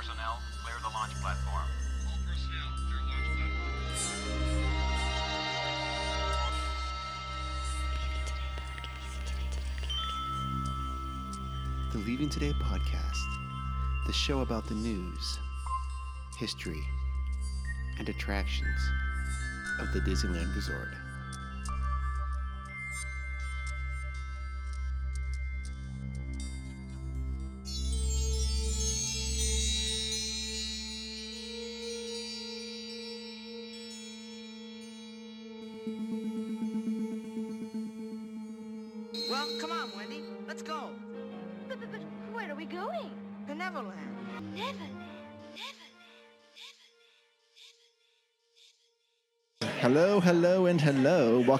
personnel, clear the launch platform. All personnel, clear launch platform. The Leaving Today podcast, the show about the news, history, and attractions of the Disneyland Resort.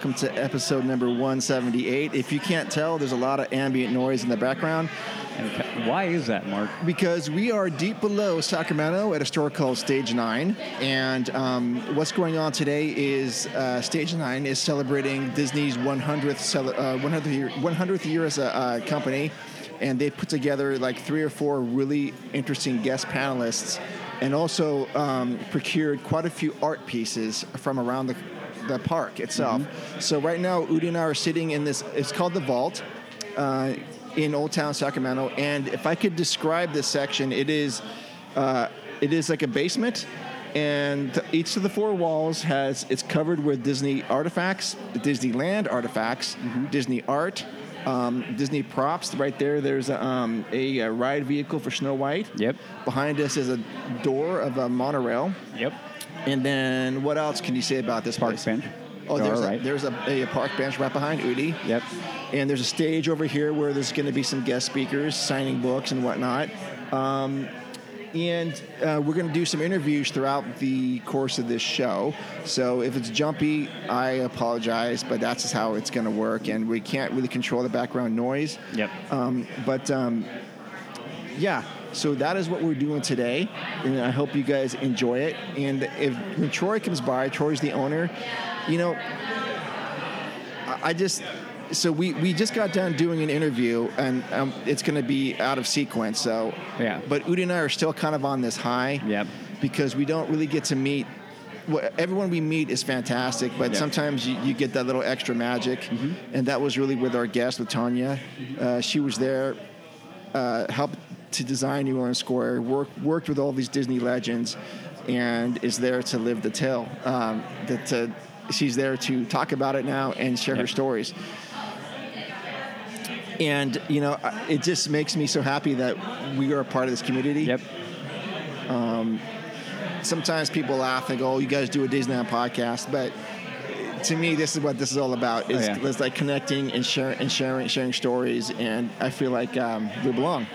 Welcome to episode number 178. If you can't tell, there's a lot of ambient noise in the background And why is that, Mark? because we are deep below Sacramento at a store called Stage 9. And um, what's going on today is uh, Stage 9 is celebrating Disney's 100th, cele- uh, 100th, year, 100th year as a uh, company. And they put together like three or four really interesting guest panelists and also um, procured quite a few art pieces from around the, the park itself. So right now, Udi and I are sitting in this, it's called The Vault uh, in Old Town Sacramento. And if I could describe this section, it is, uh, it is like a basement. And each of the four walls has it's covered with Disney artifacts, Disneyland artifacts, Disney art, um, Disney props. Right there, there's a, um, a, ride vehicle for Snow White. Yep. Behind us is a door of a monorail. Yep. And then what else can you say about this Park place? bench. Oh, there's, a, right. there's a, a park bench right behind Udi. Yep. And there's a stage over here where there's going to be some guest speakers signing books and whatnot. Um, and uh, we're going to do some interviews throughout the course of this show. So if it's jumpy, I apologize, but that's just how it's going to work. And we can't really control the background noise. Yep. Um, but um, yeah, so that is what we're doing today, and I hope you guys enjoy it. And if when Troy comes by, Troy's the owner. You know, I, just so we we just got done doing an interview, and um, it's going to be out of sequence. So Yeah. but Udi and I are still kind of on this high. Yep. Because we don't really get to meet. Well, everyone we meet is fantastic, but Yep. sometimes you, you get that little extra magic, and that was really with our guest, with Tanya. Uh, she was there, uh, helped to design New Orleans Square, worked worked with all these Disney legends, and is there to live the tale. Um, that uh, she's there to talk about it now and share her stories. And you know, it just makes me so happy that we are a part of this community Yep. sometimes people laugh and go, "Oh, you guys do a Disneyland podcast," but to me, this is what this is all about: is Oh, yeah. is like connecting and sharing and sharing sharing stories. And I feel like um, we belong.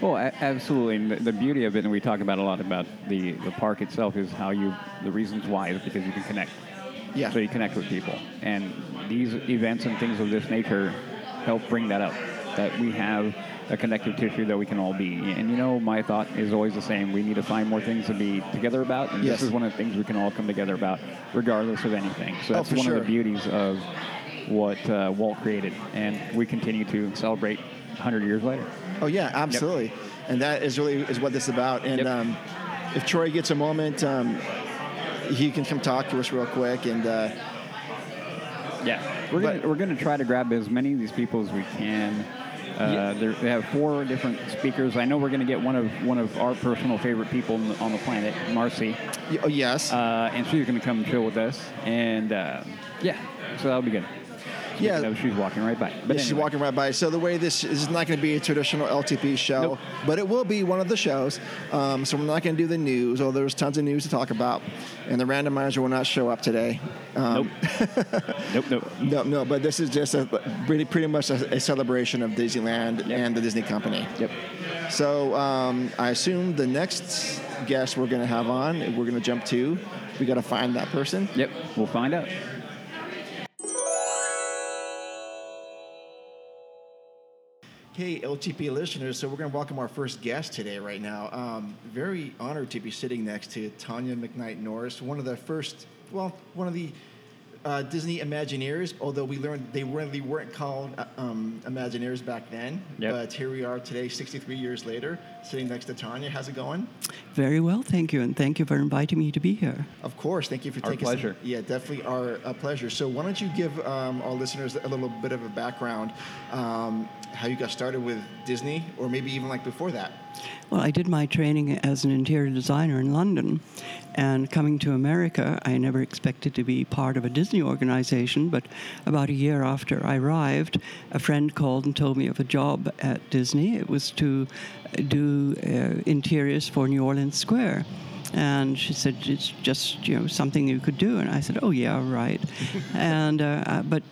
Well, a- absolutely. And the, the beauty of it, and we talk about a lot about the, the park itself, is how you, the reasons why is because you can connect. Yeah. So you connect with people. And these events and things of this nature help bring that up, that we have a connective tissue that we can all be. And you know, my thought is always the same. We need to find more things to be together about. And Yes. this is one of the things we can all come together about, regardless of anything. So Oh, that's for one sure. of the beauties of what uh, Walt created. And we continue to celebrate 100 years later. Oh yeah, absolutely. And that is really is what this is about. And Yep. um, if Troy gets a moment, um, he can come talk to us real quick. And uh, Yeah, we're gonna, we're going to try to grab as many of these people as we can. Uh, they have four different speakers. I know we're going to get one of one of our personal favorite people on the, on the planet, Marcy, y- oh, yes, uh, and she's going to come and chill with us. And uh, yeah, so that'll be good. Yeah. She's walking right by. But Yeah, she's walking right by. So the way this, this is not going to be a traditional LTP show, Nope. but it will be one of the shows. Um, so we're not going to do the news, although there's tons of news to talk about, and the randomizer will not show up today. Um, Nope, nope. No, no, but this is just a pretty, pretty much a, a celebration of Disneyland Yep. and the Disney Company. Yep. So um, I assume the next guest we're going to have on, we're going to jump to. We got to find that person. Yep. We'll find out. Hey, LTP listeners. So we're going to welcome our first guest today, right now. Um, very honored to be sitting next to Tanya McKnight Norris, one of the first, well, one of the uh, Disney Imagineers, although we learned they really weren't called uh, um, Imagineers back then. Yep. But here we are today, 63 years later, sitting next to Tanya. How's it going? Very well, thank you, and thank you for inviting me to be here. Of course. Thank you for Our taking pleasure. Some, yeah, definitely our a pleasure. So why don't you give um, our listeners a little bit of a background, um, how you got started with Disney, or maybe even like before that. Well, I did my training as an interior designer in London, and coming to America, I never expected to be part of a Disney organization. But about a year after I arrived, a friend called and told me of a job at Disney. It was to do uh, interiors for New Orleans Square. And she said, it's just, you know, something you could do. And I said, oh, yeah, right. and, uh, uh, but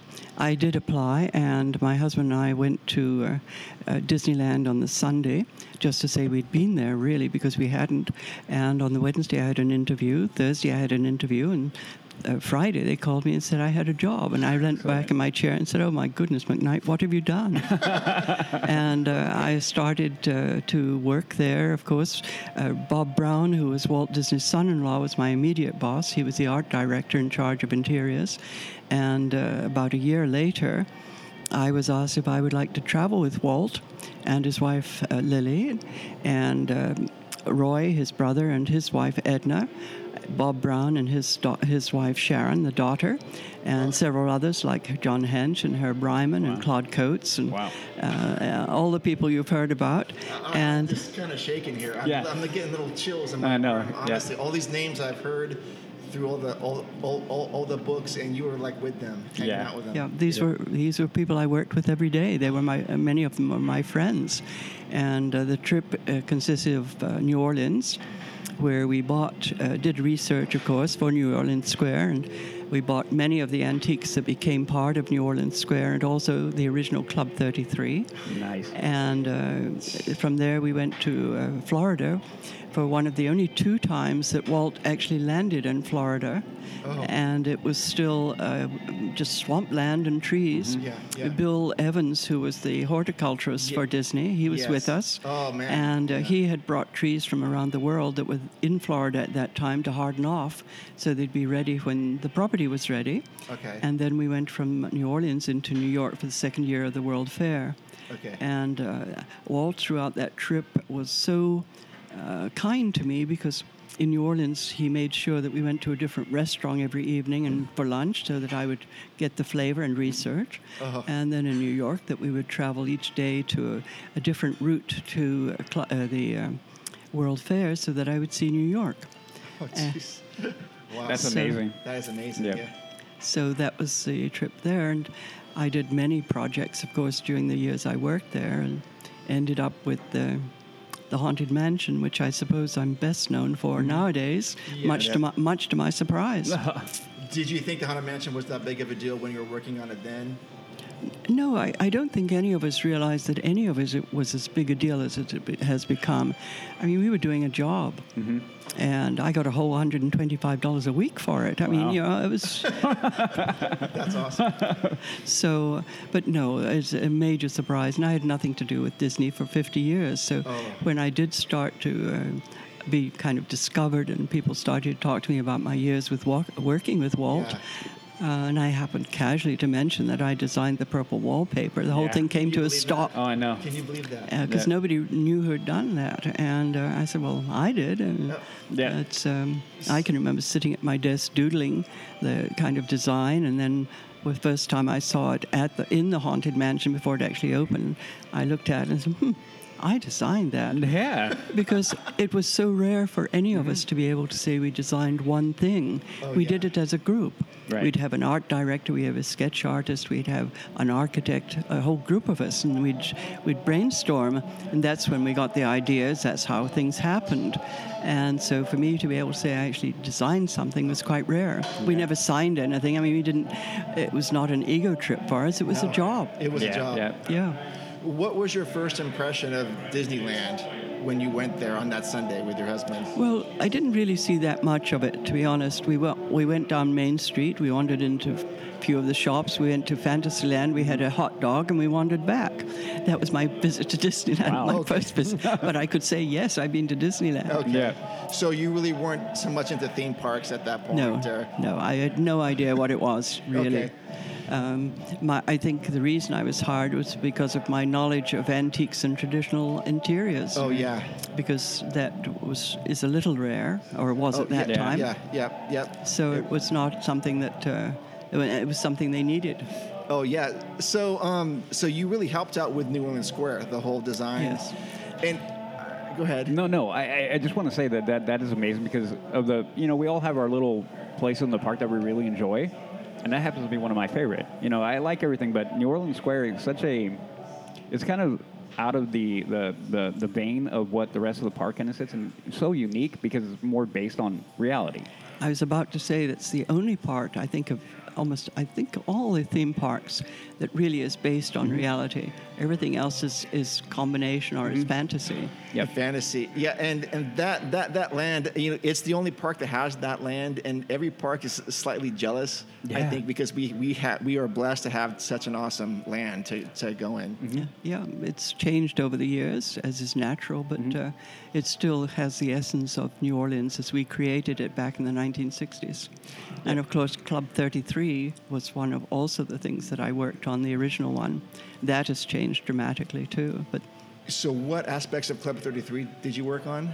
I did apply, and my husband and I went to uh, uh, Disneyland on the Sunday just to say we'd been there, really, because we hadn't. And on the Wednesday, I had an interview. Thursday, I had an interview, and uh, Friday, they called me and said I had a job. And I leant back in my chair and said, Oh my goodness, McKnight, what have you done? and uh, I started uh, to work there, of course. Uh, Bob Brown, who was Walt Disney's son in law, was my immediate boss. He was the art director in charge of interiors. And uh, about a year later, I was asked if I would like to travel with Walt and his wife uh, Lily, and um Roy, his brother, and his wife Edna, Bob Brown and his da- his wife Sharon, the daughter, and several others like John Hench and Herb Ryman and Claude Coats and Wow. uh, uh, all the people you've heard about. I'm And just kind of shaking here. I'm, Yeah. I'm getting little chills. In my I know, arm. yeah. Honestly, all these names I've heard through all the all, all, all, all the books, and you were like with them, hanging Yeah. out with them. Yeah, these were these were people I worked with every day. They were my uh, many of them were my friends, and uh, the trip uh, consisted of uh, New Orleans, where we bought uh, did research, of course, for New Orleans Square, and we bought many of the antiques that became part of New Orleans Square, and also the original Club 33. Nice. And uh, from there, we went to uh, Florida for one of the only two times that Walt actually landed in Florida. Oh. And it was still uh, just swampland and trees. Yeah, yeah. Bill Evans, who was the horticulturist Ye- for Disney, he was with us. Oh, man. And uh, Yeah. he had brought trees from around the world that were in Florida at that time to harden off so they'd be ready when the property was ready. Okay. And then we went from New Orleans into New York for the second year of the World Fair. Okay. And uh, Walt, throughout that trip, was so uh, kind to me because in New Orleans, he made sure that we went to a different restaurant every evening and for lunch so that I would get the flavor and research. Uh-huh. And then in New York, that we would travel each day to a, a different route to uh, cl- uh, the um, World Fair so that I would see New York. Oh, jeez. wow. That's So- amazing. That is amazing. Yeah. Yeah. So that was the trip there, and I did many projects, of course, during the years I worked there, and ended up with the the haunted mansion, which I suppose I'm best known for mm-hmm. nowadays, Yeah, much to my, much to my surprise. Did you think the Haunted Mansion was that big of a deal when you were working on it then? No, I, I don't think any of us realized that any of us it was as big a deal as it has become. I mean, we were doing a job, and I got a whole $125 a week for it. I mean, you know, it was That's awesome. So, but no, it's a major surprise. And I had nothing to do with Disney for 50 years. So Oh. when I did start to uh, be kind of discovered and people started to talk to me about my years with wa- working with Walt, Yeah. Uh, and I happened casually to mention that I designed the purple wallpaper, the whole Yeah. thing came to a believe stop. Oh, I know. Can you believe that? Because Yeah. nobody knew who had done that, and uh, I said, "Well, I did." And Yeah. it's, um, I can remember sitting at my desk doodling the kind of design, and then the first time I saw it at the in the haunted mansion before it actually opened, I looked at it and said, "Hmm, I designed that." Yeah. Because it was so rare for any of mm-hmm. us to be able to say we designed one thing. Oh, we yeah. did it as a group. Right. We'd have an art director, we'd have a sketch artist, we'd have an architect, a whole group of us, and we'd we'd brainstorm, and that's when we got the ideas. That's how things happened. And so for me to be able to say I actually designed something was quite rare. We never signed anything. I mean, we didn't. It was not an ego trip for us. It was a job. It was yeah, a job. Yeah. Yeah. What was your first impression of Disneyland when you went there on that Sunday with your husband? Well, I didn't really see that much of it, to be honest. We went, we went down Main Street. We wandered into a few of the shops. We went to Fantasyland. We had a hot dog, and we wandered back. That was my visit to Disneyland, Wow. my Okay. first visit. but I could say yes, I've been to Disneyland. Okay. Yeah. So you really weren't so much into theme parks at that point. No, or- no, I had no idea what it was really. Okay. Um, my, I think the reason I was hired was because of my knowledge of antiques and traditional interiors. Oh yeah. because that was is a little rare, or was Oh, at that yeah, time. Yeah. Yeah. Yeah. So it was not something that uh, it was something they needed. Oh yeah. So um, so you really helped out with New Orleans Square, the whole design. Yes. And uh, go ahead. No, no. I, I- I just want to say that, that that is amazing because of the you know we all have our little place in the park that we really enjoy, and that happens to be one of my favorite. You know, I like everything, but New Orleans Square is such a it's kind of out of the the, the, the vein of what the rest of the park kind of sits and so unique because it's more based on reality. I was about to say that's the only part I think of almost I think all the theme parks that really is based on mm-hmm. reality. Everything else is, is combination or is mm-hmm. fantasy. Yeah, Fantasy, yeah, and and that that that land, you know, it's the only park that has that land, and every park is slightly jealous. I think because we we have we are blessed to have such an awesome land to, to go in. Mm-hmm. Yeah, yeah, it's changed over the years, as is natural, but uh, it still has the essence of New Orleans as we created it back in the 1960s. And of course, Club 33 was one of also the things that I worked on, the original one. That has changed dramatically too. But So, what aspects of Club Thirty Three did you work on?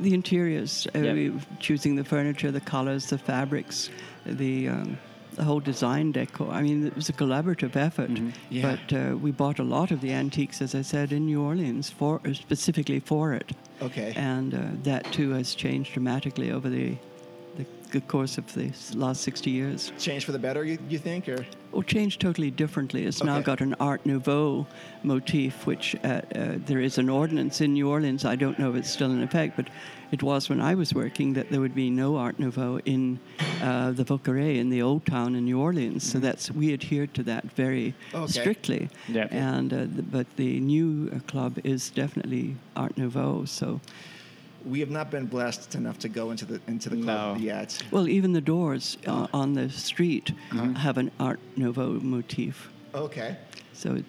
the interiors, uh, Yep. we- choosing the furniture, the colors, the fabrics, the um, the whole design decor. I mean, it was a collaborative effort. Yeah. But uh, we bought a lot of the antiques, as I said, in New Orleans for uh, specifically for it. Okay. And uh, that too has changed dramatically over the, the the course of the last 60 years. Change for the better, you, you think, or Or changed totally differently. It's now got an Art Nouveau motif, which uh, uh, there is an ordinance in New Orleans. I don't know if it's still in effect, but it was when I was working that there would be no Art Nouveau in uh, the Vieux Carré in the Old Town in New Orleans. So that's we adhered to that very Mm-hmm. Okay. strictly. Yeah. And uh, the, but the new uh, club is definitely Art Nouveau. So. We have not been blessed enough to go into the into the club No. yet. Well, even the doors uh, on the street Uh-huh. have an Art Nouveau motif. Okay. So,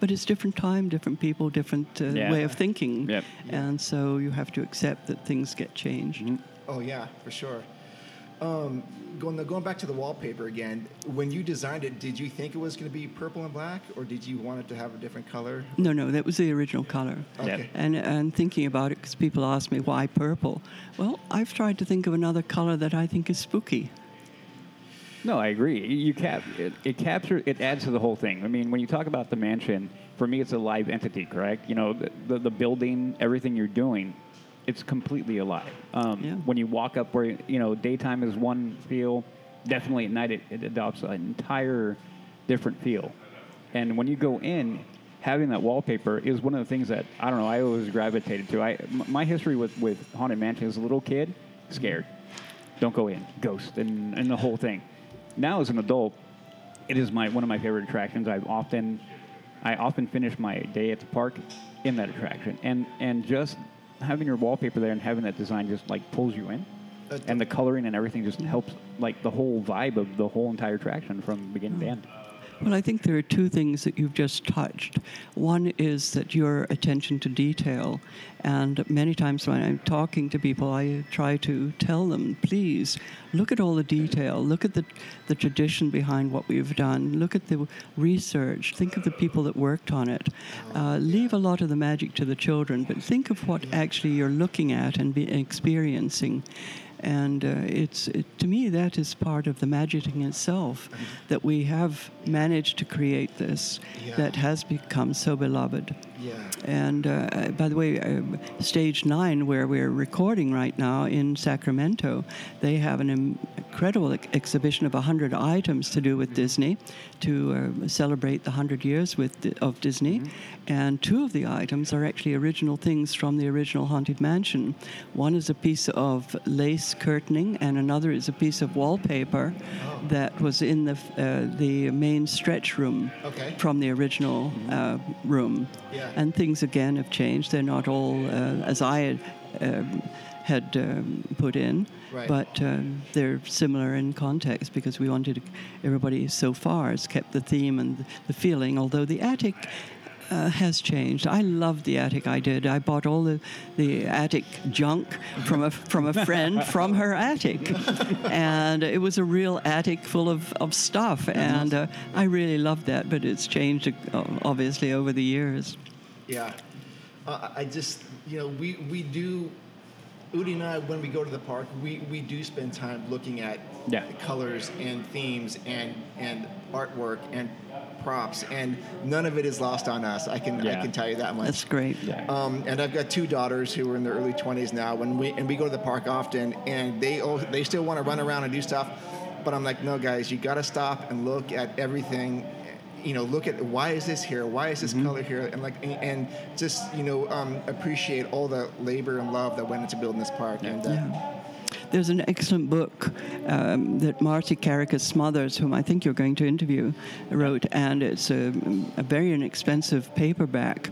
but it's different time, different people, different uh, Yeah. way of thinking, Yep. and so you have to accept that things get changed. Oh yeah, for sure. Um, going going back to the wallpaper again. When you designed it, did you think it was going to be purple and black, or did you want it to have a different color? No, no, that was the original color. Okay. And and thinking about it, because people ask me why purple. Well, I've tried to think of another color that I think is spooky. No, I agree. You cap it, it captures it adds to the whole thing. I mean, when you talk about the mansion, for me, it's a live entity, correct? You know, the the, the building, everything you're doing, it's completely alive. Um, Yeah. When you walk up, where you know daytime is one feel, definitely at night it, it adopts an entire different feel. And when you go in, having that wallpaper is one of the things that I don't know. I always gravitated to. I m- my history with with haunted mansion as a little kid, scared. Don't go in, ghost, and, and the whole thing. Now as an adult, it is my one of my favorite attractions. I've often, I often finish my day at the park in that attraction, and and just having your wallpaper there and having that design just like pulls you in, and the coloring and everything just helps like the whole vibe of the whole entire attraction from beginning to hmm. end. Well, I think there are two things that you've just touched. One is that your attention to detail, and many times when I'm talking to people, I try to tell them, please look at all the detail, look at the, the tradition behind what we've done, look at the research, think of the people that worked on it. Uh, leave a lot of the magic to the children, but think of what actually you're looking at and be experiencing. And uh, it's it, to me that is part of the magicking itself, that we have managed to create this Yeah. that has become so beloved. Yeah. And uh, by the way, um, stage nine, where we're recording right now in Sacramento, they have an incredible ex- exhibition of 100 items to do with Disney to uh, celebrate the 100 years with of Disney. And two of the items are actually original things from the original Haunted Mansion. One is a piece of lace curtaining, and another is a piece of wallpaper that was in the uh, the main stretch room Okay. from the original uh, room. Yeah. And things again have changed. They're not all uh, as I had. Um, had um, put in, Right. but um, they're similar in context because we wanted everybody so far has kept the theme and the feeling. Although the attic uh, has changed. I love the attic. I did. I bought all the, the attic junk from a from a friend from her attic, and it was a real attic full of, of stuff. And uh, I really loved that. But it's changed uh, obviously over the years. Yeah. Uh, I just, you know, we, we do, Udi and I, when we go to the park, we, we do spend time looking at Yeah. colors and themes and, and artwork and props, and none of it is lost on us. I can, I can tell you that much. That's great. Yeah. Um, and I've got two daughters who are in their early 20s now. When we and we go to the park often, and they al- they still want to run around and do stuff, but I'm like, no, guys, you got to stop and look at everything. You know, look at why is this here? Why is this color here? And like, and, and just you know, um, appreciate all the labor and love that went into building this park. And uh, Yeah. There's an excellent book um, that Marcy Carriker Smothers, whom I think you're going to interview, wrote, and it's a, a very inexpensive paperback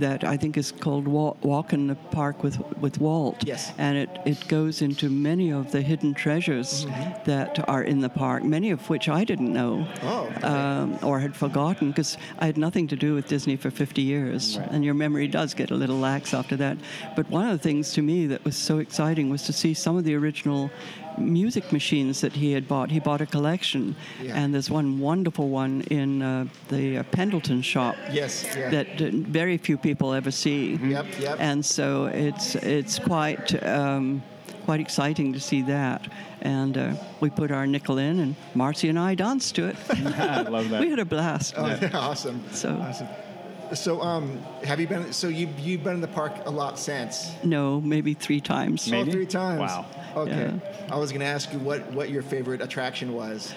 that I think is called Walk, Walk in the Park with, with Walt. Yes. And it, it goes into many of the hidden treasures that are in the park, many of which I didn't know Oh, okay. um, or had forgotten because I had nothing to do with Disney for 50 years. Right. And your memory does get a little lax after that. But one of the things to me that was so exciting was to see some of the original music machines that he had bought. He bought a collection, Yeah. and there's one wonderful one in uh, the uh, Pendleton shop yes, yeah. that uh, very few people ever see. Yep, yep. And so it's it's quite um, quite exciting to see that. And uh, we put our nickel in, and Marcy and I danced to it. I love that. we had a blast. Oh, yeah. awesome. So- awesome. So, um, have you been? So you you've been in the park a lot since? No, maybe three times. Maybe? Oh, three times. Wow. Okay. I was going to ask you what, what your favorite attraction was.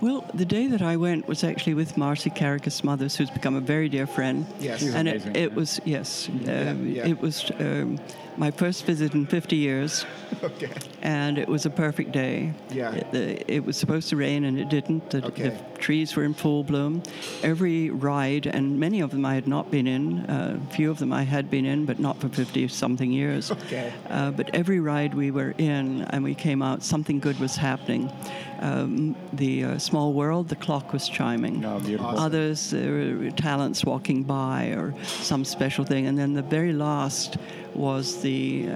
Well, the day that I went was actually with Marcy Carriker Smothers, who's become a very dear friend. Yes. She's and amazing, it, it yeah. was yes, um, yeah. it was um, my first visit in 50 years, Okay. and it was a perfect day. Yeah. It, the, it was supposed to rain, and it didn't. The, Okay. the trees were in full bloom. Every ride, and many of them I had not been in. Uh, a few of them I had been in, but not for 50 something years. Okay. Uh, but every ride we were in and we came out, something good was happening. Um, the uh, small world, the clock was chiming. Oh, beautiful. Others, there were talents walking by or some special thing. And then the very last was the uh,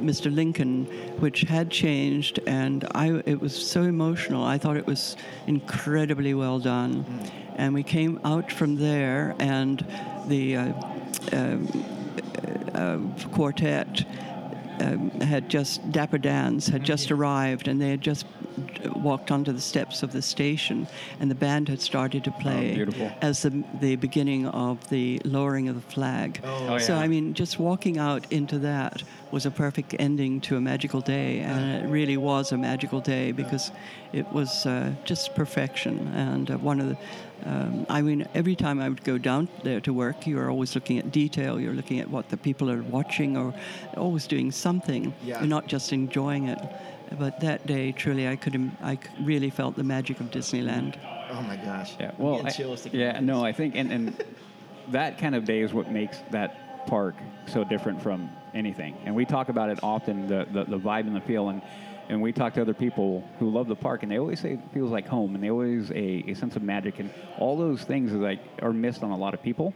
Mr. Lincoln, which had changed, and I, it was so emotional. I thought it was incredibly well done. And we came out from there, and the uh, um, uh, quartet um, had just Dapper Dans had just arrived, and they had just walked onto the steps of the station, and the band had started to play beautiful. as the the beginning of the lowering of the flag. Oh, so yeah. I mean, just walking out into that was a perfect ending to a magical day, and it really was a magical day because it was uh, just perfection. And uh, one of the um, I mean, every time I would go down there to work, you're always looking at detail. You're looking at what the people are watching, or always doing something. Yeah. You're not just enjoying it. But that day, truly, I could, im- I c- really felt the magic of Disneyland. Oh my gosh. Yeah, well, I- chills thinking yeah, about no. I think, and, and that kind of day is what makes that park so different from anything. And we talk about it often, the, the, the vibe and the feel, and, and we talk to other people who love the park, and they always say it feels like home, and they always a, a sense of magic, and all those things is like are missed on a lot of people,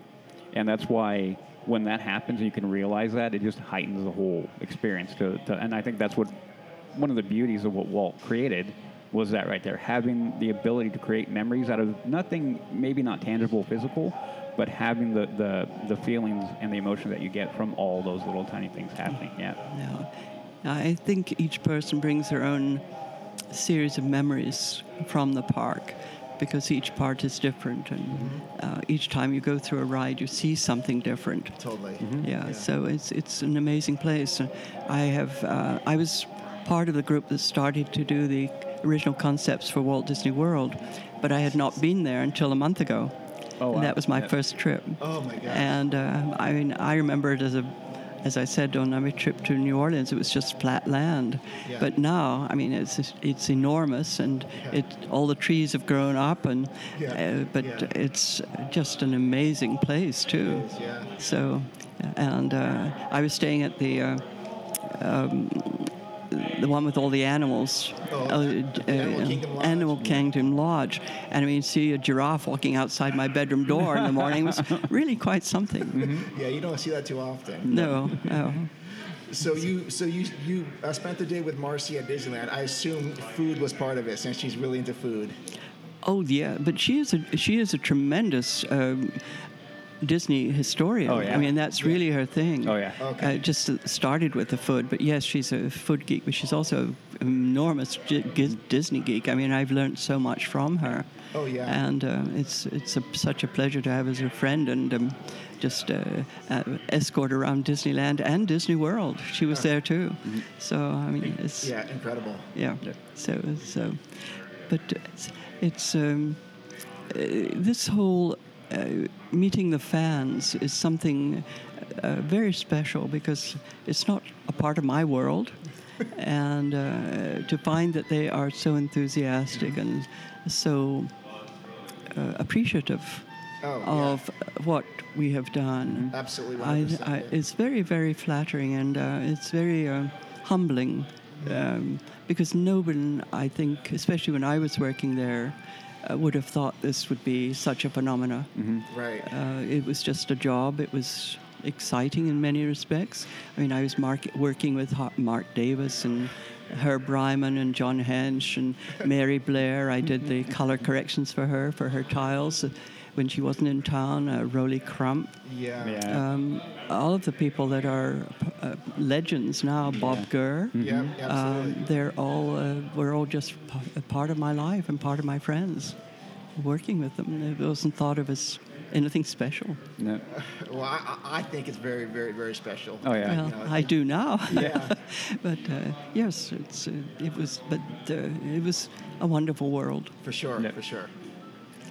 and that's why when that happens, and you can realize that, it just heightens the whole experience. To, to and I think that's what one of the beauties of what Walt created was that right there, having the ability to create memories out of nothing, maybe not tangible, physical, but having the, the, the feelings and the emotion that you get from all those little tiny things happening. Yeah. Yeah. I think each person brings their own series of memories from the park because each part is different, and uh, each time you go through a ride, you see something different. Totally. Yeah, so it's it's an amazing place. I have uh, I was part of the group that started to do the original concepts for Walt Disney World, but I had not been there until a month ago. Oh, wow. And that was my Yeah. first trip. Oh my gosh. And uh, I mean, I remember it as a as I said on my trip to New Orleans, it was just flat land. Yeah. But now, I mean, it's it's enormous, and it all the trees have grown up, and Yeah. uh, but Yeah. it's just an amazing place too. It is, yeah. So, and uh, I was staying at the. Uh, um, the one with all the animals, Oh, uh, the Animal Kingdom Lodge? Animal Kingdom Lodge, and I mean, see a giraffe walking outside my bedroom door in the morning was really quite something. Yeah, you don't see that too often. No, no. So you, so you, you uh, spent the day with Marcy at Disneyland. I assume food was part of it, since she's really into food. Oh yeah, but she is a she is a tremendous um, Disney historian. Oh, yeah? I mean, that's really her thing. Oh, yeah. Okay. Uh, just started with the food, but yes, she's a food geek, but she's also an enormous G- G- Disney geek. I mean, I've learned so much from her. Oh, yeah. And uh, it's it's a, such a pleasure to have as a friend and um, just uh, uh, escort around Disneyland and Disney World. She was there too. So I mean, it's Yeah, incredible. yeah. So, so, but it's, it's um, uh, this whole uh, meeting the fans is something uh, very special because it's not a part of my world, and uh, to find that they are so enthusiastic and so uh, appreciative Oh, yeah. of what we have done. Absolutely. I, I, it's very, very flattering and uh, it's very uh, humbling um, because no one, I think, especially when I was working there, would have thought this would be such a phenomena. Right. Uh, it was just a job. It was exciting in many respects. I mean, I was mark- working with Har- Marc Davis and Herb Ryman and John Hench and Mary Blair. I did the color corrections for her for her tiles uh, when she wasn't in town. Uh, Rolly Crump. yeah. Yeah. Um, all of the people that are uh, legends now, Bob Gurr. Yeah, Um, absolutely. they're all uh, we're all just p- a part of my life and part of my friends. Working with them, it wasn't thought of as anything special. No. well, I, I I think it's very, very, very special. Oh, yeah. Well, You know, I do now. Yeah. but uh, yes, it's uh, it was, but uh, it was a wonderful world. For sure, Yeah. for sure.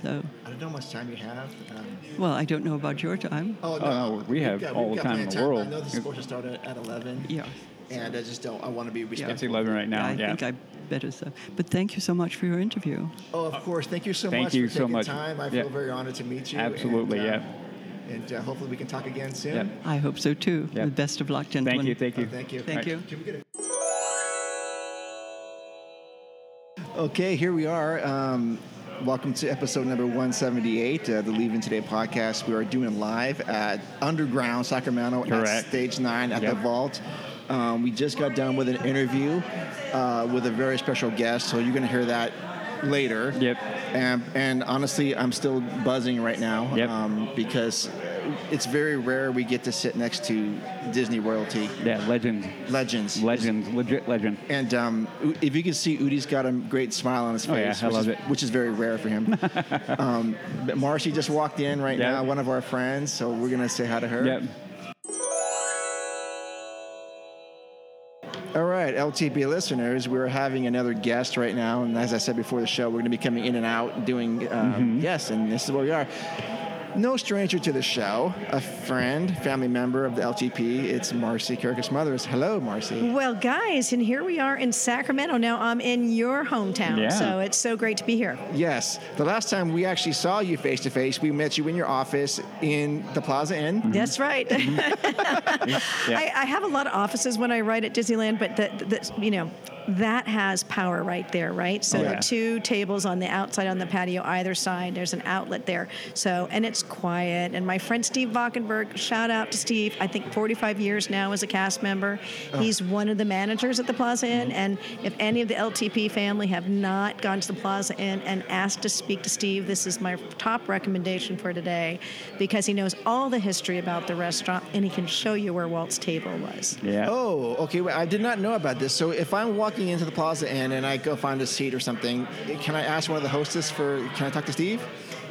So, I don't know how much time you have. Um, well, I don't know about your time. oh, no, we we've have got- all the time in of the world. I know this is supposed to start at, at 11. Yeah. And I just don't, I want to be respectful. It's 11 right now. I yeah. think I better so. But thank you so much for your interview. Oh, of course. Thank you so Thank much you for so taking much. time. I Yeah. feel very honored to meet you. Absolutely, and, uh, yeah. And uh, hopefully we can talk again soon. Yeah. I hope so too. Yeah. The best of luck, gentlemen. Thank you. Thank Oh, you. thank you. Thank Right. you. Can we get a- Okay, here we are. Um, welcome to episode number 178, uh, the Leaving Today podcast. We are doing live at Underground Sacramento at Stage 9 at the Vault. Um, we just got done with an interview uh, with a very special guest, so you're going to hear that later. Yep. And, and honestly, I'm still buzzing right now Yep. um, because it's very rare we get to sit next to Disney royalty Yeah, legends. legends. Legend. Legit legend. And um, if you can see, Udi's got a great smile on his Oh, yeah, face, I which, love is, it. which is very rare for him. um, but Marcy just walked in right Yeah. now, one of our friends, so we're gonna say hi to her. Yep. All right, LTP listeners, we're having another guest right now, and as I said before the show, we're gonna be coming in and out doing um, Mm-hmm. yes, and this is where we are. No stranger to the show, a friend, family member of the LTP. It's Marcy Carriker Smothers. Hello, Marcy. Well, guys, and here we are in Sacramento. Now I'm in your hometown, Yeah. so it's so great to be here. Yes, the last time we actually saw you face to face, we met you in your office in the Plaza Inn. Mm-hmm. That's right. Yeah. I, I have a lot of offices when I write at Disneyland, but the, the, you know that has power right there, right? So Oh, the two tables on the outside on the patio either side. There's an outlet there. So and it's quiet. And my friend Steve Valkenberg, shout out to Steve. I think 45 years now as a cast member. Oh. He's one of the managers at the Plaza Inn. Mm-hmm. And if any of the LTP family have not gone to the Plaza Inn and asked to speak to Steve, this is my top recommendation for today, because he knows all the history about the restaurant and he can show you where Walt's table was. Yeah. Oh, okay. Well, I did not know about this. So if I'm walking into the Plaza Inn and I go find a seat or something, can I ask one of the hostess for? Can I talk to Steve?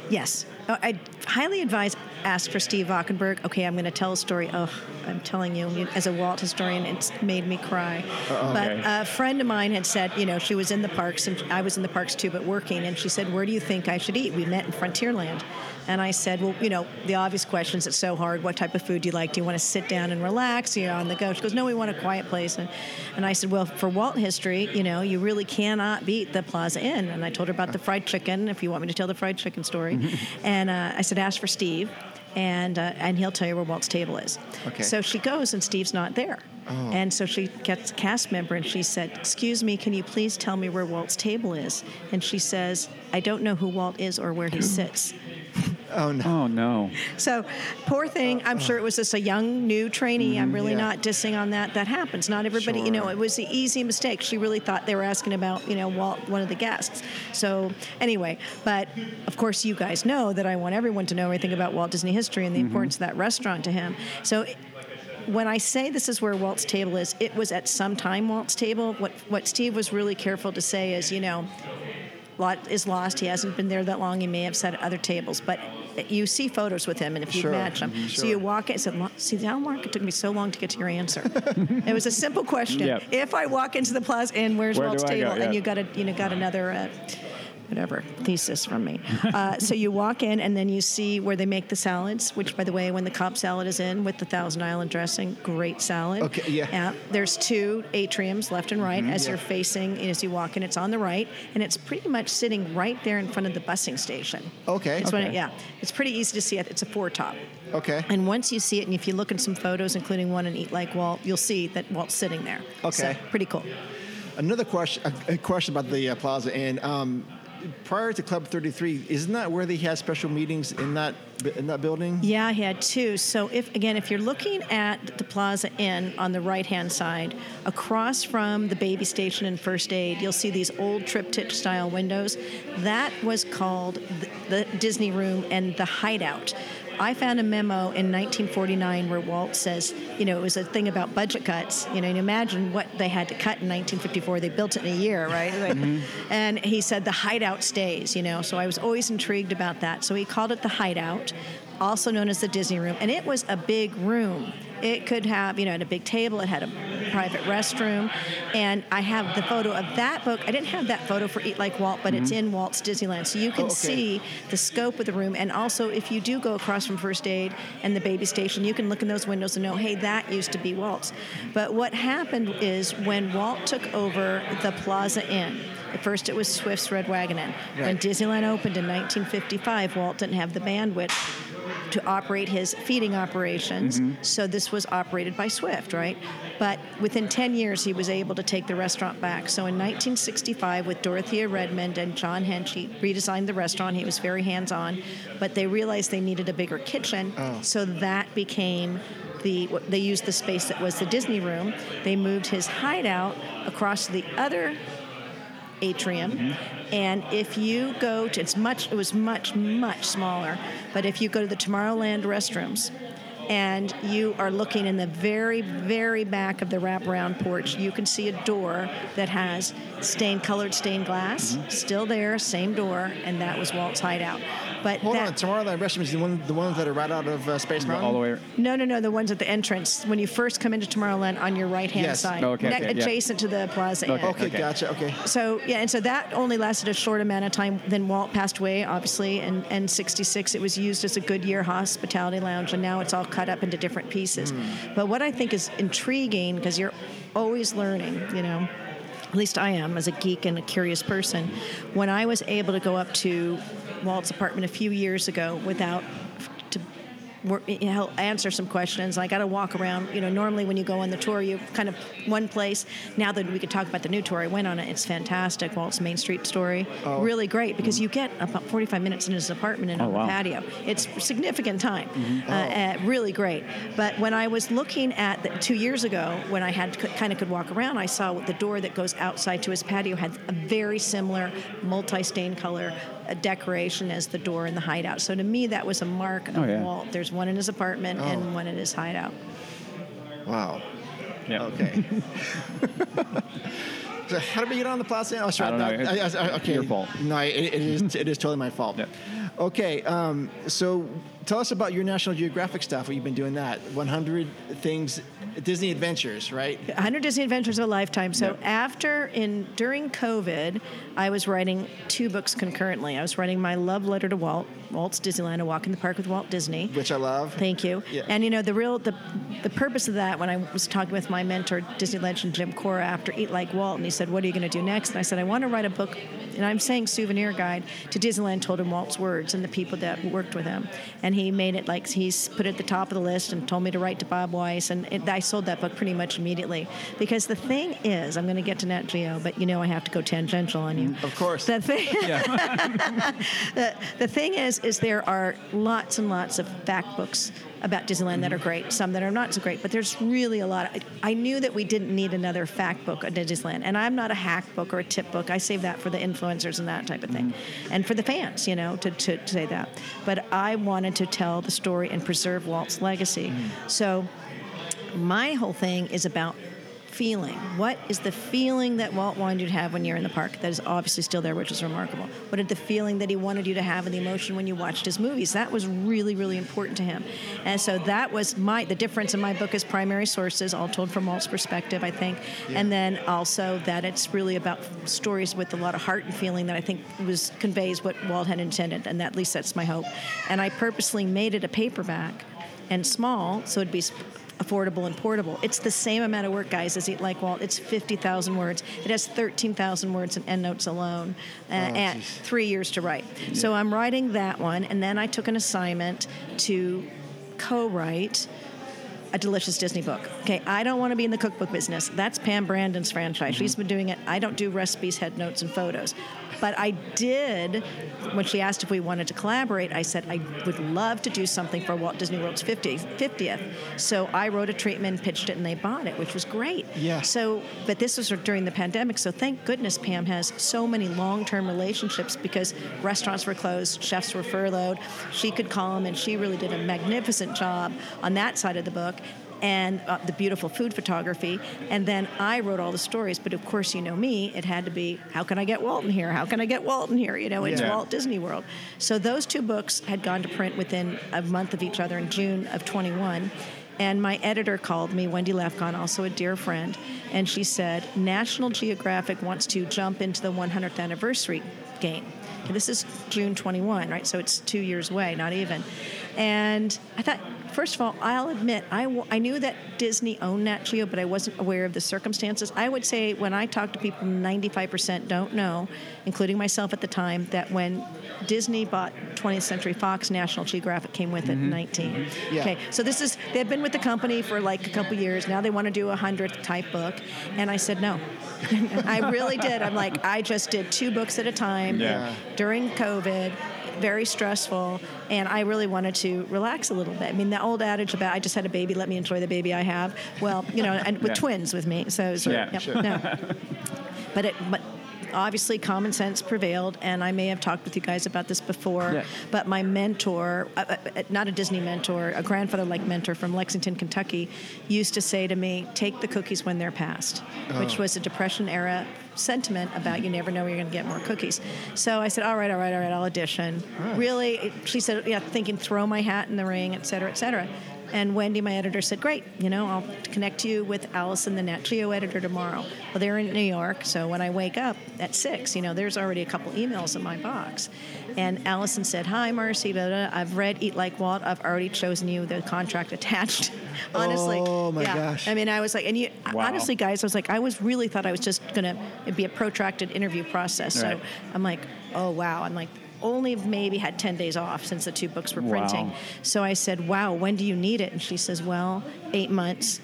Yes, Oh, I highly advise ask for Steve Valkenberg. Okay, I'm going to tell a story. Oh, I'm telling you, as a Walt historian, it's made me cry. Oh, but Okay. a friend of mine had said, you know, she was in the parks, and I was in the parks too, but working, and she said, "Where do you think I should eat?" We met in Frontierland, and I said, "Well, you know, the obvious questions. It's so hard. What type of food do you like? Do you want to sit down and relax? You're on the go." She goes, "No, we want a quiet place." And, and I said, "Well, for Walt history, you know, you really cannot beat the Plaza Inn." And I told her about the fried chicken. If you want me to tell the fried chicken story, and uh, I said, "Ask for Steve." And, uh, and he'll tell you where Walt's table is. Okay. So she goes, and Steve's not there. Oh. And so she gets a cast member and she said, Excuse me, can you please tell me where Walt's table is? And she says, I don't know who Walt is or where he sits. Oh no. Oh no. So, poor thing. I'm sure it was just a young, new trainee. I'm mm, really yeah. not dissing on that. That happens. Not everybody, you know, it was the easy mistake. She really thought they were asking about, you know, Walt, one of the guests. So, anyway, but of course, you guys know that I want everyone to know everything about Walt Disney history and the mm-hmm. importance of that restaurant to him. So, when I say this is where Walt's table is, it was at some time Walt's table. What what Steve was really careful to say is, you know, lot is lost. He hasn't been there that long. He may have sat at other tables, but you see photos with him, and if you Sure. match them, Mhm. so you walk in. Said, "Lo- "See, how long it took me so long to get to your answer?" it was a simple question. Yep. If I walk into the plaza, and where's Where Walt's table, and you got a you know got another. Uh, Whatever thesis from me. Uh, so you walk in and then you see where they make the salads. Which, by the way, when the Cobb salad is in with the Thousand Island dressing, great salad. Okay, yeah. yeah There's two atriums left and right as yeah. you're facing as you walk in. It's on the right, and it's pretty much sitting right there in front of the busing station. Okay. It's when it- yeah, it's pretty easy to see it. It's a four top. Okay. And once you see it, and if you look at some photos, including one in Eat Like Walt, you'll see that Walt's sitting there. Okay. So, pretty cool. Another question. A, a question about the uh, plaza. And um, prior to Club 33, isn't that where they had special meetings in that in that building? Yeah, I had two. So if again, if you're looking at the Plaza Inn on the right-hand side, across from the baby station and first aid, you'll see these old triptych-style windows. That was called the, the Disney Room and the Hideout. I found a memo in 1949 where Walt says, you know, it was a thing about budget cuts. You know, and imagine what they had to cut in 1954. They built it in a year, right? Like- mm-hmm. And he said the hideout stays, you know. So I was always intrigued about that. So he called it the hideout, also known as the Disney room. And it was a big room. It could have, you know, had a big table, it had a private restroom. And I have the photo of that book. I didn't have that photo for Eat Like Walt, but it's mm-hmm. in Walt's Disneyland. So you can Oh, okay. see the scope of the room. And also, if you do go across from First Aid and the baby station, you can look in those windows and know, hey, that used to be Walt's. But what happened is when Walt took over the Plaza Inn, at first it was Swift's Red Wagon Inn. When Disneyland opened in 1955, Walt didn't have the bandwidth to operate his feeding operations. Mm-hmm. So this was operated by Swift, right? But within 10 years, he was able to take the restaurant back. So in 1965, with Dorothea Redmond and John Hench, he redesigned the restaurant. He was very hands on, but they realized they needed a bigger kitchen. oh. So that became the, they used the space that was the Disney room. They moved his hideout across the other atrium. Mm-hmm. And if you go to, it's much, it was much, much smaller, but if you go to the Tomorrowland restrooms and you are looking in the very, very back of the wraparound porch, you can see a door that has stained, colored stained glass, still there, same door, and that was Walt's hideout. But Hold that, on. Tomorrowland Restaurant is the one the ones that are right out of uh, Space Mountain. All the way. no, no, no. The ones at the entrance when you first come into Tomorrowland on your right hand Yes. side, Okay, ne- okay, yeah. adjacent to the Plaza Inn. Okay. Okay, gotcha. Okay. So yeah, and so that only lasted a short amount of time. Then Walt passed away, obviously, and and '66 it was used as a Goodyear hospitality lounge, and now it's all cut up into different pieces. Hmm. But what I think is intriguing because you're always learning, you know. At least I am, as a geek and a curious person. When I was able to go up to Walt's apartment a few years ago without to work, you know, answer some questions. I got to walk around. You know, normally when you go on the tour, you kind of one place. Now that we could talk about the new tour, I went on it. It's fantastic. Walt's Main Street story, really great because you get about 45 minutes in his apartment and Oh, on wow. the patio. It's significant time. Uh, uh, really great. But when I was looking at the, two years ago, when I had kind of could walk around, I saw the door that goes outside to his patio had a very similar multi-stain color uh, decoration as the door in the hideout. So to me, that was a mark of Oh, yeah. Walt. There's one in his apartment Oh. and one in his hideout. Wow. Yeah. Okay. So how did we get on the Plaza? Oh, sorry. I don't know. I- I- I- okay. Your fault. No, it, it is. It is totally my fault. Yeah. Okay. Um, so tell us about your National Geographic stuff. What you've been doing that 100 things, Disney Adventures, right? 100 Disney Adventures of a Lifetime. So Yep. after in during COVID, I was writing two books concurrently. I was writing my love letter to Walt, Walt's Disneyland, A Walk in the Park with Walt Disney. Which I love. Thank you. Yeah. And you know the real the the purpose of that when I was talking with my mentor Disney legend Jim Cora after Eat Like Walt and he said what are you going to do next and I said I want to write a book and I'm saying souvenir guide to Disneyland told him Walt's words and the people that worked with him and he made it like he's put it at the top of the list and told me to write to Bob Weiss and it, I sold that book pretty much immediately because the thing is I'm going to get to Nat Geo but you know I have to go tangential on you. Of course. The thing, the, the thing is, is there are lots and lots of fact books about Disneyland that are mm-hmm. great, some that are not so great, but there's really a lot. Of, I knew that we didn't need another fact book on Disneyland, and I'm not a hack book or a tip book. I save that for the influencers and that type of thing, mm-hmm. and for the fans, you know, to, to, to say that. But I wanted to tell the story and preserve Walt's legacy. Mm-hmm. So my whole thing is about feeling. What is the feeling that Walt wanted you to have when you're in the park? That is obviously still there, which is remarkable. What is the feeling that he wanted you to have and the emotion when you watched his movies? That was really, really important to him. And so that was my the difference in my book is primary sources, all told from Walt's perspective, I think, and then also that it's really about stories with a lot of heart and feeling that I think was conveys what Walt had intended, and that, at least that's my hope. And I purposely made it a paperback and small, so it'd be affordable and portable. It's the same amount of work, guys, as Eat Like Walt. It's 50,000 words. It has 13,000 words in endnotes alone, uh, and geez. three years to write. So I'm writing that one, and then I took an assignment to co-write a delicious Disney book. Okay, I don't want to be in the cookbook business. That's Pam Brandon's franchise. She's been doing it. I don't do recipes, head notes, and photos. But I did, when she asked if we wanted to collaborate, I said I would love to do something for Walt Disney World's 50, 50th. So I wrote a treatment, pitched it, and they bought it, which was great. Yeah. So, but this was during the pandemic, so thank goodness Pam has so many long-term relationships because restaurants were closed, chefs were furloughed. She could call them, and she really did a magnificent job on that side of the book. And uh, the beautiful food photography, and then I wrote all the stories. But of course, you know me; it had to be, how can I get Walton here? How can I get Walton here? You know, it's Yeah. Walt Disney World. So those two books had gone to print within a month of each other in June of 21. And my editor called me, Wendy Lefkon, also a dear friend, and she said, National Geographic wants to jump into the 100th anniversary game. And this is June 21, right? So it's two years away, not even. And I thought, first of all, I'll admit, I, w- I knew that Disney owned Nat Geo, but I wasn't aware of the circumstances. I would say when I talk to people, 95% don't know, including myself at the time, that when Disney bought 20th Century Fox, National Geographic came with it in mm-hmm. 19. Yeah. Okay, so this is, they've been with the company for like a couple years. Now they want to do a 100th type book. And I said, no. I really did. I'm like, I just did two books at a time Yeah. during COVID, very stressful, and I really wanted to relax a little bit. I mean, the old adage about I just had a baby, let me enjoy the baby I have. Well, you know, and with Yeah. twins with me, so sort Yeah, yep, sure. no. But it, but obviously common sense prevailed, and I may have talked with you guys about this before. Yeah. But my mentor, uh, uh, uh, not a Disney mentor, a grandfather-like mentor from Lexington, Kentucky, used to say to me, "Take the cookies when they're passed," which was a Depression era sentiment about you never know when you're going to get more cookies. So I said, "All right, all right, all right, I'll audition." Really, she said, "Yeah, thinking throw my hat in the ring, et cetera, et cetera." And Wendy, my editor, said, Great, you know, I'll connect you with Allison, the Nat Geo editor, tomorrow. Well, they're in New York, so when I wake up at 6, you know, there's already a couple emails in my box. And Allison said, Hi, Marcy, blah, blah, blah. I've read Eat Like Walt. I've already chosen you, the contract attached. honestly. Oh, my yeah. gosh. I mean, I was like, and you, Wow. honestly, guys, I was like, I was really thought I was just going to, be a protracted interview process. So I'm like, oh, wow. I'm like, only maybe had 10 days off since the two books were printing. Wow. So I said, wow, when do you need it? And she says, well, eight months.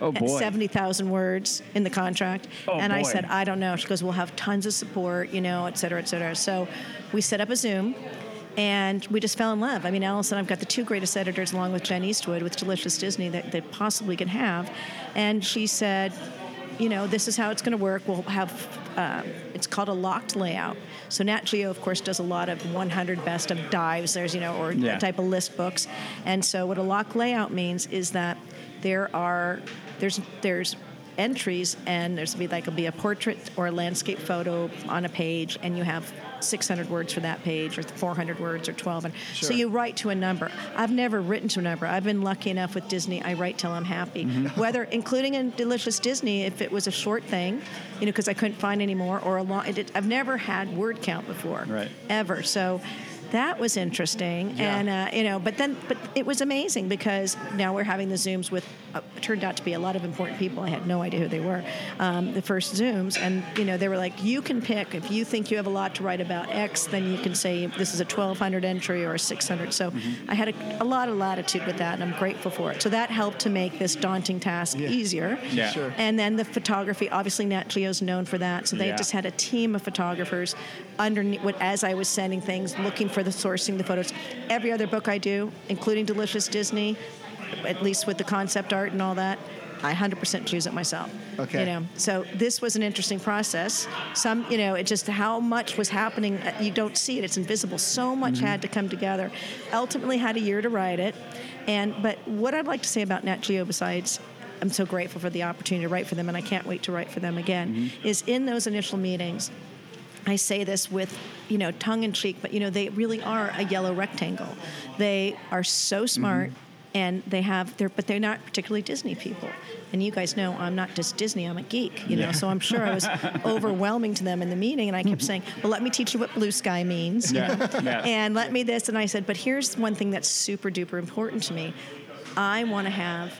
Oh boy. 70,000 words in the contract. Oh, and I said, I don't know. She goes, we'll have tons of support, you know, et cetera, et cetera. So we set up a Zoom and we just fell in love. I mean, Allison, I've got the two greatest editors along with Jen Eastwood with Delicious Disney that they possibly can have. And she said, you know, this is how it's going to work. We'll have, uh, it's called a locked layout. So Nat Geo, of course, does a lot of 100 best of dives. There's, you know, or Yeah. type of list books. And so what a locked layout means is that there are, there's, there's entries, and there's be like, it'll be a portrait or a landscape photo on a page, and you have 600 words for that page, or 400 words, or 12. And so you write to a number. I've never written to a number. I've been lucky enough with Disney. I write till I'm happy. Mm-hmm. Whether, including in Delicious Disney, if it was a short thing, you know, because I couldn't find any more, or a long. It, I've never had word count before, Right. ever. So. That was interesting, Yeah. and uh, you know, but then, but it was amazing because now we're having the zooms with uh, turned out to be a lot of important people. I had no idea who they were. Um, the first zooms, and you know, they were like, you can pick if you think you have a lot to write about X, then you can say this is a 1200 entry or a 600. So I had a, a lot of latitude with that, and I'm grateful for it. So that helped to make this daunting task easier. Yeah. Sure. And then the photography, obviously Nat Geo's known for that. So they Yeah. just had a team of photographers underneath what as I was sending things, looking for the sourcing the photos. Every other book I do, including Delicious Disney, at least with the concept art and all that, I 100% choose it myself. Okay. You know, so this was an interesting process. Some, you know, it just how much was happening. uh, You don't see it; it's invisible. So much had to come together. Ultimately, had a year to write it. And but what I'd like to say about Nat Geo, besides I'm so grateful for the opportunity to write for them, and I can't wait to write for them again. Is in those initial meetings, I say this with, you know, tongue in cheek, but you know, they really are a yellow rectangle. They are so mm-hmm. smart, and they have their, but they're not particularly Disney people. And you guys know I'm not just Disney; I'm a geek, you know. So I'm sure I was overwhelming to them in the meeting, and I kept mm-hmm. saying, "Well, let me teach you what blue sky means." Yeah, yeah. And let me this, and I said, "But here's one thing that's super duper important to me. I want to have."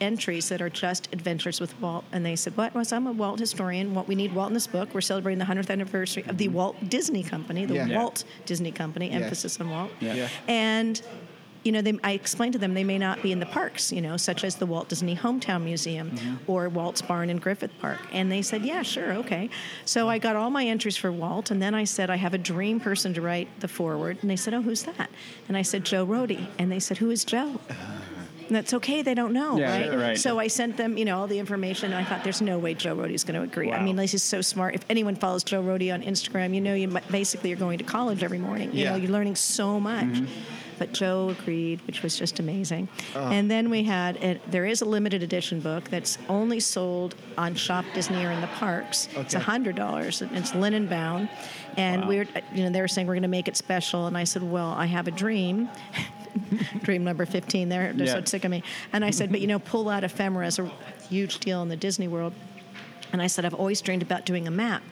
Entries that are just adventures with Walt. And they said, What? Well, I'm a Walt historian. What we need Walt in this book. We're celebrating the 100th anniversary of the Walt Disney Company, the Yeah. Yeah. Walt Disney Company, Yes. emphasis on Walt. Yeah. Yeah. And you know, they, I explained to them they may not be in the parks, you know, such as the Walt Disney Hometown Museum mm-hmm. or Walt's Barn in Griffith Park. And they said, yeah, sure, okay. So I got all my entries for Walt, and then I said, I have a dream person to write the forward. And they said, oh, who's that? And I said, Joe Rohde. And they said, who is Joe? Uh-huh. And that's okay. They don't know, Yeah, right? right. So I sent them, you know, all the information. And I thought, there's no way Joe Rohde's going to agree. I Wow. mean, he's so smart. If anyone follows Joe Rohde on Instagram, you know, you basically are going to college every morning. You Yeah. know, you're learning so much. Mm-hmm. But Joe agreed, which was just amazing. Oh. And then we had a, there is a limited edition book that's only sold on Shop Disney or in the parks. Okay. It's hundred dollars. It's linen bound, and Wow. we were, you know, they were saying we're going to make it special, and I said, well, I have a dream. dream number 15 they're, they're so sick of me and i said but you know pull out ephemera is a huge deal in the disney world and I said, I've always dreamed about doing a map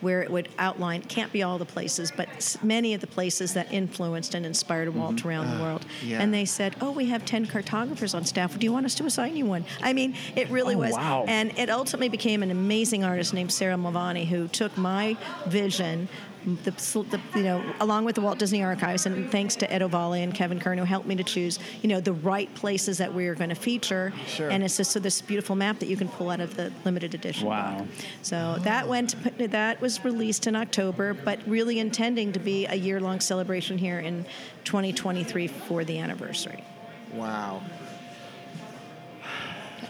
where it would outline, can't be all the places, but many of the places that influenced and inspired Walt around the world. Mm-hmm. yeah. And they said, Oh, we have 10 cartographers on staff. Do you want us to assign you one? I mean, it really Oh, was. wow. And it ultimately became an amazing artist named Sarah Mulvaney who took my vision. The, the, you know, along with the Walt Disney Archives, and thanks to Ed Ovalle and Kevin Kern who helped me to choose, you know, the right places that we are going to feature. Sure. And it's just so this beautiful map that you can pull out of the limited edition. Wow. book. So that went that was released in October, but really intending to be a year-long celebration here in 2023 for the anniversary. Wow.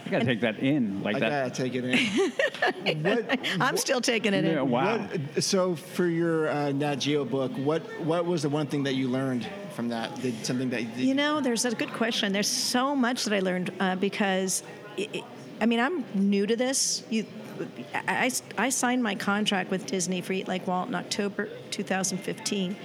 You gotta take that in like I that. gotta take it in. what, I'm still taking it Yeah, in. wow. What, so for your uh, Nat Geo book, what what was the one thing that you learned from that? Did something that You know, there's a good question. There's so much that I learned uh, because, i i I mean, I'm new to this. You, I, I, I signed my contract with Disney for Eat Like Walt in October 2015,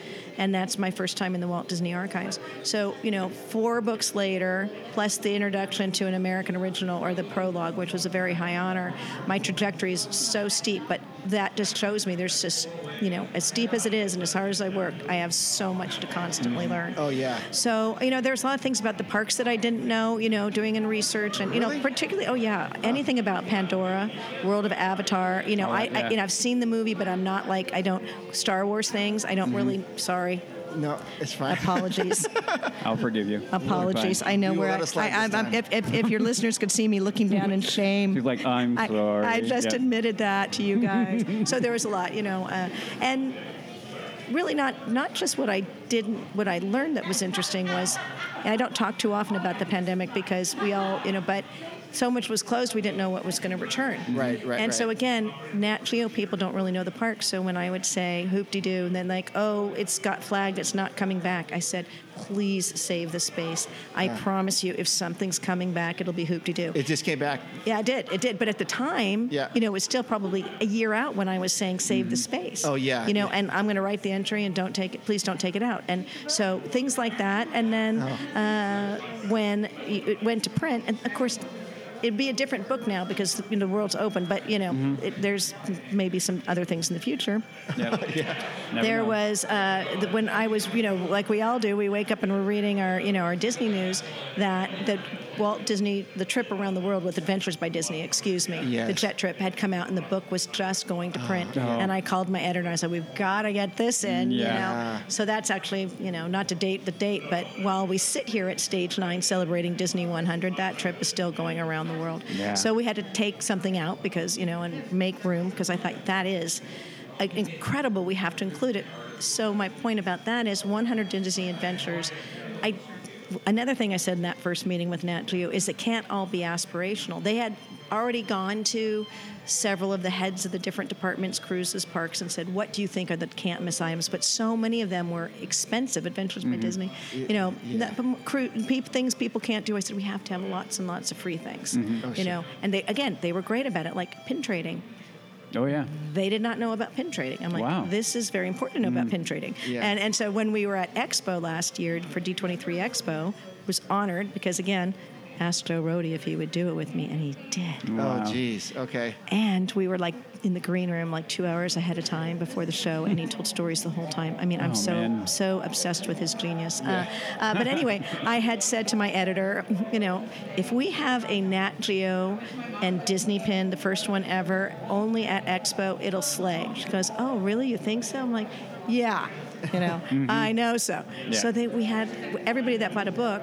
and that's my first time in the Walt Disney Archives. So, you know, four books later, plus the introduction to an American original or the prologue, which was a very high honor, my trajectory is so steep, but that just shows me there's just, you know, as deep as it is and as hard as I work, I have so much to constantly mm-hmm. learn. Oh, yeah. So, you know, there's a lot of things about the parks that I didn't know, you know, doing in research and, you Really? know, particularly, oh, yeah, anything about Pandora, World of Avatar. You know, Oh, I, yeah. I, you know, I've seen the movie, but I'm not like, I don't, Star Wars things, I don't mm-hmm. really, sorry, no, it's fine. apologies. I'll forgive you. apologies. Fine. I know You where I, I, I'm. I'm, if, if, if your listeners could see me looking down in shame. She's like, I'm I, sorry. I just Yeah. admitted that to you guys. so there was a lot, you know, uh, and really not not just what I didn't, what I learned that was interesting was, and I don't talk too often about the pandemic because we all, you know, but so much was closed, we didn't know what was going to return. Right, right, And so again, Nat Geo people don't really know the park. So when I would say hoop de doo, and then like, oh, it's got flagged, it's not coming back, I said, please save the space. I promise you, if something's coming back, it'll be hoop de doo. It just came back. Yeah, it did. It did. But at the time, Yeah. you know, it was still probably a year out when I was saying save the space. Oh, yeah, You know, yeah. and I'm going to write the entry and don't take it. Please don't take it out. And so things like that. And then Oh. uh, when it went to print, and of course. It'd be a different book now because you know, the world's open, but you know, Mm-hmm. it, there's maybe some other things in the future Yeah. There know. was uh, the, when I was, you know, like we all do, we wake up and we're reading our, you know, our Disney news that that Walt Disney, the trip around the world with Adventures by Disney, excuse me, Yes. the jet trip had come out and the book was just going to oh, print. Oh. And I called my editor and I said, we've got to get this in, yeah. you know. So that's actually, you know, not to date the date, but while we sit here at Stage Nine celebrating Disney 100, that trip is still going around the world. Yeah. So we had to take something out because, you know, and make room because I thought that is incredible. We have to include it. So my point about that is 100 Disney Adventures. I another thing I said in that first meeting with Nat Geo is it can't all be aspirational. They had already gone to several of the heads of the different departments, cruises, parks, and said, "What do you think are the can't miss items?" But so many of them were expensive. Adventures by mm-hmm. Disney, you know, that, cru- peop things people can't do. I said we have to have lots and lots of free things, mm-hmm. oh, you know. And they again, they were great about it, like pin trading Oh yeah. they did not know about pin trading. I'm like, Wow. Mm. this is very important to know about pin trading. Yeah. And and so when we were at Expo last year for D23 Expo, was honored because again, asked Joe Rohde if he would do it with me, and he did. Wow. Oh, geez. Okay. And we were like in the green room like two hours ahead of time before the show, and he told stories the whole time. I mean, I'm Oh, so man. so obsessed with his genius. Uh, uh, but anyway, I had said to my editor, you know, if we have a Nat Geo and Disney pin, the first one ever, only at Expo, it'll slay. She goes, oh, really? You think so? I'm like, yeah. You know, I know so. Mm-hmm. Yeah. So they, we had everybody that bought a book.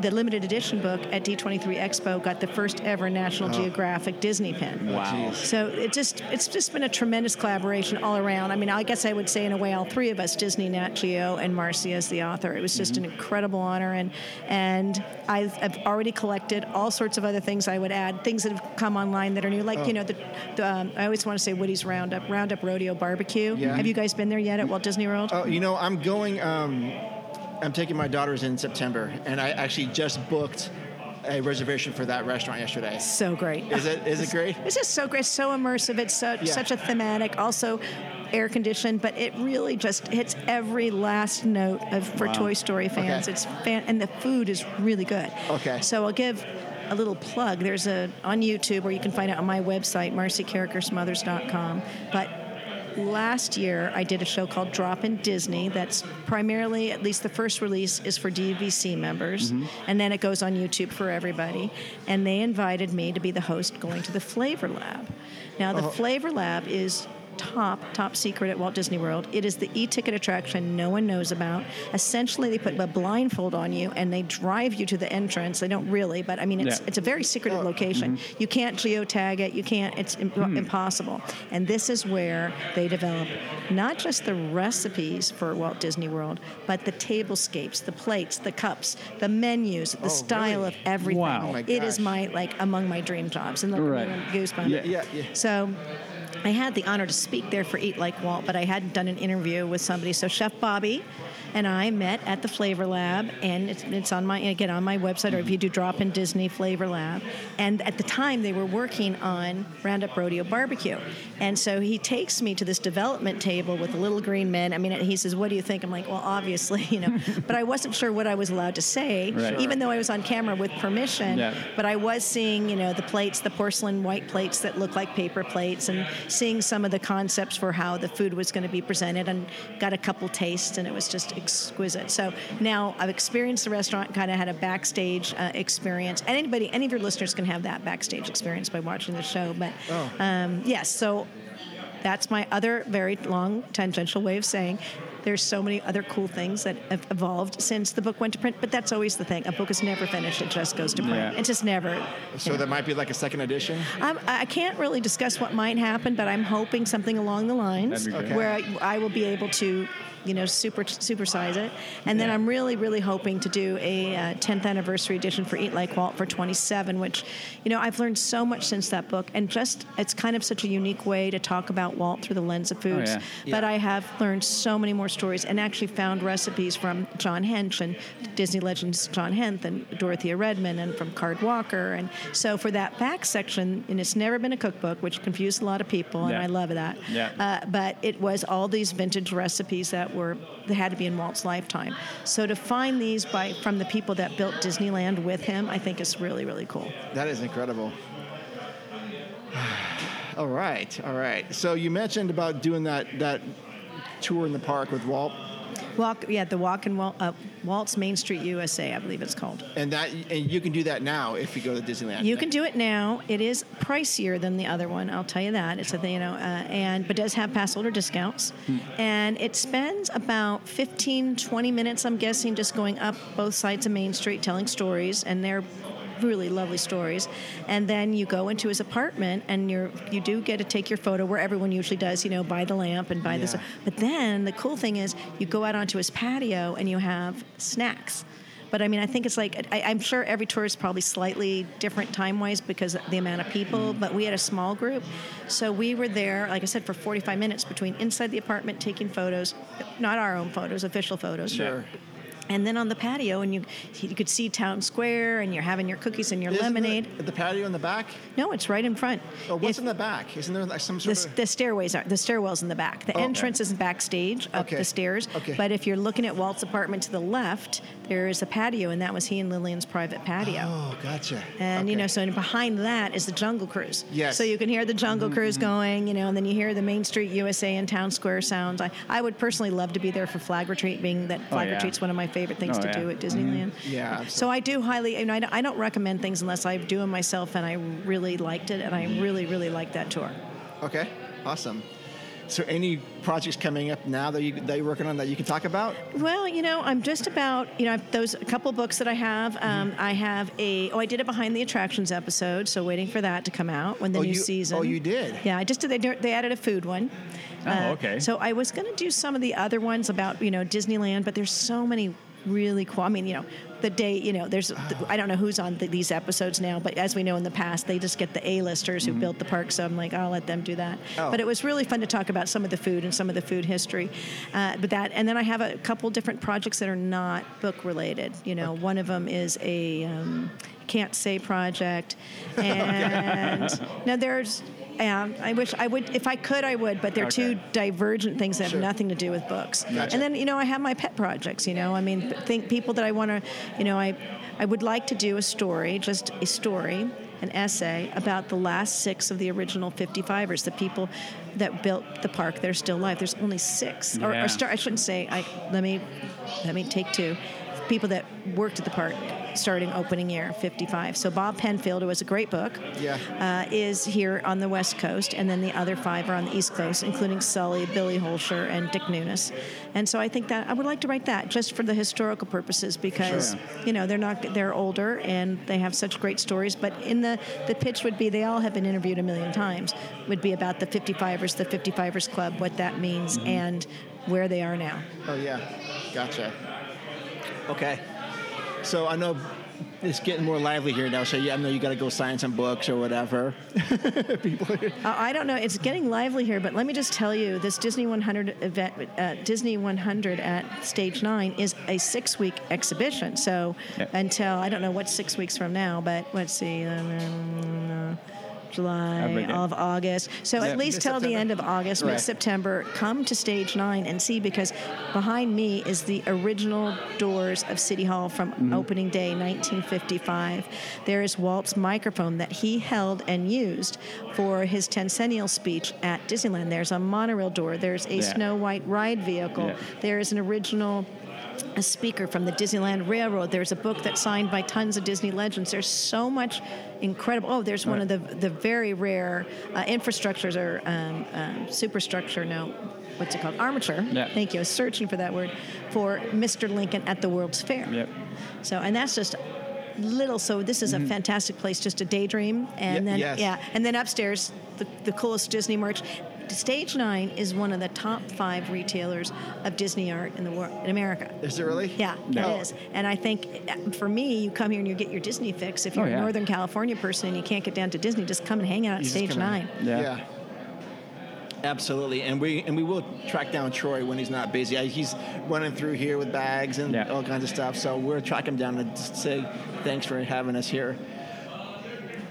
The limited edition book at D23 Expo got the first ever National Geographic Disney pin. Oh. Wow. So it just it's just been a tremendous collaboration all around. I mean, I guess I would say in a way all three of us, Disney, Nat Geo, and Marcy as the author. It was just Mm-hmm. an incredible honor, and and I've, I've already collected all sorts of other things I would add, things that have come online that are new, like you know the, the um, I always want to say Woody's Roundup, Roundup Rodeo Barbecue. Yeah. Have you guys been there yet at Walt Disney World? Oh, you know, I'm going. Um, I'm taking my daughters in September, and I actually just booked a reservation for that restaurant yesterday. So great. Is it? Is it great? It's just so great, so immersive. It's so, Yeah. such a thematic, also air conditioned, but it really just hits every last note of for Wow. Toy Story fans. Okay. It's fan, and the food is really good. Okay. So I'll give a little plug. There's a on YouTube, or you can find it on my website, marcycarrikersmothers.com. But last year I did a show called Drop in Disney. That's primarily, at least the first release, is for DVC members, mm-hmm. and then it goes on YouTube for everybody. And they invited me to be the host going to the Flavor Lab. Now the oh. Flavor Lab is top top secret at Walt Disney World. It is the e-ticket attraction no one knows about. Essentially, they put a blindfold on you and they drive you to the entrance. They don't really, but I mean, it's Yeah. it's a very secretive oh, location. Mm-hmm. You can't geotag it. You can't. It's im- hmm. impossible. And this is where they develop not just the recipes for Walt Disney World, but the tablescapes, the plates, the cups, the menus, the oh, style really? of everything. Wow. Oh my It is my like among my dream jobs. And look, Right. right. goosebumps. Yeah. Yeah, yeah. So I had the honor to speak there for Eat Like Walt, but I hadn't done an interview with somebody. So Chef Bobby and I met at the Flavor Lab, and it's, it's on my again on my website, or if you do drop in Disney Flavor Lab. And at the time, they were working on Roundup Rodeo Barbecue, and so he takes me to this development table with the little green men. I mean, he says, "What do you think?" I'm like, "Well, obviously, you know," but I wasn't sure what I was allowed to say, Right. even though I was on camera with permission. Yeah. But I was seeing, you know, the plates, the porcelain white plates that look like paper plates, and seeing some of the concepts for how the food was going to be presented, and got a couple tastes, and it was just exquisite. So now I've experienced the restaurant, kind of had a backstage uh, experience, and anybody, any of your listeners can have that backstage experience by watching the show. But um, yes, so that's my other very long tangential way of saying there's so many other cool things that have evolved since the book went to print but that's always the thing a book is never finished it just goes to print Yeah. it just never So that might be like a second edition. I'm, I can't really discuss what might happen, but I'm hoping something along the lines great. where I, I will be able to you know, super supersize it. And then I'm really, really hoping to do a uh, 10th anniversary edition for Eat Like Walt for 27, which, you know, I've learned so much since that book, and just it's kind of such a unique way to talk about Walt through the lens of foods. yeah. But Yeah. I have learned so many more stories, and actually found recipes from John Hench and Disney legends John Hench and Dorothea Redmond, and from Card Walker. And so for that back section, and it's never been a cookbook, which confused a lot of people, and Yeah. I love that. Yeah. Uh, but it was all these vintage recipes that were that had to be in Walt's lifetime. So to find these by from the people that built Disneyland with him, I think is really really cool. That is incredible. all right, all right. So you mentioned about doing that that tour in the park with Walt, Walk, yeah, the Walk and Walt, uh, Walt's Main Street USA, I believe it's called. and that and you can do that now if you go to Disneyland. You can do it now. It is pricier than the other one. I'll tell you that. It's a you know, uh, and but does have pass holder discounts, and it spends about 15, 20 minutes. I'm guessing just going up both sides of Main Street telling stories, and they're really lovely stories. And then you go into his apartment, and you're you do get to take your photo where everyone usually does, you know, by the lamp and by this. Yeah. But then the cool thing is you go out onto his patio and you have snacks. But I mean, I think it's like I, I'm sure every tour is probably slightly different time wise because of the amount of people. Mm. But we had a small group, so we were there, like I said, for 45 minutes between inside the apartment taking photos, not our own photos, official photos. Sure. And then on the patio, and you you could see town square, and you're having your cookies and your Isn't lemonade. The, the patio in the back. No, it's right in front. Oh, what's If- in the back? Isn't there like some the, sort of? the stairways are the stairwells in the back. The Oh, okay. entrance is backstage up Okay. the stairs. Okay. But if you're looking at Walt's apartment to the left, there is a patio, and that was he and Lillian's private patio. Oh, gotcha. And you know, so behind that is the Jungle Cruise. Yes. So you can hear the Jungle Mm-hmm, Cruise going, you know, and then you hear the Main Street USA and Town Square sounds. I, I would personally love to be there for Flag Retreat, being that Flag yeah. Retreat's one of my favorite things Oh, to yeah. do at Disneyland. Yeah, absolutely. So I do highly, and I don't, I don't recommend things unless I do them myself, and I really liked it, and I really, really liked that tour. Okay, awesome. So, any projects coming up now that you that you're working on that you can talk about? Well, you know, I'm just about, you know, those a couple books that I have. Um, Mm-hmm. I have a, oh, I did a behind the attractions episode, so waiting for that to come out when the Oh, new you- season. oh, you did? Yeah, I just did. They, they added a food one. Uh, Oh, okay. So I was going to do some of the other ones about, you know, Disneyland, but there's so many really cool. I mean, you know, the day, you know, there's, I don't know who's on the, these episodes now, but as we know in the past, they just get the A-listers who built the park. So I'm like, I'll let them do that. Mm-hmm. Oh. But it was really fun to talk about some of the food and some of the food history. Uh, but that, and then I have a couple different projects that are not book related. You know, one of them is a um, can't say project, and now there's. Yeah, I wish I would. If I could, I would. But they're Okay. two divergent things that Sure. have nothing to do with books. Gotcha. And then you know, I have my pet projects. You know, I mean, think people that I want to. You know, I I would like to do a story, just a story, an essay about the last six of the original 55ers, the people that built the park that are still alive. There's only six, or, Yeah. or start, I shouldn't say. I let me let me take two. People that worked at the park starting opening year 55. So Bob Penfield, who was a great book, Yeah. uh, is here on the West Coast, and then the other five are on the East Coast, including Sully, Billy Holscher, and Dick Nunis. And so I think that I would like to write that just for the historical purposes because Sure. you know they're not they're older and they have such great stories. But in the the pitch would be they all have been interviewed a million times. Would be about the 55ers, the 55ers Club, what that means, and where they are now. Oh yeah, gotcha. Okay, so I know it's getting more lively here now. So yeah, I know you got to go sign some books or whatever. People, Uh, I don't know. It's getting lively here, but let me just tell you, this Disney 100 event, uh, Disney 100 at Stage Nine, is a six-week exhibition. So Yeah. until I don't know what six weeks from now, but let's see. Um, July, all of August. So Yeah. at least till the end of August, Right. mid September, come to stage nine and see because behind me is the original doors of City Hall from Mm-hmm. opening day 1955. There is Walt's microphone that he held and used for his tencennial speech at Disneyland. There's a monorail door, there's a Yeah. Snow White ride vehicle, Yeah. there is an original a speaker from the Disneyland Railroad. There's a book that's signed by tons of Disney legends. There's so much incredible. Oh, there's one of the the very rare uh, infrastructures or um, um, superstructure. No, what's it called? Armature. Yeah. Thank you. I was searching for that word for Mr. Lincoln at the World's Fair. Yep. So, and that's just little. So this is a fantastic place just to daydream, and Ye- then yes. yeah, and then upstairs the, the coolest Disney merch. Stage Nine is one of the top five retailers of Disney art in the world in America. Is it really? Yeah, No. it is. And I think uh, for me, you come here and you get your Disney fix. If you're Oh, yeah. a Northern California person and you can't get down to Disney, just come and hang out at You Stage come in. Nine. Yeah. Absolutely, and we and we will track down Troy when he's not busy. I- He's running through here with bags and Yeah. all kinds of stuff. So we'll track him down and say thanks for having us here.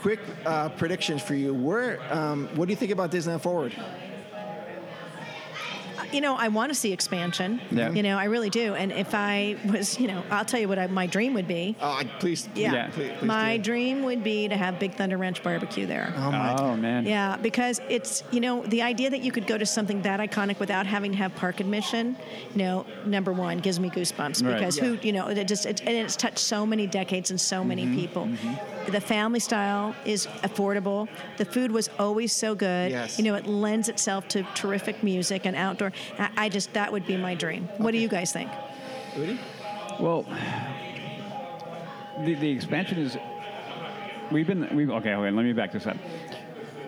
Quick uh, predictions for you. Where, um, what do you think about Disneyland Forward? You know, I want to see expansion. Yeah. You know, I really do. And if I was, you know, I'll tell you what I, my dream would be. Oh, I- please, please, Yeah. Yeah. please, please my do. dream would be to have Big Thunder Ranch barbecue there. Oh my Oh man. Yeah, because it's you know the idea that you could go to something that iconic without having to have park admission, you know, number one gives me goosebumps Right. because who you know it just it, and it's touched so many decades and so many mm-hmm. people. Mm-hmm. The family style is affordable. The food was always so good. Yes. You know, it lends itself to terrific music and outdoor. I, I just that would be my dream. What do you guys think? Woody? Well, the, the expansion is. We've been. We've okay. Okay. Let me back this up.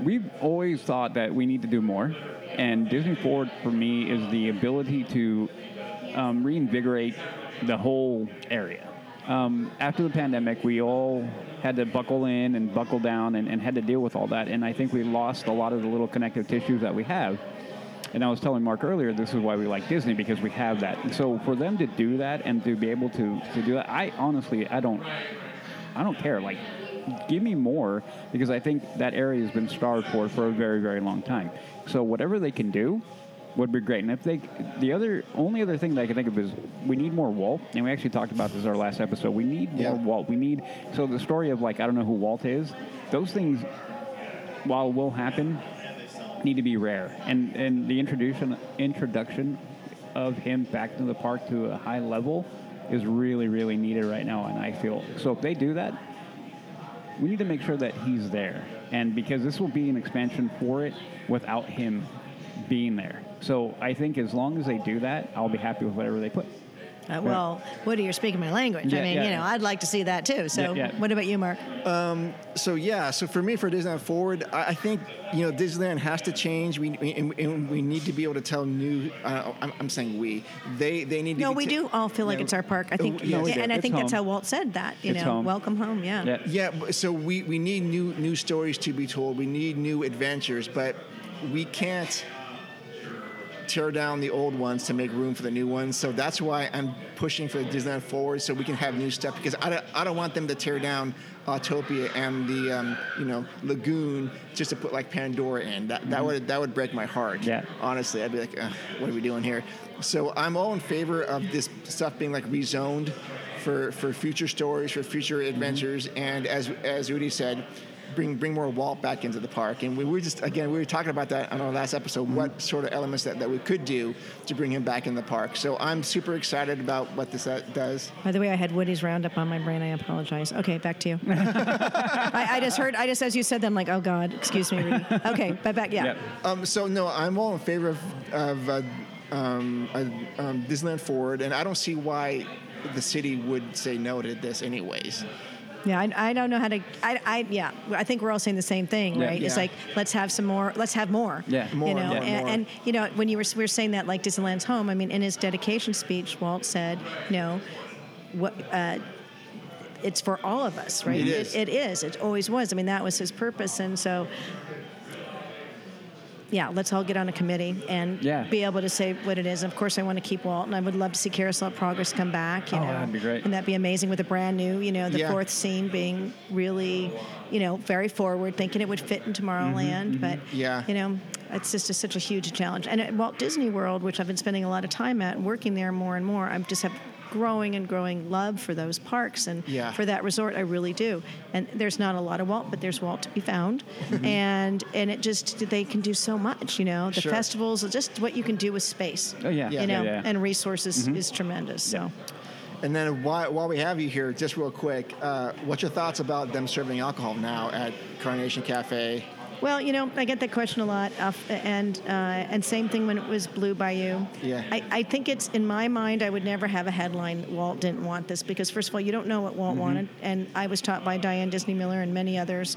We've always thought that we need to do more, and Disney Forward for me is the ability to um, reinvigorate the whole area. Um, after the pandemic, we all had to buckle in and buckle down and, and had to deal with all that, and I think we lost a lot of the little connective tissues that we have. And I was telling Mark earlier, this is why we like Disney because we have that. And so for them to do that and to be able to, to do that, I honestly, I don't, I don't care. Like, give me more because I think that area has been starved for for a very, very long time. So whatever they can do would be great. And if they, the other, only other thing that I can think of is we need more Walt. And we actually talked about this in our last episode. We need more Yeah. Walt. We need, so the story of like, I don't know who Walt is, those things, while will happen, need to be rare. And and the introduction introduction of him back to the park to a high level is really really needed right now. And I feel so if they do that, we need to make sure that he's there. And because this will be an expansion for it without him being there. So I think as long as they do that, I'll be happy with whatever they put. Uh, well, Woody, you're speaking my language. I mean, yeah. you know, I'd like to see that too. So, Yeah, yeah. what about you, Mark? So yeah, so for me, for Disneyland Forward, I, I think you know Disneyland has to change. We we, and, and we need to be able to tell new. Uh, I'm, I'm saying we. They they need to. No, be we t- do all feel like Yeah, it's our park. I think, uh, yes. No, we yeah, do. and I It's think that's how. Walt said that. You It's know, home. welcome home. Yeah. Yeah. Yeah, so we, we need new new stories to be told. We need new adventures, but we can't tear down the old ones to make room for the new ones. So that's why I'm pushing for the Disneyland Forward so we can have new stuff because I don't, I don't want them to tear down Autopia and the um, you know lagoon just to put like Pandora in. That that would that would break my heart. Yeah. Honestly, I'd be like, what are we doing here? So I'm all in favor of this stuff being like rezoned for for future stories, for future adventures, and as as Woody said, bring bring more Walt back into the park. And we were just again we were talking about that on our last episode. What sort of elements that, that we could do to bring him back in the park. So I'm super excited about what this uh, does. By the way, I had Woody's roundup on my brain. I apologize. Okay, back to you. I, I just heard. I just as you said, them like, oh God, excuse me, Rudy. Okay, but back. Yeah. Yeah. Um, so no, I'm all in favor of, of uh, um, uh, um, Disneyland Forward, and I don't see why the city would say no to this anyways. Yeah, I, I don't know how to. I, I yeah, I think we're all saying the same thing, Yeah. right? It's like let's have some more. Let's have more. Yeah. More, you know, more, and, more. and you know when you were we were saying that like Disneyland's home. I mean, in his dedication speech, Walt said, you know, what. Uh, it's for all of us, right? It is. It, it is. It always was. I mean, that was his purpose, and so. Yeah, let's all get on a committee and Yeah. be able to say what it is. Of course, I want to keep Walt, and I would love to see Carousel of Progress come back. You Oh, know, that'd be great. And that'd be amazing with a brand new, you know, the Yeah. fourth scene being really, you know, very forward, thinking it would fit in Tomorrowland. Mm-hmm, mm-hmm. But, Yeah. you know, it's just a, such a huge challenge. And at Walt Disney World, which I've been spending a lot of time at and working there more and more, I just have growing and growing love for those parks and Yeah. for that resort. I really do. And there's not a lot of Walt, but there's Walt to be found. Mm-hmm. And and it just they can do so much. You know, the Sure. festivals, just what you can do with space. Oh yeah. You yeah, know, yeah. and resources is tremendous. So. And then while, while we have you here, just real quick, uh, what's your thoughts about them serving alcohol now at Carnation Cafe? Well, you know, I get that question a lot, uh, and uh, and same thing when it was Blue Bayou. Yeah. I, I think it's in my mind. I would never have a headline. Walt didn't want this because first of all, you don't know what Walt wanted, and I was taught by Diane Disney Miller and many others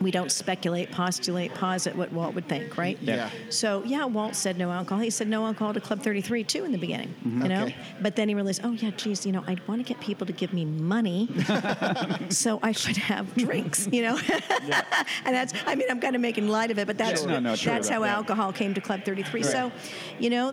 we don't speculate, postulate, posit what Walt would think, right? Yeah. So yeah, Walt said no alcohol. He said no alcohol to Club 33 too in the beginning. You know, Okay. but then he realized, oh yeah, geez, you know, I want to get people to give me money, so I should have drinks. You know, yeah. and that's. I mean, I'm kind of making light of it, but that's No, no, that's how yeah. alcohol came to Club 33. So, you know.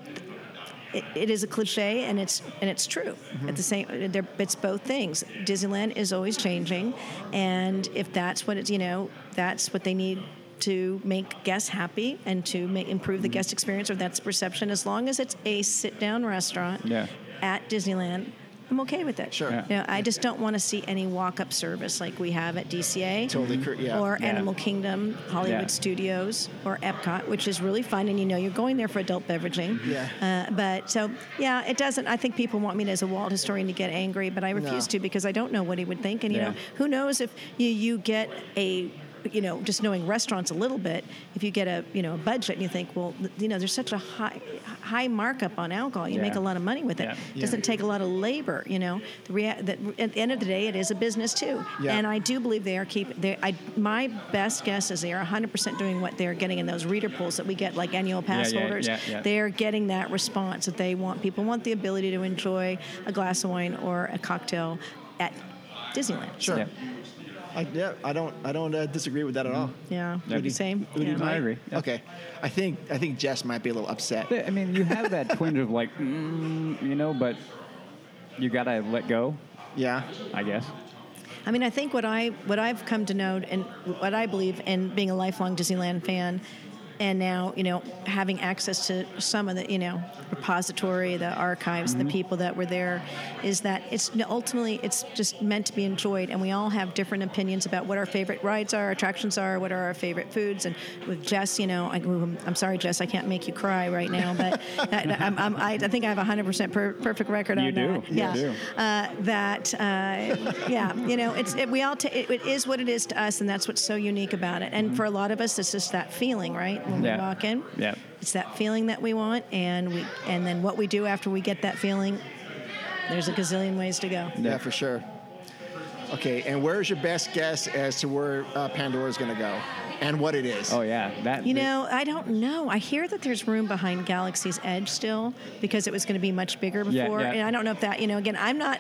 It, it is a cliche, and it's and it's true. Mm-hmm. At the same, they're- it's both things. Disneyland is always changing, and if that's what it's, you know, that's what they need to make guests happy and to make improve Mm-hmm. the guest experience, or that's perception. As long as it's a sit-down restaurant Yeah. at Disneyland, I'm okay with it. Sure. Yeah. You know, I just don't want to see any walk-up service like we have at DCA Totally cor- yeah. or Yeah. Animal Kingdom, Hollywood Yeah. Studios, or Epcot, which is really fun, and you know you're going there for adult beveraging. Yeah. Uh, but so yeah, it doesn't. I think people want me as a Walt historian to get angry, but I refuse No. to because I don't know what he would think, and you know who knows if you you get a you know just knowing restaurants a little bit if you get a you know a budget and you think well you know there's such a high high markup on alcohol you Yeah. make a lot of money with it Yeah. it doesn't take a lot of labor you know the rea- that at the end of the day it is a business too Yeah. and I do believe they are keep they I my best guess is they are 100% doing what they're getting in those reader pools that we get like annual pass yeah, holders yeah, yeah. they're getting that response that they want people want the ability to enjoy a glass of wine or a cocktail at Disneyland Sure. Yeah. I, yeah, I don't, I don't uh, disagree with that at all. yeah, Yeah. the same Would you yeah. I mind? agree, yeah. Okay, I think, I think Jess might be a little upset. I mean, you have that twinge of like, mm, you know, but you gotta let go, Yeah. I guess. I mean, I think what I what I've come to know and what I believe in being a lifelong Disneyland fan, and now you know having access to some of the you know repository, the archives, the people that were there, is that it's ultimately it's just meant to be enjoyed, and we all have different opinions about what our favorite rides are, attractions are, what are our favorite foods, and with Jess, you know, I, I'm sorry, Jess, I can't make you cry right now, but that, I'm, I'm, I, I think I have a hundred percent perfect record You on do. that. You Yeah, do. Uh, that uh, yeah, you know, it's it, we all ta- it, it is what it is to us, and that's what's so unique about it. And for a lot of us, it's just that feeling, right? When Yeah. we walk in, Yeah. it's that feeling that we want, and we and then what we do after we get that feeling. There's a gazillion ways to go. Yeah, for sure. Okay, and where's your best guess as to where uh, Pandora's going to go and what it is? Oh yeah, that. You know, I don't know. I hear that there's room behind Galaxy's Edge still because it was going to be much bigger Yeah, before. yeah. And I don't know if that, you know, again, I'm not.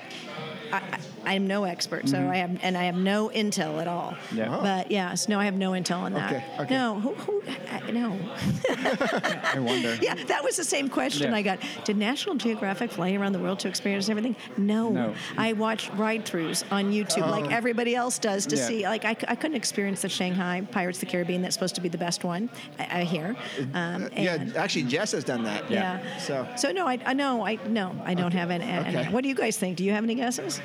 I, I- I'm no expert, so I have, and I have no intel at all. Mm-hmm. Yeah. Oh. But yes, no, I have no intel on that. Okay, okay. No, who, who, I, no. I wonder. Yeah, that was the same question Yeah. I got. Did National Geographic fly around the world to experience everything? No. No. I watch ride-throughs on YouTube like everybody else does to Yeah. see. Like I couldn't experience the Shanghai Pirates of the Caribbean. That's supposed to be the best one. I, I hear. Um, yeah, and- actually, Jess has done that. yeah. So, So no, I, I no, I no, I don't have any, any- Okay. What do you guys think? Do you have any guesses?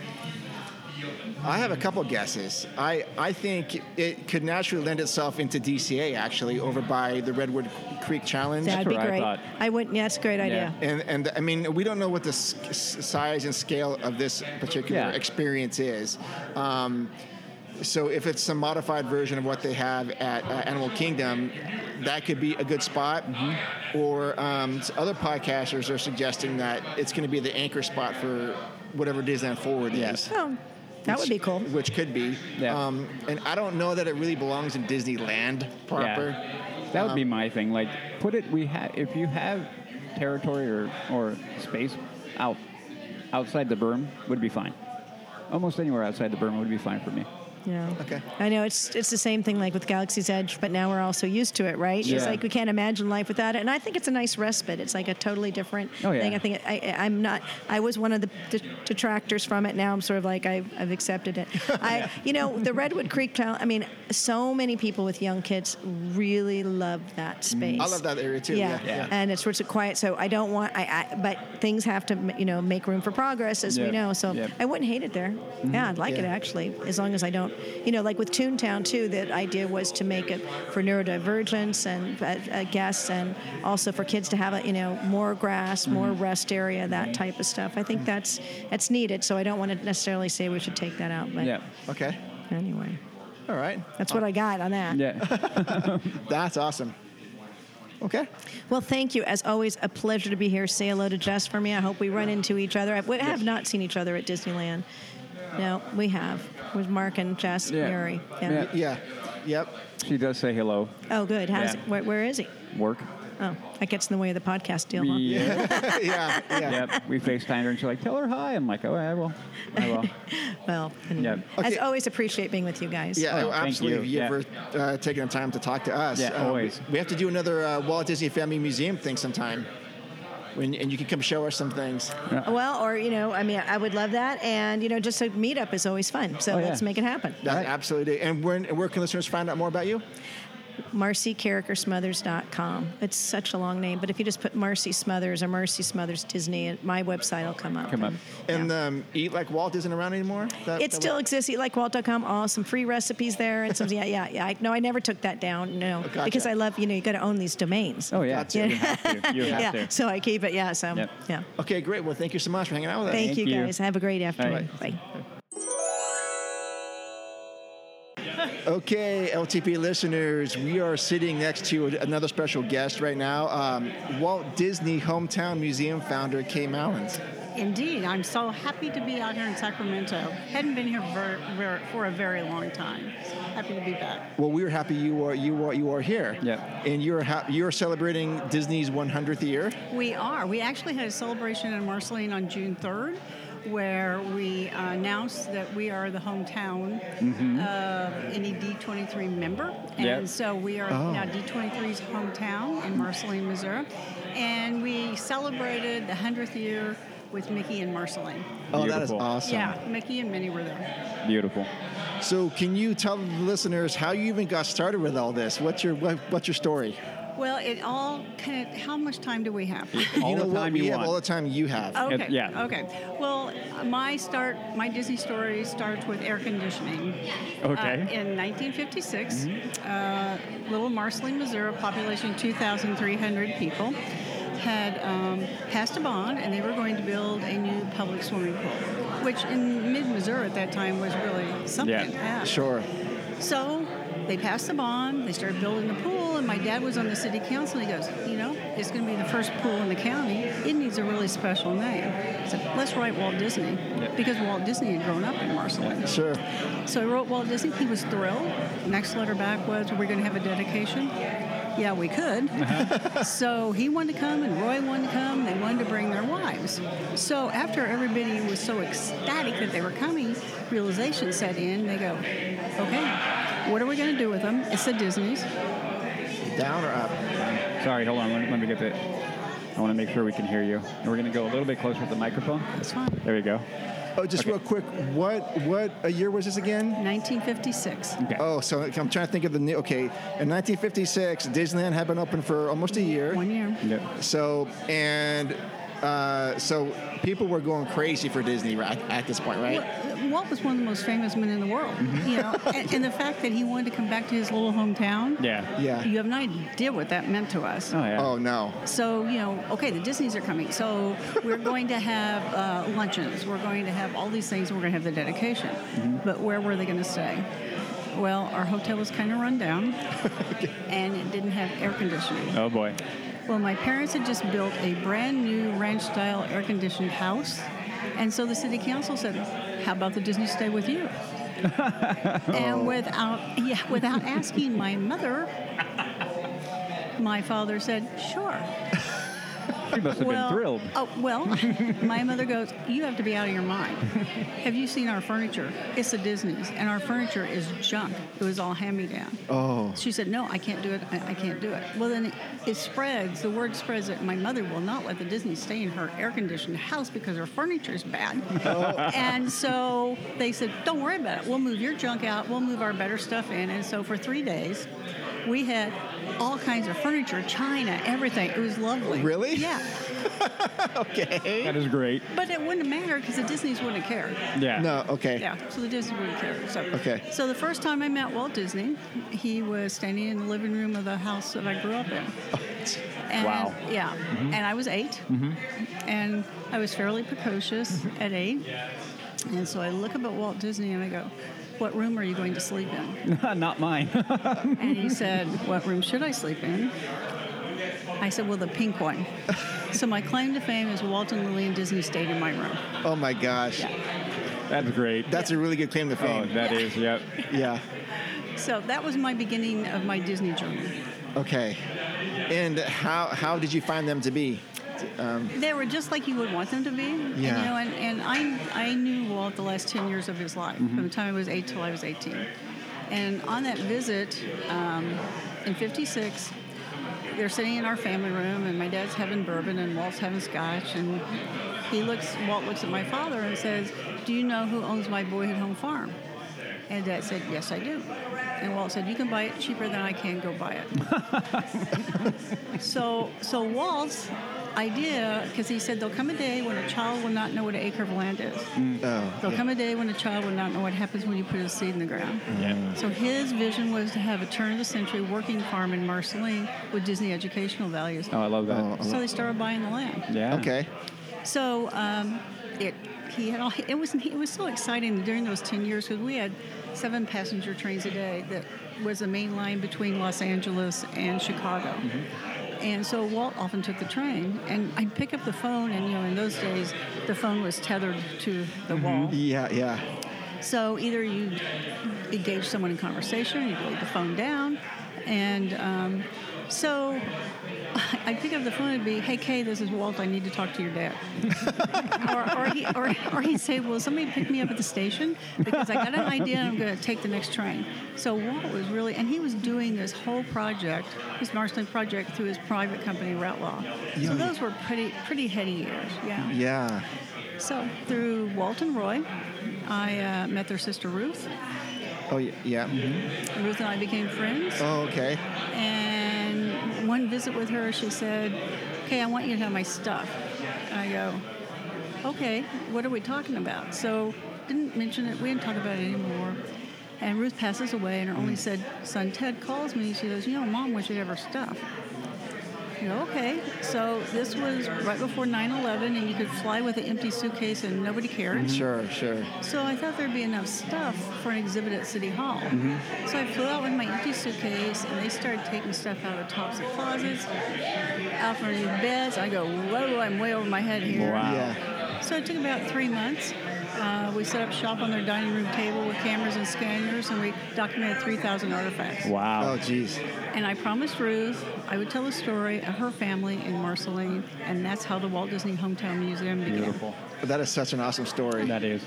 I have a couple guesses. I, I think it could naturally lend itself into DCA actually over by the Redwood Creek Challenge. That'd be what I great. thought. I wouldn't. Yeah, that's a great idea. and and I mean we don't know what the s- s- size and scale of this particular Yeah. experience is. Um, so if it's some modified version of what they have at uh, Animal Kingdom, that could be a good spot. Or um, s- other podcasters are suggesting that it's going to be the anchor spot for whatever Disneyland Forward Yeah. is. Oh, that would be cool. Which could be. Yeah. Um, and I don't know that it really belongs in Disneyland proper. Yeah. That would be my thing. Like, put it. We have if you have territory or or space out outside the berm would be fine. Almost anywhere outside the berm would be fine for me. Yeah. Okay. I know it's it's the same thing like with Galaxy's Edge, but now we're all so used to it, right? Yeah. It's like we can't imagine life without it, and I think it's a nice respite. It's like a totally different Oh, yeah. thing. I think I, I- I'm not. I was one of the de- detractors from it. Now I'm sort of like I've, I've accepted it. I, you know, the Redwood Creek Trail. I mean, so many people with young kids really love that mm. space. I love that area too. Yeah. Yeah, and it's sort of quiet. So I don't want. I, I but things have to, you know, make room for progress, as we Yep. know. So Yep. I wouldn't hate it there. Mm-hmm. Yeah, I'd like it actually, as long as I don't, you know, like with Toontown too. The idea was to make it for neurodivergence and uh, uh, guests, and also for kids to have a, you know, more grass, more rest area, that type of stuff. I think that's that's needed. So I don't want to necessarily say we should take that out. But Yeah. Okay. anyway, All right. that's what I got on that. Yeah. That's awesome. Okay. Well, thank you. As always, a pleasure to be here. Say hello to Jess for me. I hope we run into each other. I- We have not seen each other at Disneyland. No, we have with Mark and Jess Yeah. Murray. Yeah. Yeah. Yep. She does say hello. Oh, good. How's Yeah. it, where, where is he? Work. Oh, that gets in the way of the podcast deal, huh? Yeah. yeah. Yeah. yep. We FaceTimed her and she's like, tell her hi. I'm like, oh, I will. I will. Well, anyway. Yep. as Okay. always, appreciate being with you guys. Yeah, Oh, absolutely. you. If you Yeah. ever uh, taken the time to talk to us, Yeah, uh, always. We, we have to do another uh, Walt Disney Family Museum thing sometime, when, and you can come show us some things. Well, or you know, I mean, I would love that, and you know, just a meetup is always fun. So Oh, yeah. let's make it happen. That's Right. absolutely. And where, where can listeners find out more about you? MarcyCarrikersmothers.com. It's such a long name, but if you just put Marcy Smothers or Marcy Smothers Disney, my website will come up. Come up. And um, Eat Like Walt isn't around anymore. That- It that still wa- exists. EatlikeWalt.com. All some free recipes there, and some yeah, yeah, yeah. I, no, I never took that down. No, Gotcha. because I love you know you got to own these domains. Oh, yeah. Gotcha. You have to. You have yeah. to. So I keep it. Yeah. So Yep. yeah. Okay, great. Well, thank you so much for hanging out with us. Thank, Thank you you. guys. Have a great afternoon. Bye. Bye. Okay, LTP listeners, we are sitting next to another special guest right now, um, Walt Disney Hometown Museum founder Kaye Malins. Indeed, I'm so happy to be out here in Sacramento. Hadn't been here for, for, for a very long time. Happy to be back. Well, we're happy you are you are you are here. Yep. And you're ha- you're celebrating Disney's 100th year. We are. We actually had a celebration in Marceline on June 3rd where we uh, announced that we are the hometown of any D23 member. And Yep. so we are Oh. now D23's hometown in Marceline, Missouri. And we celebrated the 100th year with Mickey and Marceline. Oh, that is awesome. Yeah, Mickey and Minnie were there. Beautiful. So, can you tell the listeners how you even got started with all this? What's your what, what's your story? Well, it all kind of, how much time do we have? All you know the what? time we you have want. all the time you have. Okay. yeah. Okay. Well, my start, my Disney story starts with air conditioning. Okay. Uh, in 1956, uh, little Marceline, Missouri, population 2,300 people, had um, passed a bond and they were going to build a new public swimming pool, which in mid Missouri at that time was really something. Yeah. Sure. So they passed the bond, they started building the pool, and my dad was on the city council. And he goes, You know, it's going to be the first pool in the county. It needs a really special name. I said, Let's write Walt Disney, because Walt Disney had grown up in Marceline. Sure. So I wrote Walt Disney. He was thrilled. Next letter back was, we're we going to have a dedication? Yeah, we could. Uh-huh. so he wanted to come, and Roy wanted to come. They wanted to bring their wives. So after everybody was so ecstatic that they were coming, realization set in. They go, Okay, what are we going to do with them? It's the Disney's. Down or up? Sorry, hold on. Let me, let me get the. I want to make sure we can hear you. And we're going to go a little bit closer to the microphone. That's fine. There you go. Oh, just real quick. What what a year was this again? 1956. Okay. Oh, so I'm trying to think of the new. Okay, in 1956, Disneyland had been open for almost a year. One year. Yep. So and uh, so people were going crazy for Disney right, at this point, right? Well, Walt was one of the most famous men in the world, you know, and, and the fact that he wanted to come back to his little hometown. Yeah. Yeah. You have no idea what that meant to us. Oh yeah. Oh no. So, you know, okay, the Disneys are coming. So we're going to have uh, luncheons. We're going to have all these things. We're going to have the dedication. But where were they going to stay? Well, our hotel was kind of run down, and it didn't have air conditioning. Oh boy. Well, my parents had just built a brand new ranch-style air-conditioned house, and so the city council said, "How about the Disney stay with you?" And oh. without, yeah, without asking my mother, my father said, "Sure." She must have well, been thrilled. Oh well, my mother goes, "You have to be out of your mind. Have you seen our furniture? It's the Disney's, and our furniture is junk. It was all hand-me-down." Oh. She said, "No, I can't do it. I, I can't do it." Well, then it, it spreads. The word spreads that my mother will not let the Disney stay in her air-conditioned house because her furniture is bad. Oh. And so they said, "Don't worry about it. We'll move your junk out. We'll move our better stuff in." And so for three days, we had all kinds of furniture, china, everything. It was lovely. Really? Yeah. Okay. That is great. But it wouldn't matter because the Disneys wouldn't care. Yeah. No. Okay. Yeah, so the Disney wouldn't care. So, Okay. So the first time I met Walt Disney, he was standing in the living room of the house that I grew up in. And, Wow. Yeah, and I was 8 mm-hmm. and I was fairly precocious at eight. And so I look up at Walt Disney and I go, "What room are you going to sleep in?" Not mine. And he said, "What room should I sleep in?" I said, "Well, the pink one." so my claim to fame is Walt and Lillian Disney stayed in my room. Oh my gosh. That's great. That's a really good claim to fame. oh, fame. that is. Yep. yeah. So that was my beginning of my Disney journey. Okay. And how how did you find them to be? Um, They were just like you would want them to be. And, Yeah. you know, and, and I, I knew Walt the last 10 years of his life, Mm-hmm. from the time I was 8 till I was 18. And on that visit um, in 56, they're sitting in our family room, and my dad's having bourbon, and Walt's having scotch. And he looks, Walt looks at my father and says, Do you know who owns my boyhood home farm? And Dad said, Yes, I do. And Walt said, You can buy it cheaper than I can, go buy it. so, so Walt's idea, because he said, There'll come a day when a child will not know what an acre of land is. oh, There'll come a day when a child will not know what happens when you put a seed in the ground. Yeah. So his vision was to have a turn of the century working farm in Marceline with Disney educational values. Oh, I love that. Oh, So they started buying the land. yeah. okay. So um, it he had all, it was it was so exciting during those ten years because we had seven passenger trains a day that was a main line between Los Angeles and Chicago. And so Walt often took the train, and I'd pick up the phone, and you know, in those days, the phone was tethered to the wall. Yeah, yeah. So either you engage someone in conversation, you lay the phone down, and um, so I pick up the phone and be, "Hey Kay, this is Walt. I need to talk to your dad." or, or, he, or, or he'd say, "Well, somebody pick me up at the station because I got an idea and I'm going to take the next train." So Walt was really, and he was doing this whole project, this Marceline project, through his private company Retlaw. So those were pretty pretty heady years. Yeah. Yeah. So through Walt and Roy, I uh, met their sister Ruth. Oh, y- yeah. Mm-hmm. Ruth and I became friends. Oh, okay. And one visit with her, she said, "Okay, I want you to have my stuff." And I go, "Okay, what are we talking about?" So didn't mention it. We didn't talk about it anymore. And Ruth passes away, and her only mm. said son Ted calls me. She goes, "You know, Mom wants you to have her stuff." Okay. So this was right before 9/11, and you could fly with an empty suitcase, and nobody cared. Mm-hmm. Sure, sure. So I thought there'd be enough stuff for an exhibit at City Hall. Mm-hmm. So I flew out with my empty suitcase, and they started taking stuff out of the tops of closets, out from beds. I go, whoa, I'm way over my head here. Wow. Yeah. So it took about three months. Uh, we set up shop on their dining room table with cameras and scanners, and we documented 3,000 artifacts. Wow. Oh, geez. And I promised Ruth I would tell the story of her family in Marceline, and that's how the Walt Disney Hometown Museum began. Beautiful. That is such an awesome story. That is.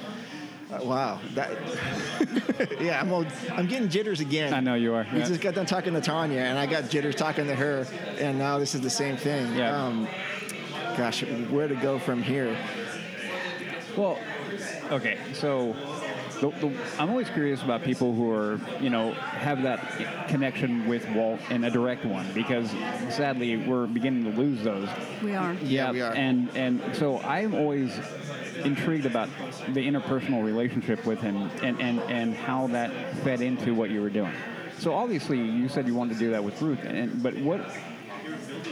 Uh, wow. That. yeah, I'm. All, I'm getting jitters again. I know you are. We Yeah. just got done talking to Tanya, and I got jitters talking to her, and now this is the same thing. Yeah. Um, gosh, where to go from here? Well, okay, so the, the, I'm always curious about people who are, you know, have that connection with Walt in a direct one because sadly we're beginning to lose those. We are. Yeah, we are. And and so I'm always intrigued about the interpersonal relationship with him and, and, and how that fed into what you were doing. So obviously you said you wanted to do that with Ruth, and but what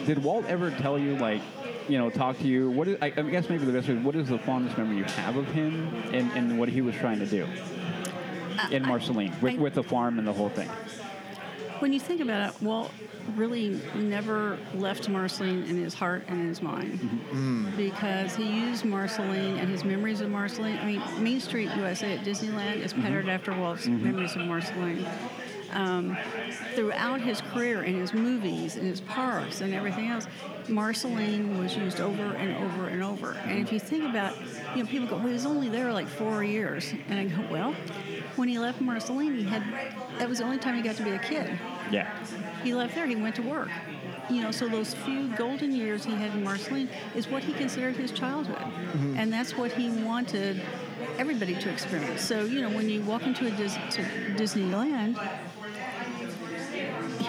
did Walt ever tell you like? You know, talk to you. What is? I, I guess maybe the best is what is the fondest memory you have of him and, and what he was trying to do uh, in Marceline with, I- with the farm and the whole thing. When you think about it, Walt really never left Marceline in his heart and in his mind mm-hmm. because he used Marceline and his memories of Marceline. I mean, Main Street USA at Disneyland is mm-hmm. patterned after Walt's mm-hmm. memories of Marceline. Um, throughout his career in his movies, in his parks, and everything else, Marceline was used over and over and over. And if you think about, you know, people go, well, he was only there like four years. And I go, well, when he left Marceline, he had, that was the only time he got to be a kid. Yeah. He left there, he went to work. You know, so those few golden years he had in Marceline is what he considered his childhood. Mm-hmm. And that's what he wanted everybody to experience. So, you know, when you walk into a Dis- to Disneyland,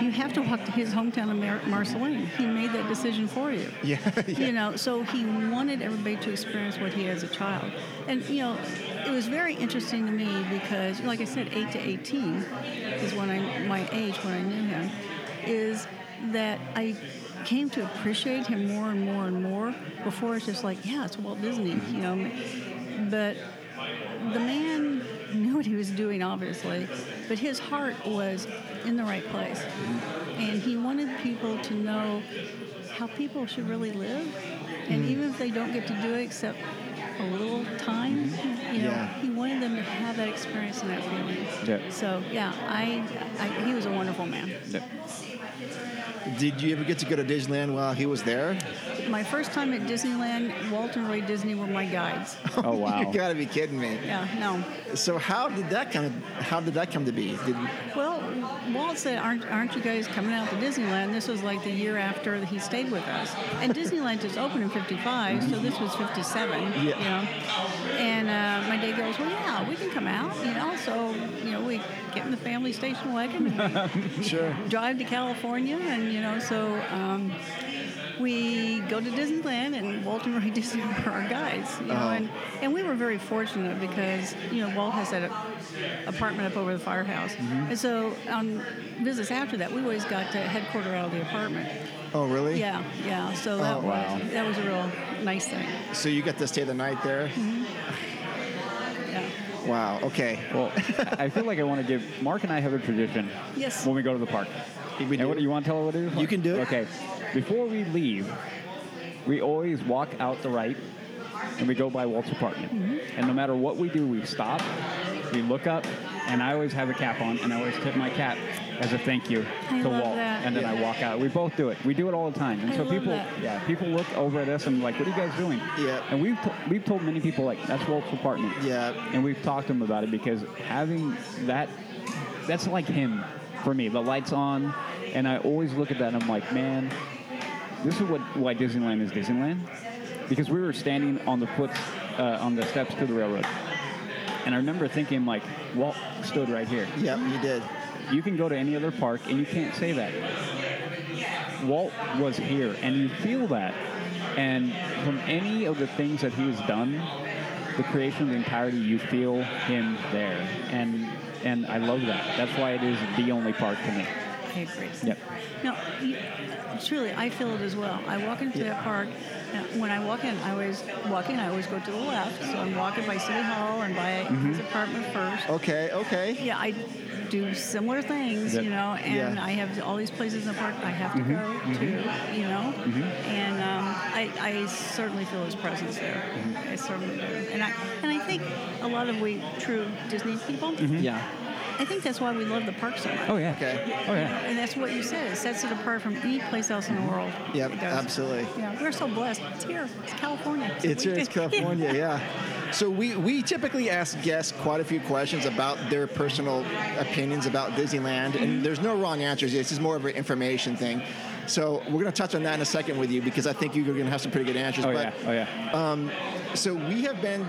you have to walk to his hometown of Mar- Marceline. He made that decision for you. Yeah. You know, so he wanted everybody to experience what he had as a child. And, you know, it was very interesting to me because, like I said, 8 to 18 is when I, my age when I knew him, is that I came to appreciate him more and more and more. Before it's just like, yeah, it's Walt Disney, you mm-hmm. know. But the man knew what he was doing, obviously, but his heart was in the right place. And he wanted people to know how people should really live. And mm. even if they don't get to do it except a little time. You know, Yeah. he wanted them to have that experience and that feeling. Yeah. So yeah, I, I he was a wonderful man. Yeah. Did you ever get to go to Disneyland while he was there? My first time at Disneyland, Walt and Roy Disney were my guides. Oh wow. you gotta be kidding me. Yeah, no. So how did that kind of how did that come to be? Did, Well, Walt said, aren't, aren't you guys coming out to Disneyland? This was like the year after he stayed with us. And Disneyland just opened in 55, so this was 57, Yeah. you know. And uh, my dad goes, well, yeah, we can come out, you know. So, you know, we get in the family station wagon and sure. drive to California. And, you know, so um, we go to Disneyland and Walt and Roy Disney were our guides, you know. Oh. And, and we were very fortunate because, you know, Walt has that apartment up over the firehouse. Mm-hmm. And so on visits after that, we always got to headquarter out of the apartment. Oh really? Yeah, yeah. So that Oh, was wow. that was a real nice thing. So you got to stay the night there? Yeah. Wow. Okay. Well, I feel like I want to give Mark and I have a tradition. Yes. When we go to the park. We And do. what, you want to tell her what it is? You can do it. Okay. Before we leave, we always walk out the right, and we go by Walt's apartment. Mm-hmm. And no matter what we do, we stop, we look up, and I always have a cap on, and I always tip my cap as a thank you I to love Walt. that. And then I walk out. We both do it. We do it all the time. And I so love people, that. yeah, people look over at us and like, what are you guys doing? Yeah. And we've t- we've told many people like that's Walt's apartment. Yeah. And we've talked to them about it because having that, that's like him for me. The lights on, and I always look at that and I'm like, man, this is what why Disneyland is Disneyland, because we were standing on the foot, uh, on the steps to the railroad, and I remember thinking like, Walt stood right here. Yep, you did. You can go to any other park and you can't say that. Walt was here, and you feel that. And from any of the things that he has done, the creation of the entirety, you feel him there, and and I love that. That's why it is the only park to me. I agree. Yep. No, you, truly, I feel it as well. I walk into that park. and When I walk in, I always walk in. I always go to the left, so I'm walking by City Hall and by Mm-hmm. his apartment first. Okay. Okay. Yeah, I do similar things, Yep. you know, and Yeah. I have all these places in the park I have to mm-hmm. go to, mm-hmm. you know, mm-hmm. and um, I, I certainly feel his presence there. I certainly do, and I and I think a lot of we true Disney people, Yeah. I think that's why we love the park so much. Oh yeah. Okay. Oh yeah. And that's what you said. It sets it apart from any place else in the world. Yep, absolutely. Yeah, we're so blessed. It's here. It's California. So It's we- here, it's California, yeah. So we, we typically ask guests quite a few questions about their personal opinions about Disneyland, and mm-hmm. there's no wrong answers. This is more of an information thing. So we're going to touch on that in a second with you because I think you're going to have some pretty good answers. Oh but, yeah. Oh yeah. Um, so we have been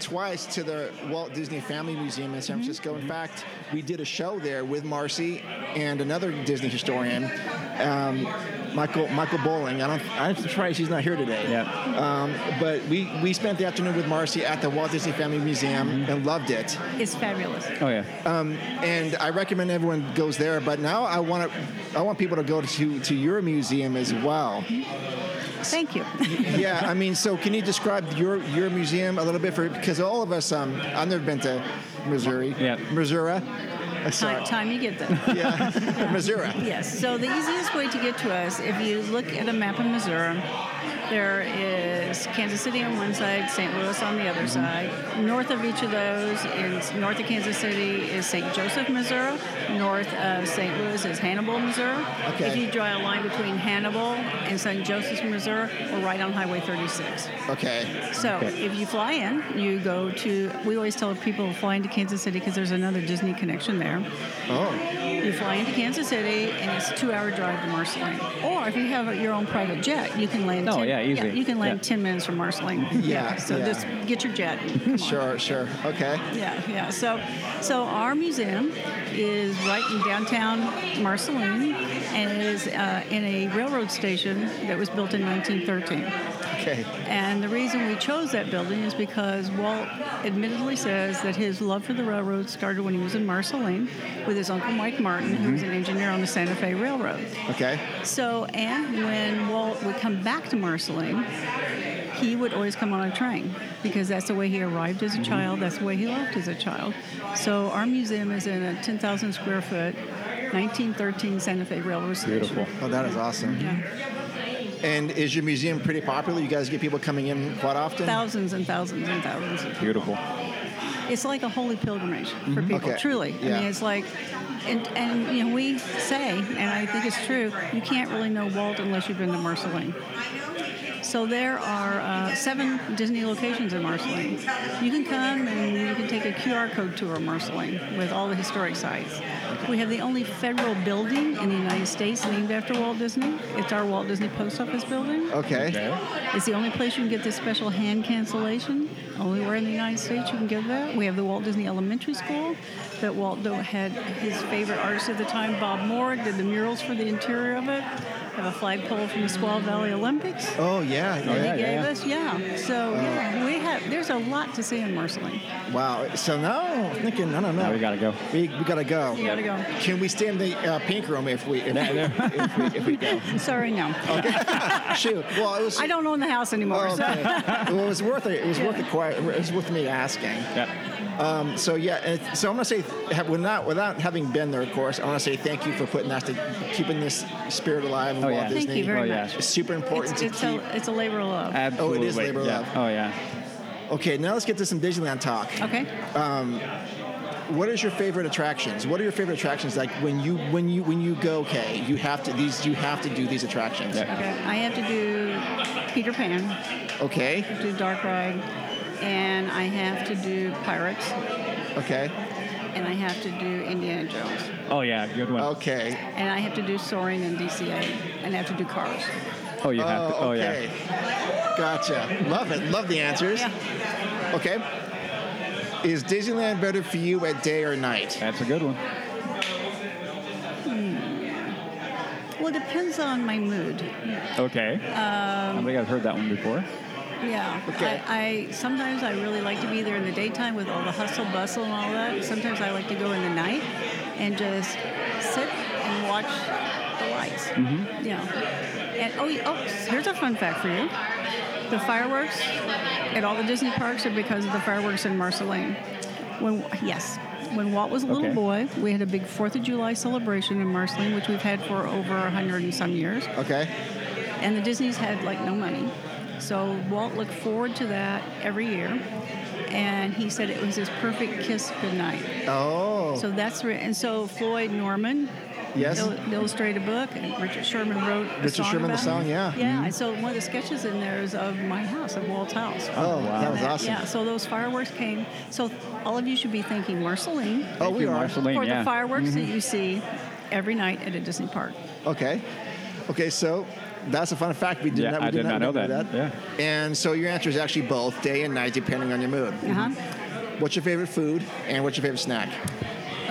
twice to the Walt Disney Family Museum in San mm-hmm. Francisco. In mm-hmm. fact, we did a show there with Marcy and another Disney historian, um, Michael Michael Bowling. I don't. I'm surprised he's not here today. Yeah. Um, but we we spent the afternoon with Marcy at the Walt Disney Family Museum mm-hmm. and loved it. It's fabulous. Oh yeah. Um, and I recommend everyone goes there. But now I want to I want people to go to to your museum as well. Thank you. yeah, I mean, so can you describe your your museum a little bit for because all of us, um, I've never been to Missouri. Yeah. Missouri. Time, time you get there. Yeah, Missouri. Yes. So the easiest way to get to us, if you look at a map of Missouri, there is Kansas City on one side, St. Louis on the other side. North of each of those, in north of Kansas City, is St. Joseph, Missouri. North of St. Louis is Hannibal, Missouri. Okay. If you draw a line between Hannibal and St. Joseph, Missouri, we're right on Highway 36. Okay. So if you fly in, you go to. We always tell people fly into Kansas City because there's another Disney connection there. Oh, You fly into Kansas City, and it's a two-hour drive to Marceline. Or if you have your own private jet, you can land. Oh, 10, yeah, easy. you can land Yeah. ten minutes from Marceline. Yeah, So yeah. just get your jet. and come on. sure, sure. Okay. Yeah, yeah. So, so our museum is right in downtown Marceline, and it is uh, in a railroad station that was built in 1913. Okay. And the reason we chose that building is because Walt admittedly says that his love for the railroad started when he was in Marceline with his uncle Mike Martin, who was an mm-hmm. engineer on the Santa Fe Railroad. Okay. So, and when Walt would come back to Marceline, he would always come on a train because that's the way he arrived as a mm-hmm. child, that's the way he left as a child. So, our museum is in a 10,000 square foot 1913 Santa Fe Railroad Station. Beautiful. Oh, that is awesome. Yeah. And is your museum pretty popular? You guys get people coming in quite often? Thousands and thousands and thousands. Of Beautiful. it's like a holy pilgrimage for mm-hmm. people. Okay. Truly, I mean, it's like, and, and you know, we say, and I think it's true, you can't really know Walt unless you've been to Marceline. So there are uh, seven Disney locations in Marceline. You can come and you can take a QR code tour of Marceline with all the historic sites. We have the only federal building in the United States named after Walt Disney. It's our Walt Disney Post Office building. Okay. It's the only place you can get this special hand cancellation. Only where in the United States you can get that. We have the Walt Disney Elementary School that Walt had his favorite artist at the time, Bob Moore, did the murals for the interior of it. Have a flagpole from the Squaw Valley Olympics. Oh yeah. Oh, They yeah, gave yeah. us, yeah. So yeah, we have. There's a lot to see in Marceline. Wow. So now I'm thinking, I don't know. Now we gotta go. We, we gotta go. You gotta go. Can we stay in the uh, pink room if we if, if, we if we go? Sorry, no. Okay. Shoot. Well, it was. I don't own the house anymore. Oh, so- well, it was worth it. It was worth it. Quite. It was worth me asking. Yeah. Um, so yeah. So I'm gonna say, ha- without without having been there, of course, I want to say thank you for putting us to keeping this spirit alive Oh, Oh, Walt yeah. Disney. Thank you very Oh, yeah. much. It's super important It's, to it's, keep. a, it's a labor of love. Absolutely. Oh, labor of yeah. love. Oh yeah. Okay, now let's get to some Disneyland talk. Okay. Um, what is your favorite attractions? What are your favorite attractions? Like when you when you when you go, okay, you have to these you have to do these attractions. Yeah. Okay. I have to do Peter Pan. Okay, do Dark Ride, and I have to do Pirates, okay, and I have to do Indiana Jones, Oh yeah. Good one. okay. and I have to do Soaring and DCA, and I have to do Cars. Oh, you have to. Oh, Oh okay. Gotcha. Love it. Love the answers. Yeah. Okay. Is Disneyland better for you at day or night? That's a good one. Well, it depends on my mood. Okay. Um, I think I've heard that one before. Yeah. Okay. I, I sometimes I really like to be there in the daytime with all the hustle bustle and all that. Sometimes I like to go in the night and just sit and watch the lights. Mm-hmm. Yeah. And oh, oh, here's a fun fact for you: the fireworks at all the Disney parks are because of the fireworks in Marceline. When yes. When Walt was a little Okay. boy, we had a big Fourth of July celebration in Marceline, which we've had for over a hundred and some years Okay. and the Disneys had like no money. So Walt looked forward to that every year, and he said it was his perfect kiss goodnight. Oh. So that's re- and so Floyd Norman. Yes. il- illustrated book, and Richard Sherman wrote. a Richard song Sherman, the about it. song, yeah. Yeah, and so one of the sketches in there is of my house, of Walt's house. oh, wow. that was awesome. Yeah, so those fireworks came. So all of you should be thanking Marceline Oh, we are. Marceline, for yeah. the fireworks that Mm-hmm. you see every night at a Disney park. Okay. Okay, so that's a fun fact. We did Yeah, not. We I did not know that. Yeah. And so your answer is actually both day and night, depending on your mood. Uh-huh. What's your favorite food and what's your favorite snack?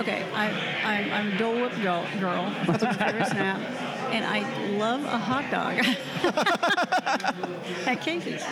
Okay, I, I'm, I'm a Dole Whip girl. girl. That's my favorite snack. And I love a hot dog at Casey's.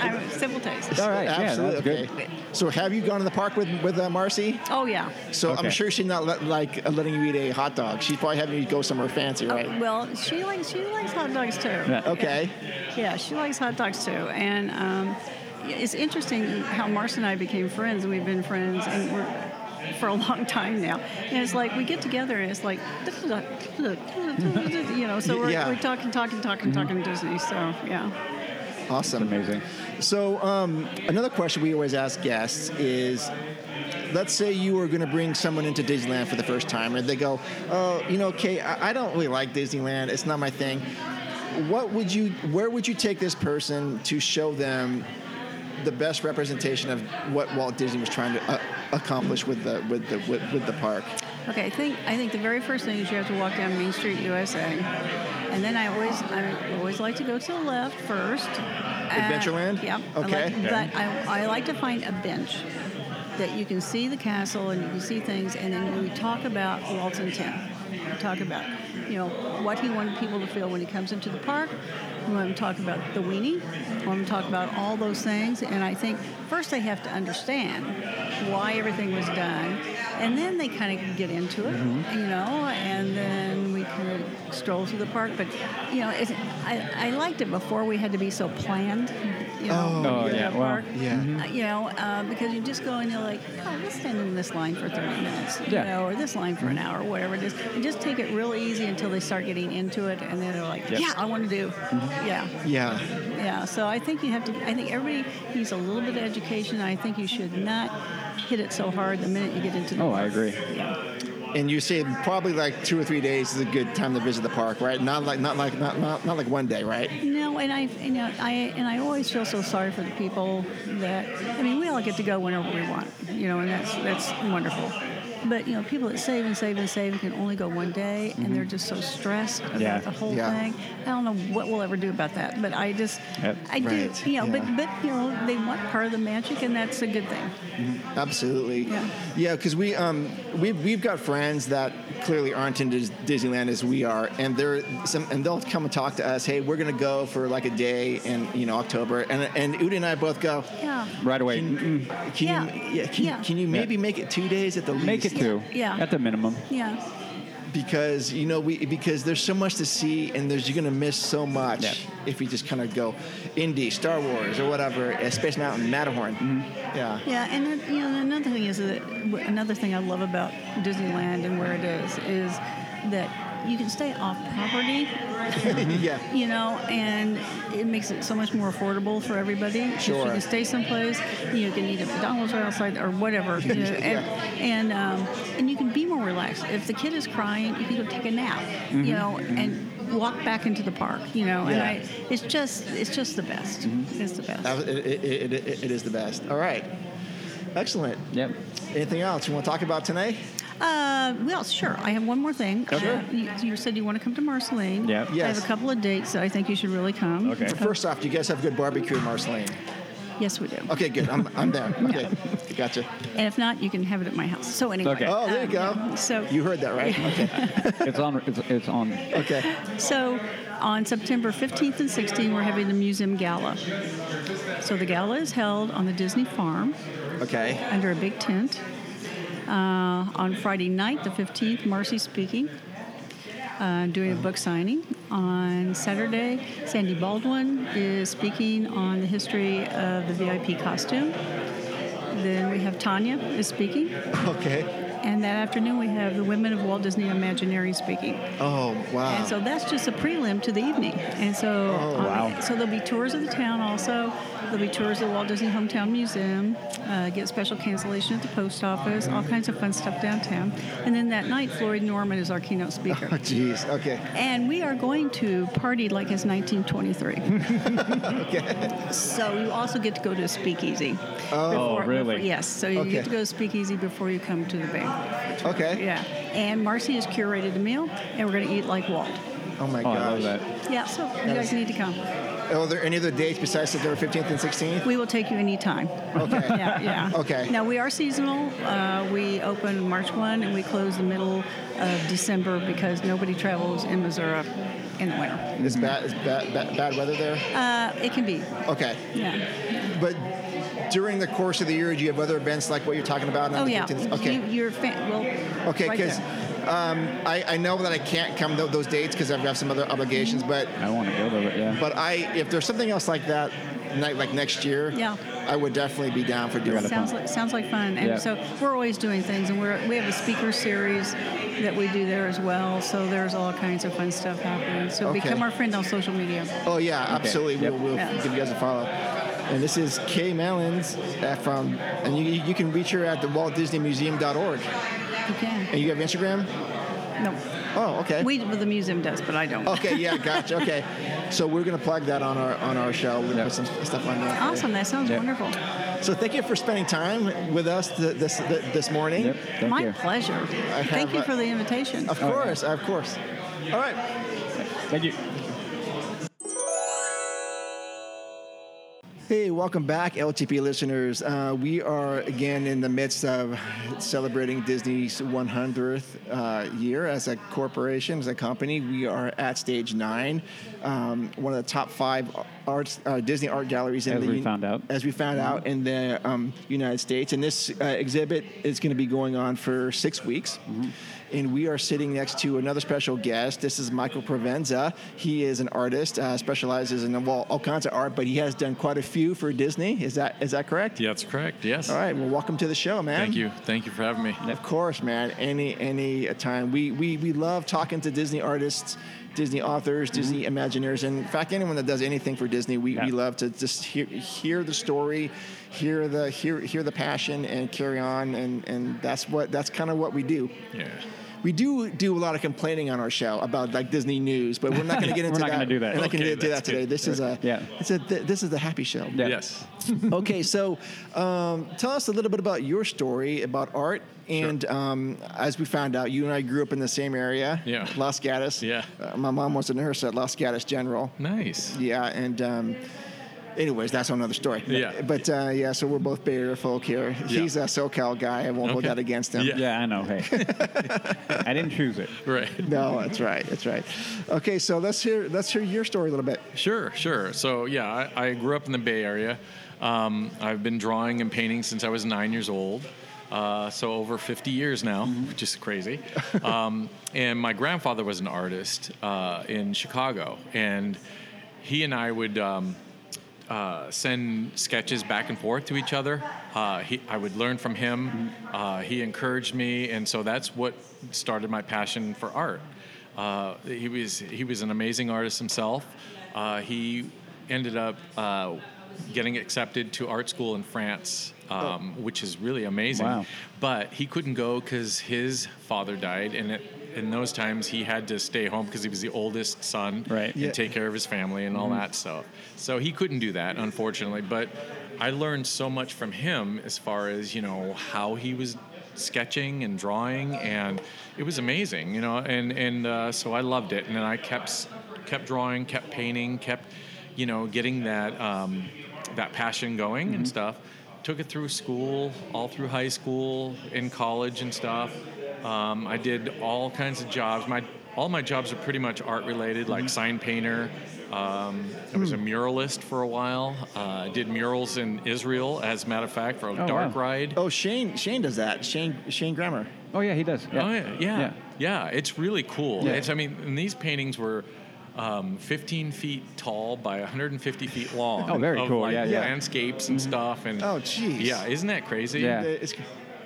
I'm simple taste. All right. Absolutely. that's okay. good. So have you gone to the park with with uh, Marcy? Oh yeah. So I'm sure she's not let, like uh, letting you eat a hot dog. She's probably having you go somewhere fancy, right? Oh, well, she likes she likes hot dogs too. Yeah. Okay. Yeah, she likes hot dogs too. And um, it's interesting how Marcy and I became friends, and we've been friends and we're for a long time now. And it's like we get together, and it's like you know. So we're, Yeah. we're talking, talking, talking, talking Disney. So yeah. Awesome. Amazing. So um, another question we always ask guests is, let's say you were going to bring someone into Disneyland for the first time, and they go, "Oh, you know, Kay, I, I don't really like Disneyland. It's not my thing." What would you? Where would you take this person to show them the best representation of what Walt Disney was trying to uh, accomplish with the with the with, with the park? Okay, I think I think the very first thing is you have to walk down Main Street, USA, and then I always I always like to go to the left first. Adventureland? Uh, yep. I Okay. like- but I, I like to find a bench that you can see the castle and you can see things, and then we talk about Walt's intent. We talk about you know what he wanted people to feel when he comes into the park. We want to talk about the weenie. We want to talk about all those things, and I think first they have to understand why everything was done, and then they kind of get into it, you know, and then we kind of stroll through the park. But you know, it's, I, I liked it before we had to be so planned. You know, Oh, get yeah, well. Yeah. Uh, you know, uh, because you just go and you're like, oh, let's stand in this line for 30 minutes, you Yeah. know, or this line for an hour, whatever it is, and just take it real easy until they start getting into it, and then they're like, yeah, I want to do, yeah. Yeah. Yeah, so I think you have to. I think everybody needs a little bit of education. I think you should not hit it so hard the minute you get into the. Oh, I agree. Yeah. And you say probably like two or three days is a good time to visit the park, right? Not like not like not not, not like one day, right? No, and I, you know, I and I always feel so sorry for the people that. I mean, we all get to go whenever we want, you know, and that's that's wonderful. But you know, people that save and save and save and can only go one day, and mm-hmm. they're just so stressed about Yeah. the whole Yeah. thing. I don't know what we'll ever do about that, but I just, Yep. I do, you know, Yeah. but but you know, they want part of the magic, and that's a good thing. Mm-hmm. Absolutely. Yeah. Yeah, because we um we we've got friends that clearly aren't into Disneyland as we are, and they're some and they'll come and talk to us. Hey, we're gonna go for like a day in you know October, and and Udi and I both go. Yeah. Right away. Can, mm-hmm. can Yeah. you yeah, can, Yeah. can you maybe make it two days at the least? Make it two. Yeah. At the minimum. Yeah. because you know we because there's so much to see and there's you're gonna miss so much Yeah. if we just kind of go Indy, Star Wars, or whatever, uh, Space Mountain, Matterhorn. Mm-hmm. Yeah. Yeah, and then, you know another thing is that another thing I love about Disneyland and where it is is that you can stay off property, yeah. you know, and it makes it so much more affordable for everybody. Sure. You can stay someplace, you can eat at McDonald's right outside or whatever, you know, and and, um, and you can be more relaxed. If the kid is crying, you can go take a nap, you know, and walk back into the park, you know, and Mm-hmm. I, it's just it's just the best. It's the best. It, it, it, it, it is the best. All right. Excellent. Yep. Anything else you want to talk about tonight? Uh, well, sure. I have one more thing. Okay. Uh, you, you said you want to come to Marceline. Yeah. Yes. I have a couple of dates that I think you should really come. Okay. First off, do you guys have good barbecue in Marceline? Yes, we do. Okay, good. I'm, I'm there. Okay. Gotcha. And if not, you can have it at my house. So anyway. Okay. Oh, there you go. Um, so You heard that, right? Okay. It's on. It's, it's on. Okay. So on September 15th and 16th, we're having the museum gala. So the gala is held on the Disney farm Okay. under a big tent. Uh, on Friday night, the 15th, Marcy speaking, uh, doing a book signing. On Saturday, Sandy Baldwin is speaking on the history of the VIP costume. Then we have Tanya is speaking. Okay. And that afternoon, we have the women of Walt Disney Imagineering speaking. Oh, wow. And so that's just a prelim to the evening. And so, Oh, um, wow. so there'll be tours of the town also. There'll be tours of the Walt Disney Hometown Museum. Uh, get special cancellation at the post office. All kinds of fun stuff downtown. And then that night, Floyd Norman is our keynote speaker. Oh, jeez. Okay. And we are going to party like it's 1923. Okay. so you also get to go to a speakeasy. Oh, really? yes. So you Okay. get to go to speakeasy before you come to the banquet. Okay. Yeah. And Marcy has curated a meal, and we're going to eat like Walt. Oh, my Oh, I love that. Yeah, so you guys need to come. Are there any other dates besides September 15th and 16th? We will take you anytime. Okay. Yeah, yeah. Okay. Now, we are seasonal. Uh, we open March 1 and we close the middle of December because nobody travels in Missouri in the winter. Is bad, is bad, bad, bad weather there? Uh, it can be, Okay. yeah. But during the course of the year, do you have other events like what you're talking about? on Oh, the yeah. 15th? Okay. You, you're fan, well, Okay, because there. um, I, I know that I can't come to those dates because I've got some other obligations. But I want to go to it. Yeah. but I if there's something else like that, like, like next year, Yeah. I would definitely be down for doing it. Sounds like sounds like fun, and Yeah. so we're always doing things, and we're we have a speaker series that we do there as well. So there's all kinds of fun stuff happening. So Okay. become our friend on social media. Oh yeah, absolutely. Yep. We'll, we'll Yeah. give you guys a follow. And this is Kay Malins uh, from, and you, you can reach her at the Walt Disney Museum.org. You can. And you have Instagram? No, Oh, okay. we well, the museum does, but I don't. Okay, yeah, gotcha. Okay, so we're gonna plug that on our on our show. We're gonna Yep. put some stuff on there. Awesome. That sounds Yeah. wonderful. So thank you for spending time with us th- this th- this morning. Yep. Thank My you. pleasure. I Thank have you a- for the invitation. Of Oh, yeah. course, of course. All right. Thank you. Hey, welcome back, LTP listeners. Uh, we are again in the midst of celebrating Disney's 100th uh, year as a corporation, as a company. We are at stage nine, um, one of the top five arts, uh, Disney art galleries in As the we found out. as we found out in the um, United States. And this uh, exhibit is going to be going on for six weeks. And we are sitting next to another special guest. This is Michael Provenza. He is an artist, uh, specializes in well, all kinds of art, but he has done quite a few for Disney. Is that is that correct? Yeah, that's correct. Yes. All right. Well, welcome to the show, man. Thank you. Thank you for having me. Of course, man. Any any time. We we we love talking to Disney artists, Disney authors, Disney Imagineers, and in fact, anyone that does anything for Disney, we, we love to just hear hear the story, hear the hear hear the passion, and carry on. And and that's what that's kind of what we do. Yeah. We do do a lot of complaining on our show about like Disney news, but we're not going to get into We're into not that. gonna do that. We're not going to do that today. good. This is a Yeah. It's a th- this is the happy show. Yeah. Yes. okay, so um, tell us a little bit about your story about art. And um, as we found out, you and I grew up in the same area, Yeah. Los Gatos. Yeah. Uh, my mom was a nurse at Los Gatos General. Nice. Yeah, and um, anyways, that's another story. Yeah. But uh, yeah, so we're both Bay Area folk here. He's a SoCal guy. I won't hold that against him. Yeah. Yeah, I know. Hey, I didn't choose it. Right. No, that's right. That's right. Okay, so let's hear let's hear your story a little bit. Sure, sure. So yeah, I, I grew up in the Bay Area. Um, I've been drawing and painting since I was nine years old. Uh, so over 50 years now, which is crazy. Um, and my grandfather was an artist uh, in Chicago, and he and I would um, uh, send sketches back and forth to each other. Uh, he, I would learn from him. Uh, he encouraged me, and so that's what started my passion for art. Uh, he was he was an amazing artist himself. Uh, he ended up uh, getting accepted to art school in France, um, which is really amazing. Wow. But he couldn't go because his father died, and it, in those times he had to stay home because he was the oldest son Right. and Yeah. take care of his family and all that stuff. So he couldn't do that, unfortunately. But I learned so much from him as far as you know how he was sketching and drawing, and it was amazing, you know. And and uh, so I loved it, and then I kept kept drawing, kept painting, kept you know getting that um, that passion going and stuff. Took it through school, all through high school, in college and stuff. Um, I did all kinds of jobs. My all my jobs are pretty much art related, like sign painter. Um, I was a muralist for a while. Uh, I did murals in Israel, as a matter of fact, for a Oh, dark wow. ride. Oh, Shane Shane does that. Shane Shane Grammer. Oh yeah, he does. Yeah. Oh yeah, yeah, yeah. It's really cool. Yeah. It's, I mean, and these paintings were um, 15 feet tall by 150 feet long. Oh, very of, cool. Like, Yeah, yeah. landscapes and stuff. And Oh, jeez. Yeah, isn't that crazy? Yeah. It's-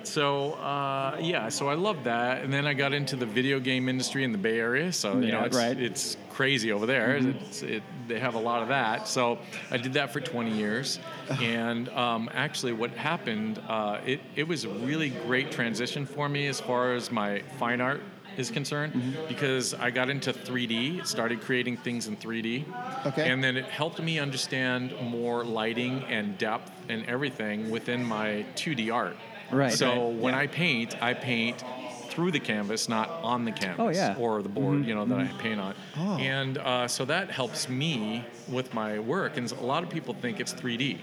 So uh, yeah, so I loved that, and then I got into the video game industry in the Bay Area. So you Yeah, know, it's, right. it's crazy over there. It's, it, they have a lot of that. So I did that for 20 years, and um, actually, what happened? Uh, it it was a really great transition for me as far as my fine art is concerned because I got into 3D, started creating things in 3D. Okay. And then it helped me understand more lighting and depth and everything within my 2D art. Right. So Okay. when I paint, I paint through the canvas, not on the canvas yeah. or the board, you know, that I paint on. Oh. And uh, so that helps me with my work. And a lot of people think it's 3D,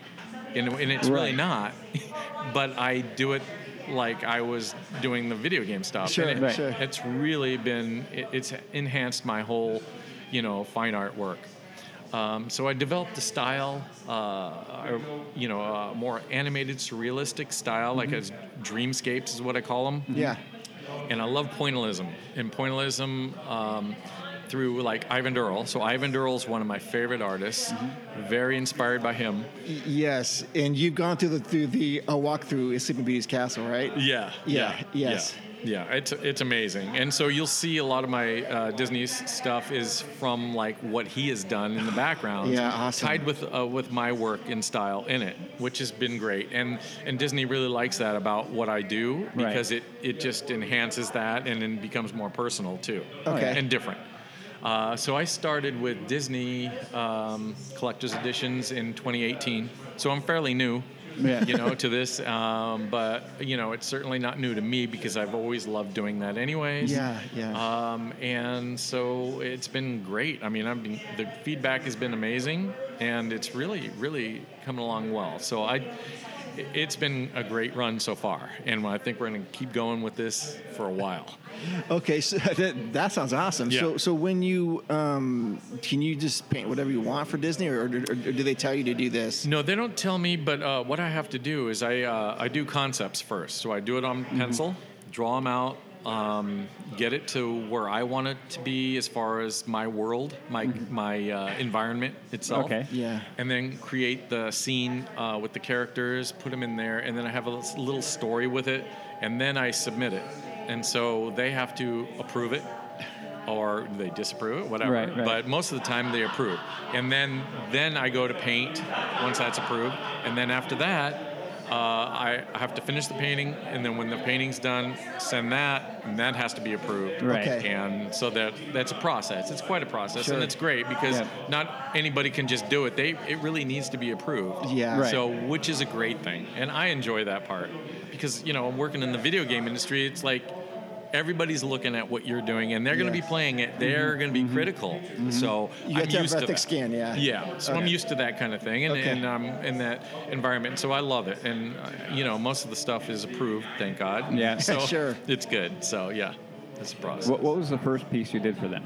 and, and it's really not. but I do it like I was doing the video game stuff. Sure, and it- sure. It's really been, it, it's enhanced my whole, you know, fine art work. Um, so I developed a style, uh, you know, a more animated, surrealistic style, like as dreamscapes is what I call them. yeah. And I love pointillism. And pointillism um, through like Eyvind Earle. So Eyvind Earle is one of my favorite artists. Very inspired by him. Yes, and you've gone through the through the a walkthrough at Sleeping Beauty's castle, right? Yeah. Yeah, yes. Yeah. Yeah, it's it's amazing, and so you'll see a lot of my uh, Disney stuff is from like what he has done in the background, Yeah, awesome. tied with uh, with my work and style in it, which has been great, and and Disney really likes that about what I do Right. because it it just enhances that and then becomes more personal too, Okay. and different. Uh, so I started with Disney um, collector's editions in 2018, so I'm fairly new Yeah. you know, to this. Um, but you know, it's certainly not new to me because I've always loved doing that, anyways. Yeah, yeah. Um, and so it's been great. I mean, I've been the feedback has been amazing, and it's really, really coming along well. So I. It's been a great run so far, and I think we're going to keep going with this for a while. Okay, so that, that sounds awesome. Yeah. So, so when you um, can you just paint whatever you want for Disney, or, or, or do they tell you to do this? No, they don't tell me, but uh, what I have to do is I, uh, I do concepts first. So I do it on Mm-hmm. pencil, draw them out, um, get it to where I want it to be as far as my world, my my uh, environment itself. Okay. Yeah. And then create the scene uh, with the characters, put them in there, and then I have a little little story with it, and then I submit it. And so they have to approve it, or they disapprove it, whatever. Right, right. But most of the time they approve. And then then I go to paint once that's approved, and then after that. Uh, I I have to finish the painting, and then when the painting's done, send that, and that has to be approved. Right. Okay. And so that that's a process. It's quite a process, Sure. and it's great because Yeah. not anybody can just do it. They it really needs to be approved. Yeah. Right. So which is a great thing, and I enjoy that part because you know I'm working in the video game industry, it's like everybody's looking at what you're doing, and they're going to Yeah. be playing it. They're going to be critical. So You I'm used to that. skin, yeah. Yeah. So I'm used to that kind of thing, and, Okay. and I'm in that environment. So I love it, and uh, you know most of the stuff is approved. Thank God. Yeah. So Sure. It's good. So yeah, it's a process. What, what was the first piece you did for them?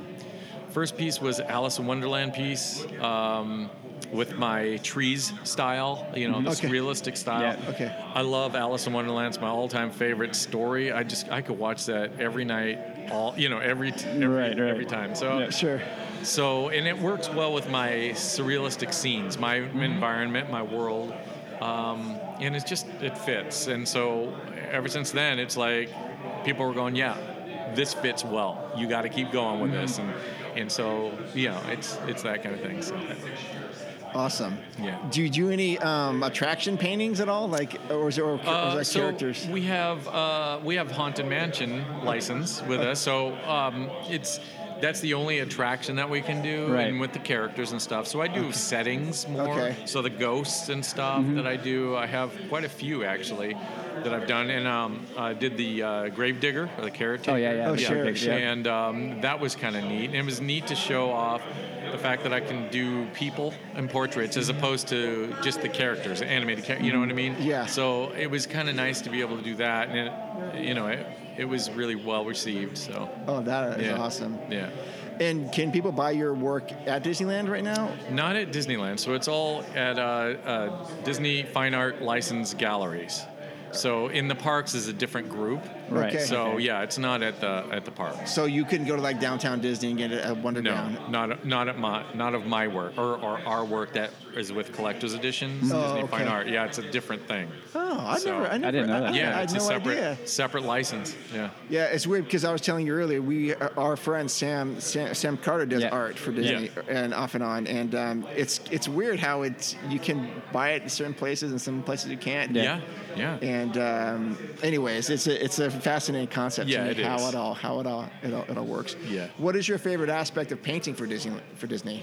First piece was Alice in Wonderland piece um, with my trees style, you know, this Okay. realistic style. Yeah. Okay. I love Alice in Wonderland. It's my all-time favorite story. I just I could watch that every night, all you know, every t- every, Right, right. every time. So Yeah. Sure. so and it works well with my surrealistic scenes, my Mm-hmm. environment, my world, um, and it's just it fits. And so ever since then, it's like people were going, yeah, this fits well. You got to keep going with this, and and so you know, it's it's that kind of thing. So Awesome. Yeah. Do you do any um, attraction paintings at all, like, or is there, or, Uh, so characters? we have uh, we have haunted mansion license with us, so um, it's that's the only attraction that we can do, Right. and with the characters and stuff. So I do settings more. Okay. So the ghosts and stuff that I do, I have quite a few actually that I've done, and um, I did the uh, grave digger or the carrot. Oh, yeah, yeah, Oh, the sure, sure. yeah. And um, that was kind of neat. And it was neat to show off the fact that I can do people and portraits as opposed to just the characters, animated characters. You know what I mean? Yeah. So it was kind of nice to be able to do that, and it, you know, it, it was really well received. So oh, that is yeah. awesome. Yeah. And can people buy your work at Disneyland right now? Not at Disneyland. So it's all at uh, uh, Disney Fine Art Licensed Galleries. So in the parks is a different group. Right. Okay. So yeah, it's not at the at the parks. So you can go to like downtown Disney and get a, a No, Wonderground. not not at my not of my work or, or our work that is with collector's editions, Oh, Disney okay. Fine Art. Yeah, it's a different thing. Oh, I So- never, I never, didn't know that. I, Yeah, I had it's no a separate idea. separate license. Yeah. Yeah, it's weird because I was telling you earlier. We, our friend Sam, Sam, Sam Carter does Yeah. art for Disney and off and on, and um, it's it's weird how it's you can buy it in certain places and some places you can't. Yeah. Yeah. And um, anyways, it's a it's a fascinating concept Yeah, to it me how is. it all how it all it all, it all works. Yeah. What is your favorite aspect of painting for Disney for Disney?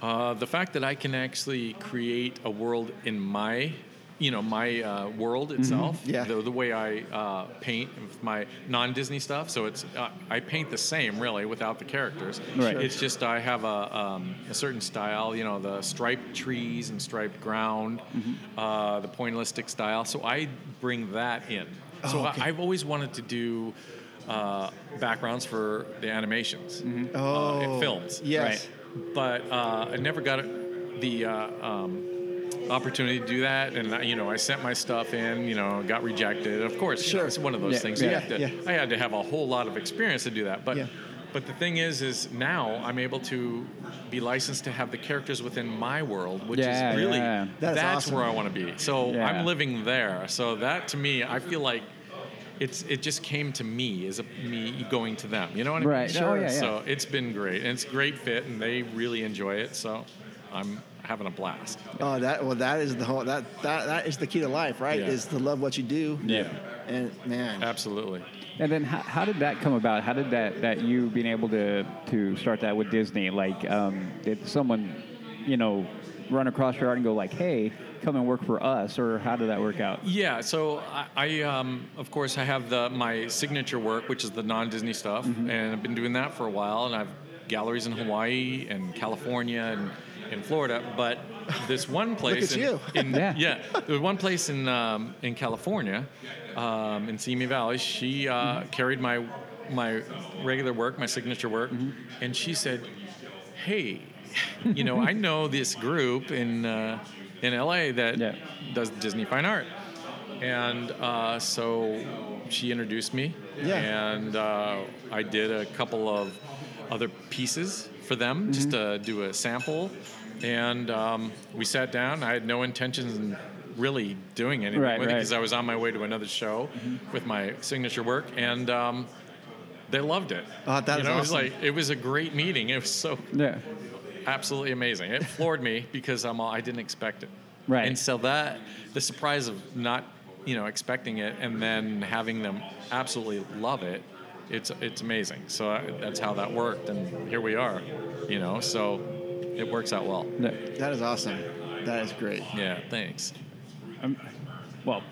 Uh, the fact that I can actually create a world in my, you know, my uh, world itself. Mm-hmm. Yeah. The, the way I uh, paint my non-Disney stuff. So it's uh, I paint the same really without the characters. Right. Sure. It's just I have a, um, a certain style. You know, the striped trees and striped ground, Mm-hmm. uh, the pointillistic style. So I bring that in. So Oh, okay. I, I've always wanted to do. Uh, backgrounds for the animations, uh, Oh, in films, yes. right? but uh, I never got the uh, um, opportunity to do that. And you know, I sent my stuff in. You know, got rejected. Of course, you know, it's one of those Yeah, things. yeah, you have to, yeah. I had to have a whole lot of experience to do that. But Yeah. but the thing is, is now I'm able to be licensed to have the characters within my world, which Yeah, is really yeah. That's that's awesome. where I want to be. So Yeah. I'm living there. So that to me, I feel like. It's, it just came to me as a, me going to them. You know what I mean? Right. Oh, yeah, yeah. So it's been great, and it's a great fit, and they really enjoy it. So I'm having a blast. Oh, that well, that is the whole that that that is the key to life, right? Yeah. Is to love what you do. Yeah, And man, absolutely. And then how, how did that come about? How did that, that you being able to, to start that with Disney? Like, um, did someone, you know, run across your art and go like, hey, come and work for us? Or how did that work out? Yeah, so I, I um, of course, I have the my signature work, which is the non-Disney stuff, Mm-hmm. and I've been doing that for a while, and I've galleries in Hawaii and California and in Florida. But this one place, at in, you. in- Yeah. yeah, there's one place in um, in California, um, in Simi Valley. She uh, Mm-hmm. carried my my regular work, my signature work, Mm-hmm. and she said, "Hey, you know, I know this group in uh, in LA that Yeah. does Disney fine art." And uh, so she introduced me, Yeah. and uh, I did a couple of other pieces for them just Mm-hmm. to do a sample, and um, we sat down. I had no intentions in really doing anything Right, with it because I was on my way to another show with my signature work, and um, they loved it. Oh, that you is know, it was like it was a great meeting. It was so Yeah. Absolutely amazing. It floored me because I'm all, I didn't expect it. Right. And so that the surprise of not you know expecting it and then having them absolutely love it, it's it's amazing. So I, that's how that worked, and here we are. You know, so it works out well. That is awesome. That is great. Yeah. Thanks. Um, well,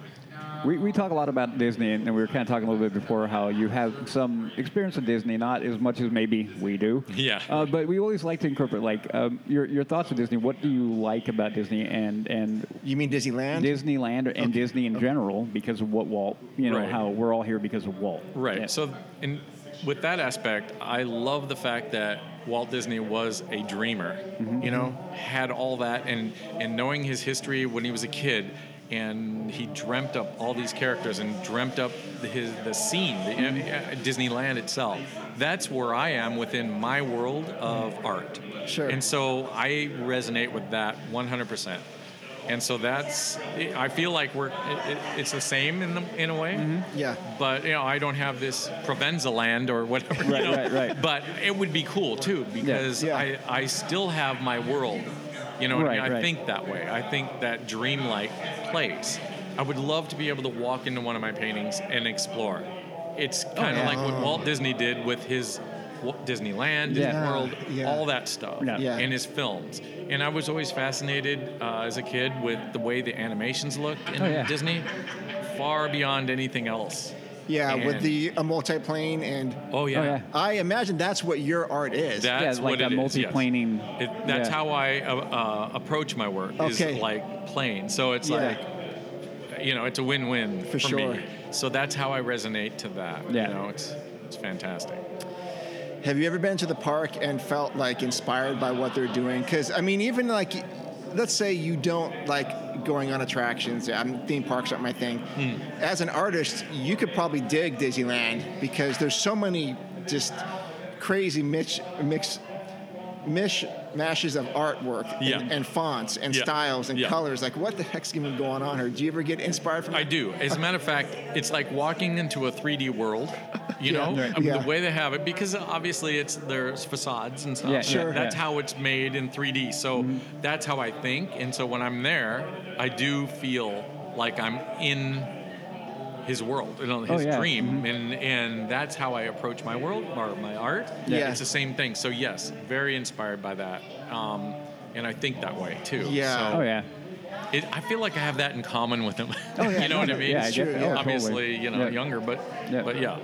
we, we talk a lot about Disney, and we were kind of talking a little bit before how you have some experience with Disney, not as much as maybe we do. Yeah. Uh, but we always like to incorporate like um, your your thoughts of Disney. What do you like about Disney and and You mean Disneyland? Disneyland and Disney in general because of what Walt? You know Right. how we're all here because of Walt. Right. Yeah. So, in, with that aspect, I love the fact that Walt Disney was a dreamer. You know, had all that, and and knowing his history when he was a kid, and he dreamt up all these characters and dreamt up the, his the scene, the, uh, Disneyland itself. That's where I am within my world of art. Sure. And so I resonate with that 100 percent. And so that's, I feel like we're, it, it, it's the same in, the, in a way Yeah. but you know I don't have this Provenza land or whatever. you Right, know? right, right. But it would be cool too because Yeah. I I still have my world. You know, what I, Right, mean? I think that way. I think that dreamlike place. I would love to be able to walk into one of my paintings and explore. It's kind of yeah. like what Walt Disney did with his Disneyland, Disney Yeah. World, Yeah. all that stuff, Yeah. And his films. And I was always fascinated uh, as a kid with the way the animations looked in Oh. Disney, far beyond anything else. Yeah, with the a multiplane and Oh yeah. Oh, yeah. I imagine that's what your art is. That's Yeah, like what that it is, yes. multi-planing- It, that's yeah. how I uh, uh, approach my work. Okay. Is like plane. So it's Yeah. like, you know, it's a win-win For for, sure. me. So that's how I resonate to that. Yeah. You know, it's it's fantastic. Have you ever been to the park and felt like inspired by what they're doing? Because I mean, even like, let's say you don't like going on attractions. I'm, theme parks aren't my thing. Hmm. As an artist, you could probably dig Disneyland because there's so many just crazy mix mix mish mashes of artwork Yeah. and, and fonts and Yeah. styles and Yeah. colors. Like, what the heck's even going on here? Do you ever get inspired from? I do. As a matter of fact, it's like walking into a 3D world. You know, Right. I mean, Yeah. the way they have it, because obviously it's there's facades and stuff. Yeah, Sure. That's yeah. how it's made in 3D. So that's how I think. And so when I'm there, I do feel like I'm in his world, you know, his Oh, yeah. dream, and and that's how I approach my world or my art. Yeah. it's the same thing. So yes, very inspired by that, um, and I think that way too. Yeah. So Oh yeah. it, I feel like I have that in common with him. Oh, yeah, you know no, what I mean? yeah, I get that. Oh, totally. Obviously, you know, Yeah. younger, but Yeah. but yeah.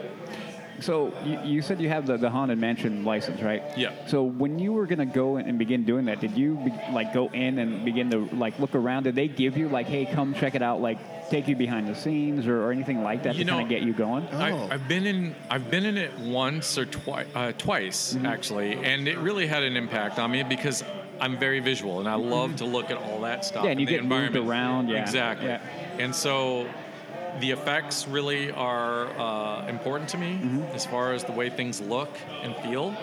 So you, you said you have the, the haunted mansion license, right? Yeah. So when you were gonna go in and begin doing that, did you be, like go in and begin to like look around? Did they give you like, hey, come check it out, like take you behind the scenes or, or anything like that You to kind of get you going? Oh. I, I've been in I've been in it once or twice uh, twice Mm-hmm. actually, and it really had an impact on me because I'm very visual and I love to look at all that stuff. Mm-hmm. Yeah, and in you the get moved environment. around, yeah. Exactly. Yeah. And so the effects really are uh, important to me Mm-hmm. as far as the way things look and feel.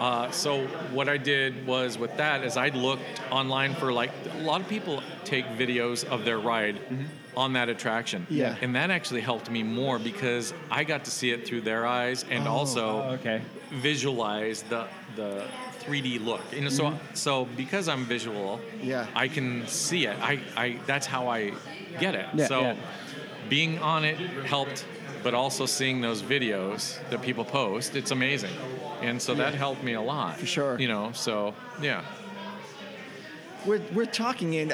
Uh, so what I did was with that is I looked online for like a lot of people take videos of their ride on that attraction. Mm-hmm. Yeah. And that actually helped me more because I got to see it through their eyes and also Oh, okay. visualize the the 3D look. You know, so so because I'm visual, Mm-hmm. Yeah. I can see it. I, I that's how I get it. Yeah, so yeah. Being on it helped, but also seeing those videos that people post, it's amazing. And so that helped me a lot. For sure. You know, so yeah. We're, we're talking and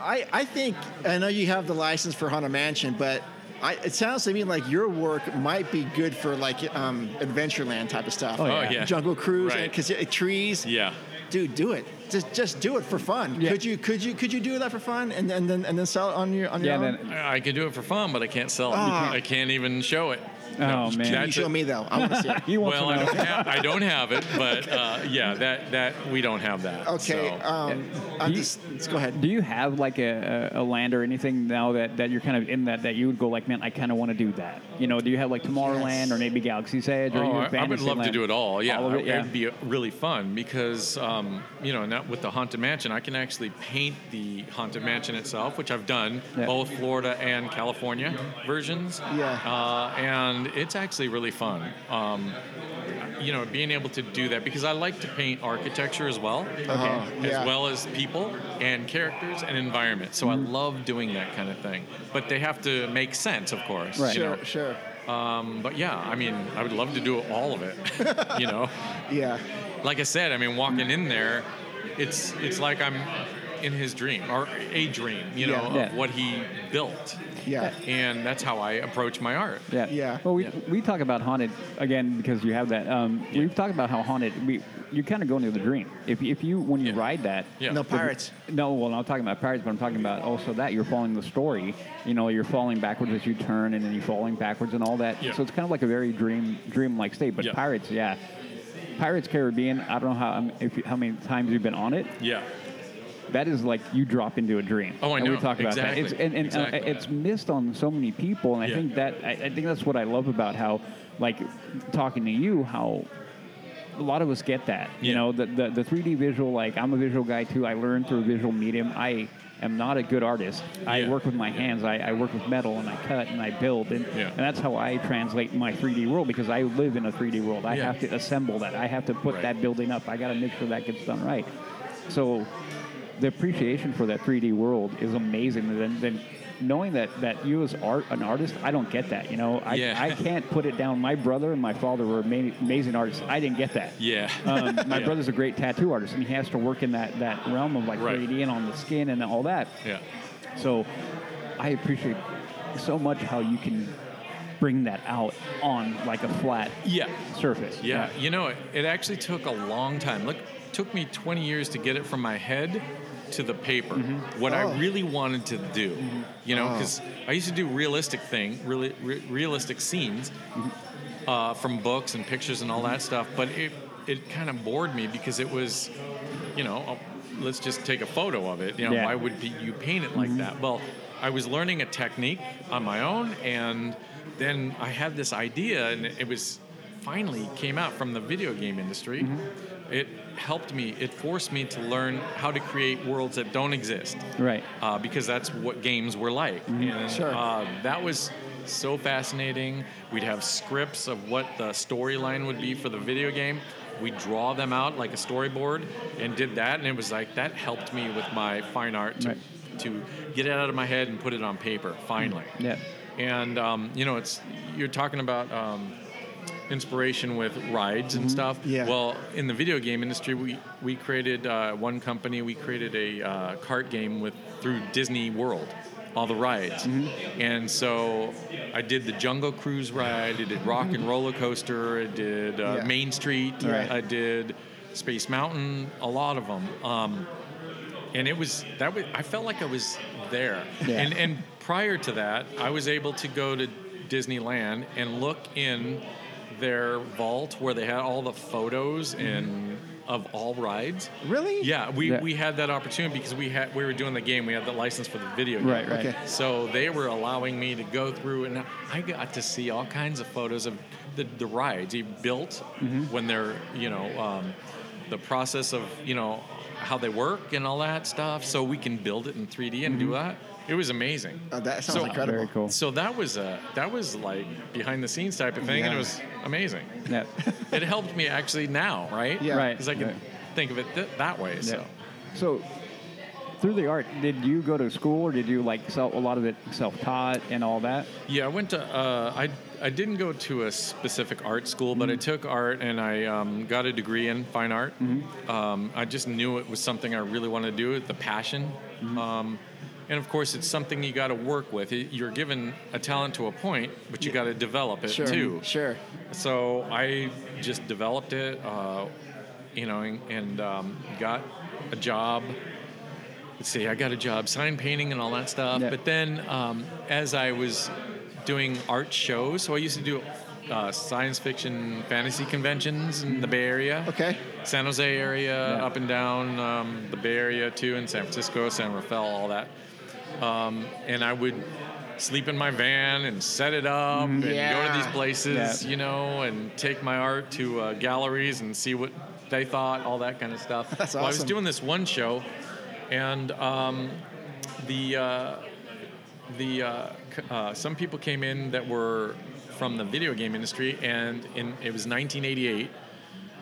I, I think I know you have the license for Haunted Mansion, but I, it sounds to me like your work might be good for like um, Adventureland type of stuff. Oh, Oh yeah. yeah. Jungle Cruise, Right. because trees. Yeah. Dude, do it. Just just do it for fun. Yeah. Could you could you could you do that for fun and, and then and then sell it on your on your Yeah, own? then I I can do it for fun, but I can't sell it. Ah. I can't even show it. Oh man. Can you That's show a- me though? I want to see it. he wants Well, to I don't, have, I don't have it, but uh, yeah, that that we don't have that. Okay. so. Um, I'm You- just, let's go ahead. Do you have like a, a, a land or anything now that, that you're kind of in that that you would go like, man, I kind of want to do that? You know, do you have like Tomorrowland Yes. or maybe Galaxy's Edge? Or Oh, even I, I would love to do it all. Yeah, All of it, yeah. it'd be really fun because um, you know, now with the haunted mansion, I can actually paint the haunted mansion itself, which I've done Yeah. both Florida and California versions. Yeah. uh, and it's actually really fun. Um, you know, being able to do that because I like to paint architecture as well, Uh-huh, yeah. as well as people and characters and environment. So I Mm-hmm. love doing that kind of thing. But they have to make sense, of course. Right. Sure, know. sure. Um, but yeah, I mean, I would love to do all of it. you know, Yeah. like I said, I mean, walking in there, it's it's like I'm in his dream or a dream, you know, Yeah. of Yeah. what he built, Yeah. and that's how I approach my art. Yeah. Yeah. Well, we, Yeah. we talk about haunted again because you have that. Um, We've talked about how haunted we you kind of go into the dream. If, if you when you Yeah. ride that. Yeah. No pirates. No, well, I'm not talking about pirates, but I'm talking about also that you're following the story. You know, you're falling backwards as you turn, and then you're falling backwards and all that. Yeah. So it's kind of like a very dream dream-like state. But Yeah. pirates, yeah, Pirates Caribbean. I don't know how um, if how many times you've been on it. Yeah. That is like you drop into a dream. Oh, I and know. We talk about Exactly. that. It's, and and Exactly. uh, it's missed on so many people, and I Yeah. think that I, I think that's what I love about how, like, talking to you, how a lot of us get that. You know, the, the the 3D visual. Like, I'm a visual guy too. I learned through a visual medium. I am not a good artist. I Yeah. work with my hands. I, I work with metal and I cut and I build, and, Yeah. and that's how I translate my 3D world because I live in a 3D world. I Yeah. have to assemble that. I have to put Right. that building up. I got to make sure that gets done right. So the appreciation for that 3D world is amazing. And then, then knowing that, that you as art an artist, I don't get that. You know, I, Yeah. I can't put it down. My brother and my father were ama- amazing artists. I didn't get that. Yeah. Um, my Yeah. brother's a great tattoo artist, and he has to work in that, that realm of like Right. 3D and on the skin and all that. Yeah. So I appreciate so much how you can bring that out on like a flat Yeah. surface. Yeah, you know, it, it actually took a long time. Look, took me 20 years to get it from my head to the paper. Mm-hmm. What Oh. I really wanted to do, you know, Oh. because I used to do realistic thing, really re- realistic scenes mm-hmm. uh, from books and pictures and all that mm-hmm. stuff. But it it kind of bored me because it was, you know, oh, let's just take a photo of it. You know, Yeah. why would be- you paint it like that? Well, I was learning a technique on my own, and then I had this idea, and it was finally came out from the video game industry. It helped me. It forced me to learn how to create worlds that don't exist Right. uh, because that's what games were like. And Sure. uh, that was so fascinating. We'd have scripts of what the storyline would be for the video game. We draw them out like a storyboard and did that, and it was like that helped me with my fine art to, Right. to get it out of my head and put it on paper. Finally, Yeah. and um, you know, it's you're talking about um, inspiration with rides and stuff. Yeah. Well, in the video game industry, we we created uh, one company. We created a uh, cart game with through Disney World, all the rides, and so I did the Jungle Cruise ride. I did Rock and Roller Coaster. I did uh, Yeah. Main Street. Right. I did Space Mountain. A lot of them. Um, and it was that was I felt like I was there. Yeah. And and prior to that, I was able to go to Disneyland and look in their vault where they had all the photos and of all rides. Really? Yeah, we, Yeah. we had that opportunity because we had we were doing the game. We had the license for the video game. Right, right. Okay. So they were allowing me to go through, and I got to see all kinds of photos of the, the rides he built when they're, you know, um, the process of, you know, how they work and all that stuff. So we can build it in 3D and do that. It was amazing. Oh, that sounds So- incredible. Very cool. So that was a that was like behind the scenes type of thing, and it was amazing. Yeah. it helped me actually now, right? Yeah. Right. Because I can right. think of it th- that way. So. Yeah. So, through the art, did you go to school or did you like self, a lot of it self-taught and all that? Yeah, I went to. Uh, I I didn't go to a specific art school, but I took art and I um, got a degree in fine art. Um, I just knew it was something I really wanted to do. The passion, um, and of course, it's something you got to work with. You're given a talent to a point, but you got to develop it Sure. too. Sure. So I just developed it, uh, you know, and, and um, got a job. Let's see, I got a job sign painting and all that stuff. Yeah. But then um, as I was doing art shows, so I used to do uh, science fiction fantasy conventions in the Bay Area. Okay. San Jose area, Yeah. up and down um, the Bay Area too, in San Francisco, San Rafael, all that. Um, and I would sleep in my van and set it up and go to these places, Yeah. you know, and take my art to uh, galleries and see what they thought, all that kind of stuff. That's well, I was doing this one show, and um, the uh, the uh, uh, some people came in that were from the video game industry, and in, it was 1988,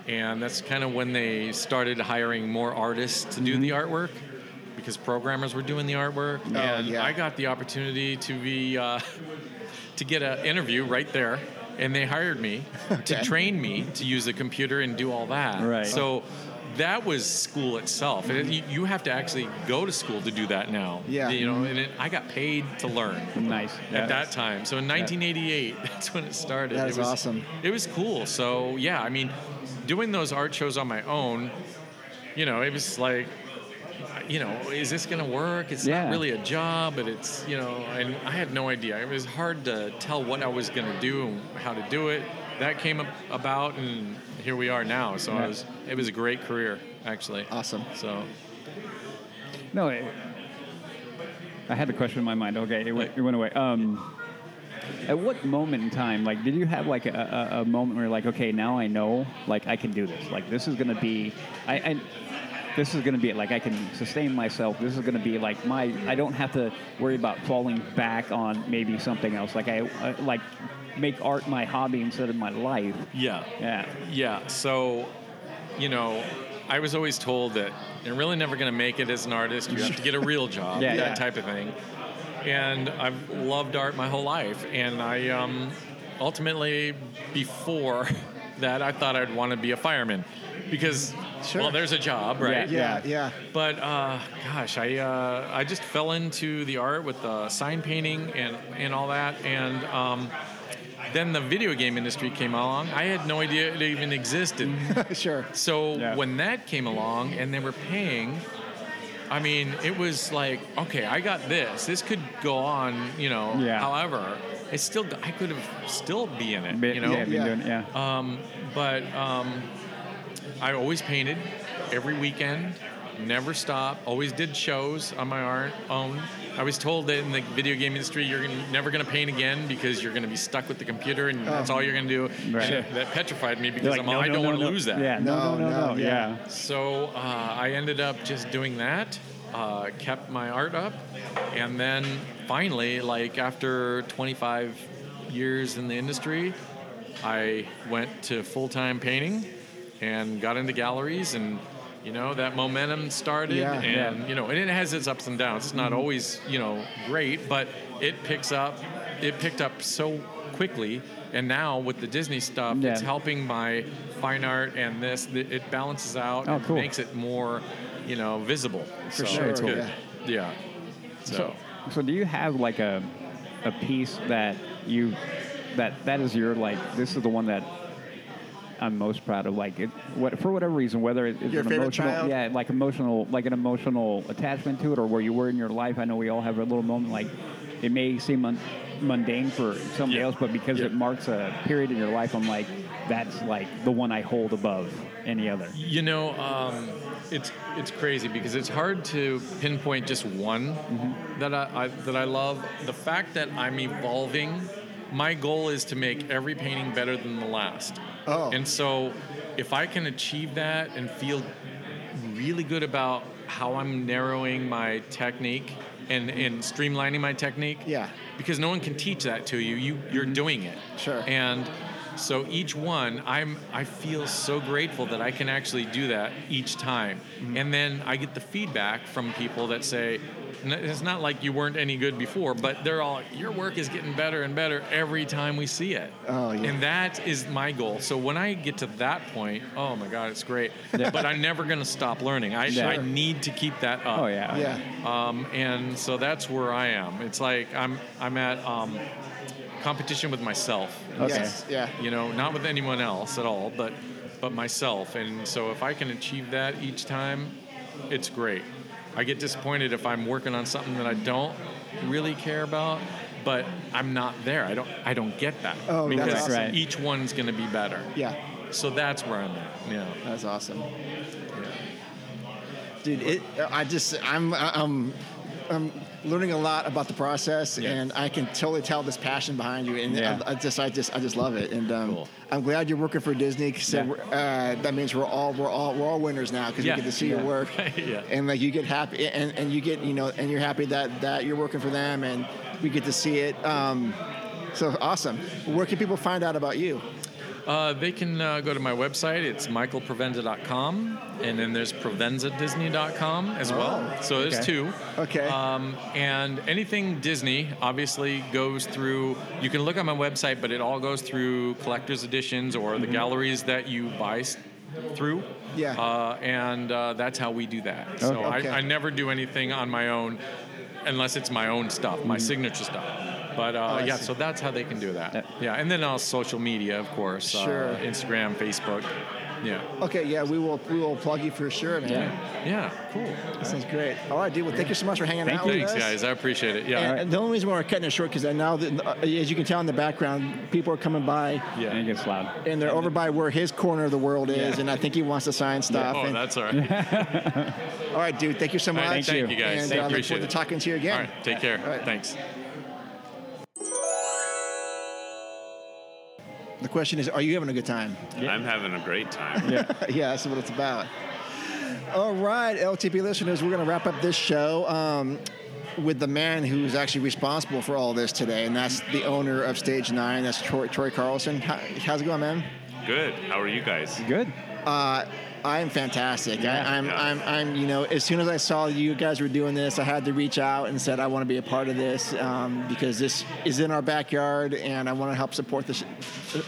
and that's kind of when they started hiring more artists to do the artwork because programmers were doing the artwork. Oh, and yeah. I got the opportunity to be uh, to get an interview right there. And they hired me to train me to use the computer and do all that. Right. So that was school itself. And you, you have to actually go to school to do that now. Yeah. You know, and it, I got paid to learn Nice. Yeah. at that time. So in 1988, that's when it started. That it is was, awesome. It was cool. So yeah, I mean, doing those art shows on my own, you know, it was like, you know, is this going to work? It's Yeah. not really a job, but it's, you know, and I had no idea. It was hard to tell what I was going to do and how to do it. That came about, and here we are now. So Yeah. it was, it was a great career, actually. Awesome. So No, it, I had a question in my mind. Okay, it went, it went away. Um, at what moment in time, like, did you have like a, a, a moment where you're like, okay, now I know, like, I can do this. Like, this is gonna be, I, I this is gonna be like I can sustain myself. This is gonna be like my, I don't have to worry about falling back on maybe something else. Like I, I like make art my hobby instead of my life. yeah. Yeah. Yeah. So, you know, I was always told that you're really never going to make it as an artist. You have to get a real job, Yeah, that yeah. type of thing. And I've loved art my whole life. And I um, ultimately, before that, I thought I'd want to be a fireman because, Sure. well, there's a job, right? Yeah, yeah. But uh, gosh, I uh, I just fell into the art with the sign painting and and all that, and um, then the video game industry came along. I had no idea it even existed. sure. So Yeah. when that came along and they were paying, I mean, it was like, okay, I got this. This could go on, you know. Yeah. However, it's still I could have still be in it, you know. yeah, Yeah. doing- yeah. Um, but um, I always painted every weekend, never stopped. Always did shows on my art, own. I was told that in the video game industry, you're gonna, never going to paint again because you're going to be stuck with the computer and that's all you're going to do. Right. And that- that petrified me because like, I'm, no, I no, don't no, want to no. lose that. Yeah, no, no, No, no, no, no. yeah. Yeah. So uh, I ended up just doing that, uh, kept my art up, and then finally, like after 25 years in the industry, I went to full time painting and got into galleries and. You know that momentum started, Yeah. and you know, and it has its ups and downs. It's not mm-hmm. always, you know, great, but it picks up. It picked up so quickly, and now with the Disney stuff, Yeah. it's helping my fine art and this. It balances out Oh, and cool. makes it more, you know, visible. For so sure, it's good. yeah. Yeah. So, So do you have like a a piece that you that that is your like this is the one that I'm most proud of like it what for whatever reason whether it- it's Your an favorite emotional child? yeah like emotional like an emotional attachment to it or where you were in your life I know we all have a little moment like it may seem un- mundane for somebody Yeah. else but because Yeah. it marks a period in your life I'm like that's like the one I hold above any other you know, um, it's it's crazy because it's hard to pinpoint just one Mm-hmm. that I, I that I love. The fact that I'm evolving, my goal is to make every painting better than the last. Oh. And so, if I can achieve that and feel really good about how I'm narrowing my technique and, and streamlining my technique. Yeah. Because no one can teach that to you. You you're mm-hmm. doing it. Sure. And so each one, I'm I feel so grateful that I can actually do that each time. And then I get the feedback from people that say, it's not like you weren't any good before, but they're all your work is getting better and better every time we see it. Oh, yeah. And that is my goal. So when I get to that point, oh my God, it's great. But I'm never going to stop learning. I, Sure. I need to keep that up. oh yeah Yeah. Um, and so that's where I am. It's like I'm I'm at um, competition with myself. Okay. Yes. Yeah. You know, not with anyone else at all, but but myself. And so if I can achieve that each time, it's great. I get disappointed if I'm working on something that I don't really care about, but I'm not there. I don't I don't get that Oh, that's because awesome. Right. each one's going to be better. Yeah, So that's where I'm at. Yeah. that's awesome. Dude, it, I just I'm I'm I'm learning a lot about the process, Yeah. and I can totally tell this passion behind you, and Yeah. I, I just I just I just love it, and um, Cool. I'm glad you're working for Disney. Cause Yeah. uh, that means we're all we're all we're all winners now because we get to see your work, and like you get happy, and, and you get you know, and you're happy that that you're working for them, and we get to see it. Um, so awesome. Where can people find out about you? Uh, they can uh, go to my website. It's michaelprovenza.com, and then there's provenzadisney.com as well. Oh, so there's two. Okay. Um, and anything Disney obviously goes through. You can look on my website, but it all goes through collector's editions or the galleries that you buy through. Mm-hmm. Yeah. Uh, and uh, that's how we do that. So Okay. I, I never do anything on my own unless it's my own stuff, my signature stuff. But uh. Oh, yeah, see. so that's how they can do that. Yeah. Yeah, and then on social media, of course. Sure. Uh, Instagram, Facebook. Yeah. Okay, yeah, we will we will plug you for sure, man. Yeah. Yeah, cool. That sounds great. All right, dude. Well, thank you so much for hanging Thank out you. with Thanks, us. guys. I appreciate it. Yeah. And the only reason why we're cutting it short because now, that, uh, as you can tell in the background, people are coming by, Yeah. And it gets loud. and they're over by where his corner of the world is, Yeah. and I think he wants to sign stuff. Oh, and- that's all right. all right, dude. Thank you so much. right, thank you guys. And Thank uh, you. look Appreciate forward it. to talking to you again. All right. Take care. All right. Thanks. The question is, are you having a good time? I'm having a great time. Yeah. yeah, that's what it's about. All right, LTP listeners, we're going to wrap up this show um, with the man who's actually responsible for all this today, and that's the owner of Stage Nine. That's Troy, Troy Carlson. How, how's it going, man? Good. How are you guys? Good. Uh, I'm fantastic. Yeah. I, I'm, Yeah. I'm, I'm, you know, as soon as I saw you guys were doing this, I had to reach out and said I want to be a part of this um, because this is in our backyard, and I want to help support this,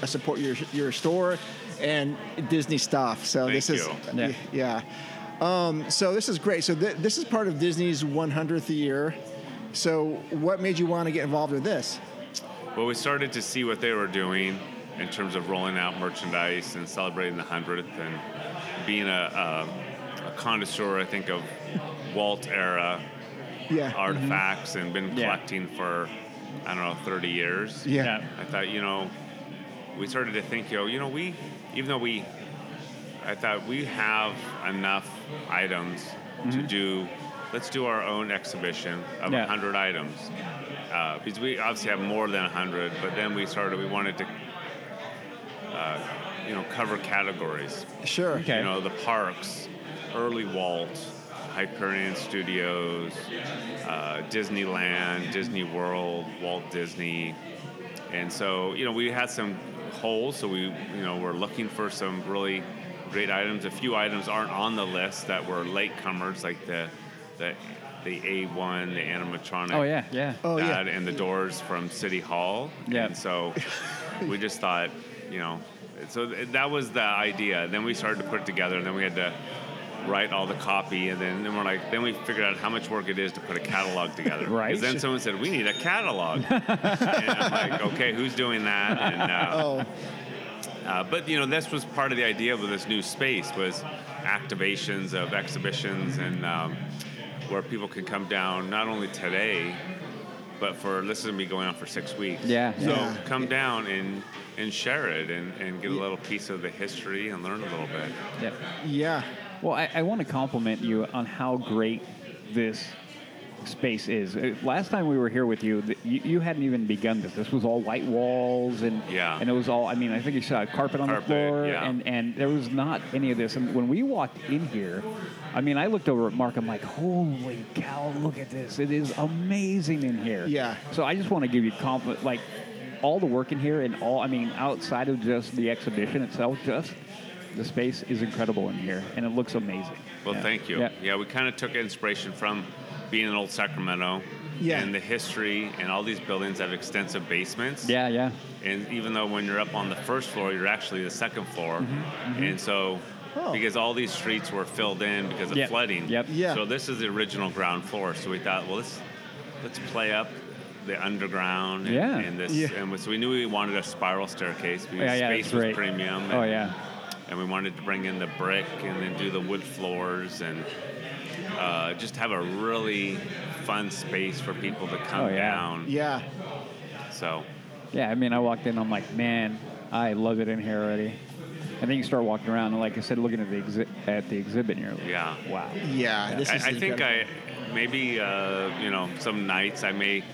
uh, support your your store and Disney stuff. So Thank this is, you. Yeah. yeah. Um, so this is great. So th- this is part of Disney's 100th year. So what made you want to get involved with this? Well, we started to see what they were doing in terms of rolling out merchandise and celebrating the 100th and being a, a, a connoisseur, I think, of Walt era Yeah. artifacts and been Yeah. collecting for, I don't know, 30 years. Yeah. Yeah. I thought, you know, we started to think, yo, you know, we, even though we, I thought we have enough items to do, let's do our own exhibition of Yeah. 100 items. Uh, because we obviously have more than 100, but then we started, we wanted to, uh, you know, cover categories. Sure. Okay. You know, the parks, early Walt, Hyperion Studios, uh, Disneyland, Disney World, Walt Disney. And so, you know, we had some holes, so we, you know, we're looking for some really great items. A few items aren't on the list that were latecomers, like the, the, the A1, the animatronic. Oh yeah, yeah. Oh, yeah. and the doors from City Hall. Yeah. And so we just thought, you know, so that was the idea. Then we started to put it together, and then we had to write all the copy, and then, then we're like, then we figured out how much work it is to put a catalog together. Right. Because Then someone said, we need a catalog. and I'm like, okay, who's doing that? And, uh, Oh, uh, but you know, this was part of the idea of this new space was activations of exhibitions and um, where people can come down not only today, but for this is gonna be going on for six weeks. Yeah, So yeah. come down and and share it and, and get a little piece of the history and learn a little bit. yeah. yeah. Well, I, I want to compliment you on how great this space is. Uh, Last time we were here with you, you, you hadn't even begun this. This was all white walls and Yeah. and it was all. I mean, I think you saw a carpet on Carpet, the floor, yeah. and and there was not any of this. And when we walked in here, I mean, I looked over at Mark. I'm like, holy cow, look at this! It is amazing in here. Yeah. So I just want to give you compliment, like all the work in here and all. I mean, outside of just the exhibition itself, just the space is incredible in here, and it looks amazing. Well, Yeah. thank you. Yeah. Yeah, we kind of took inspiration from being in Old Sacramento Yeah. and the history and all these buildings have extensive basements. Yeah, yeah. And even though when you're up on the first floor, you're actually the second floor. Mm-hmm, mm-hmm. And so, Oh. because all these streets were filled in because of Yep. flooding. Yep. Yeah. So this is the original ground floor. So we thought, well, let's let's play up the underground. And, Yeah. And this, Yeah. and so we knew we wanted a spiral staircase because Yeah, yeah, space that's was great. premium. Oh and- yeah. and we wanted to bring in the brick and then do the wood floors and uh, just have a really fun space for people to come Oh, yeah. down. Yeah. So Yeah, I mean, I walked in, I'm like, man, I love it in here already. And then you start walking around, and like I said, looking at the exhi- at the exhibit, and you're like, yeah. wow. Yeah, this I, is I think. I maybe uh, you know some nights I may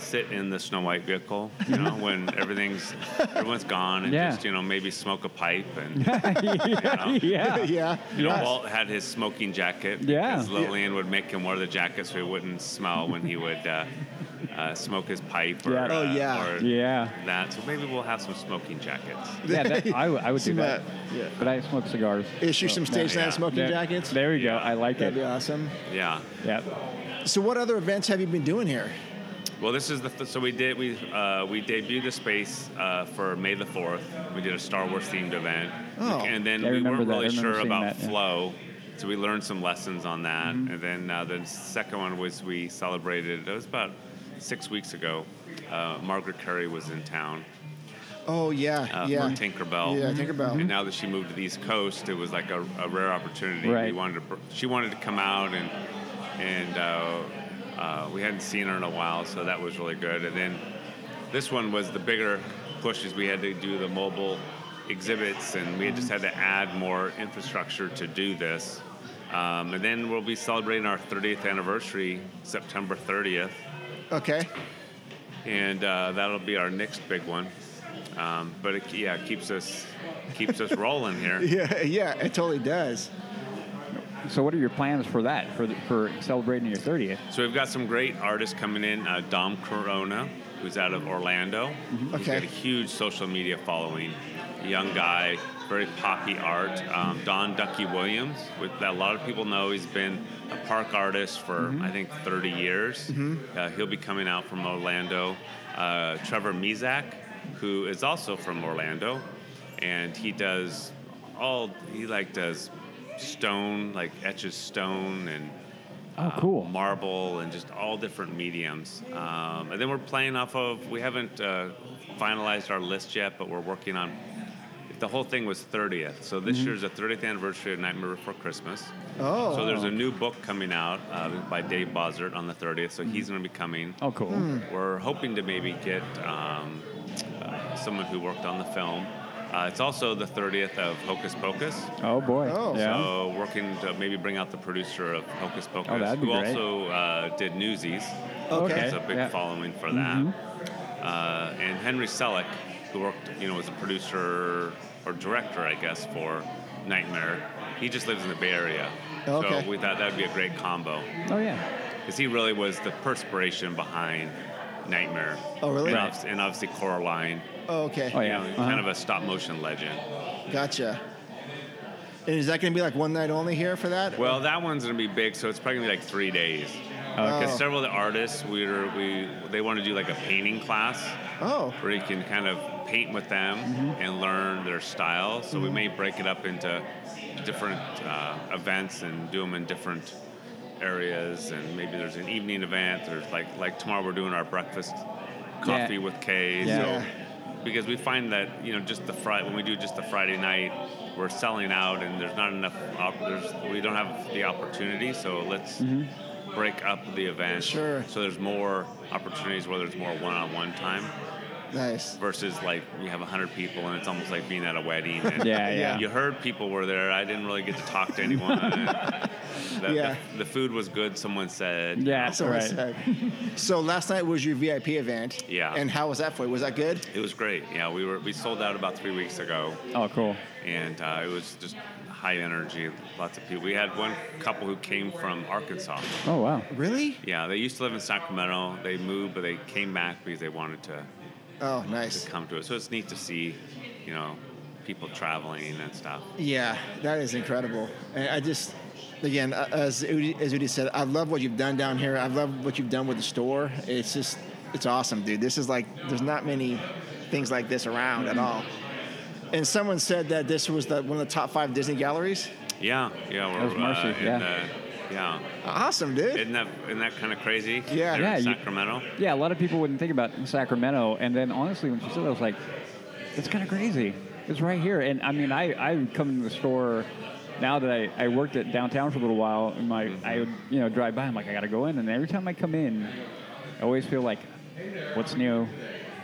sit in the Snow White vehicle, you know, when everything's everyone's gone, and Yeah. just you know maybe smoke a pipe and yeah. yeah. you know Walt had his smoking jacket Yeah. because Lillian would make him wear the jacket so he wouldn't smell when he would uh, uh, smoke his pipe or, Yeah. Oh, uh, yeah. or Yeah. that. So maybe we'll have some smoking jackets. Yeah, that, I, w- I would do Some, that. uh, yeah. But I smoke cigars. Issue some stage yeah. smoking There- jackets. There we go. I like That'd be it. awesome. Yeah. Yeah. So, what other events have you been doing here? Well, this is the th- so we did we uh, we debuted the space uh, for May the fourth. We did a Star Wars themed event, Oh. and then I we weren't that. Really sure about that, yeah. flow, so we learned some lessons on that. Mm-hmm. And then uh, the second one was we celebrated. It was about six weeks ago. Uh, Margaret Kerry was in town Oh yeah, uh, yeah. for Tinkerbell. Yeah, Tinkerbell. And now that she moved to the East Coast, it was like a, a rare opportunity. Right. We wanted to, she wanted to come out, and and uh, uh, we hadn't seen her in a while, so that was really good. And then this one was the bigger push, is we had to do the mobile exhibits, and we just had to add more infrastructure to do this. Um, and then we'll be celebrating our 30th anniversary, September 30th Okay. and uh, that'll be our next big one. Um, but it, yeah, it keeps us keeps us rolling here. Yeah, yeah, it totally does. So, what are your plans for that? For the, for celebrating your 30th? So we've got some great artists coming in. Uh, Dom Corona, who's out of Orlando. He's Mm-hmm. Okay. got a huge social media following. Young guy, very poppy art. Um, Don Ducky Williams, with, that a lot of people know. He's been a park artist for Mm-hmm. I think 30 years. Uh, he'll be coming out from Orlando. Uh, Trevor Mizak, who is also from Orlando, and he does all he like does stone, like etches stone and Oh, uh, cool. marble and just all different mediums. Um, and then we're playing off of. We haven't uh, finalized our list yet, but we're working on. The whole thing was 30th, so this year's the 30th anniversary of Nightmare Before Christmas. Oh. So there's a new book coming out uh, by Dave Bossert on the 30th, so he's going to be coming. Oh, cool. We're hoping to maybe get um, uh, someone who worked on the film. Uh, it's also the 30th of Hocus Pocus. Oh boy. Oh. yeah. So working to maybe bring out the producer of Hocus Pocus, Oh, that'd be who great. also uh, did Newsies. Okay. There's a big Yeah. following for that. Uh, and Henry Selick, who worked, you know, as a producer or director, I guess, for Nightmare. He just lives in the Bay Area. Okay. So we thought that'd be a great combo oh yeah. because he really was the perspiration behind Nightmare. Oh, really? And, Right. obviously, and obviously Coraline. Oh, okay. Oh yeah. Uh-huh. kind of a stop motion legend. Gotcha. And is that going to be like one night only here for that? Well, that one's gonna be big, so it's probably gonna be like three days. Because Oh. several of the artists, we were, we they want to do like a painting class Oh. where you can kind of paint with them and learn their style. So we may break it up into different uh, events and do them in different areas. And maybe there's an evening event. There's like like tomorrow we're doing our breakfast coffee with Kay. Yeah. So because we find that you know just the Friday when we do just the Friday night, we're selling out and there's not enough. Op- there's we don't have the opportunity. So let's mm-hmm. break up the event. Sure. So there's more opportunities where there's more one-on-one time Nice. versus like we have 100 people and it's almost like being at a wedding. And Yeah, yeah. You heard people were there. I didn't really get to talk to anyone. the, Yeah. the, the food was good, someone said. Yeah. That's what right. said. so last night was your VIP event. Yeah. And how was that for you? Was that good? It was great. Yeah, we were we sold out about three weeks ago, Oh cool. and uh, it was just high energy. Lots of people. We had one couple who came from Arkansas. Oh wow. Really? Yeah, they used to live in Sacramento. They moved, but they came back because they wanted to Oh, nice. To come to it. So it's neat to see, you know, people traveling and that stuff. Yeah, that is incredible. And I just, again, as Udi, as Udi said, I love what you've done down here. I love what you've done with the store. It's just, it's awesome, dude. This is like, there's not many things like this around at all. And someone said that this was the, one of the top five Disney galleries. Yeah, yeah, we're That was Marcy, uh, in yeah. the- yeah. Awesome, dude. Isn't that isn't that kind of crazy? Yeah. There Yeah, in you- Sacramento. Yeah, a lot of people wouldn't think about Sacramento, and then honestly, when she said that, I was like, "It's kind of crazy. It's right here." And I mean, I I would come to the store now that I, I worked at downtown for a little while, and my I would you know drive by. I'm like, I gotta go in, and every time I come in, I always feel like, "What's new?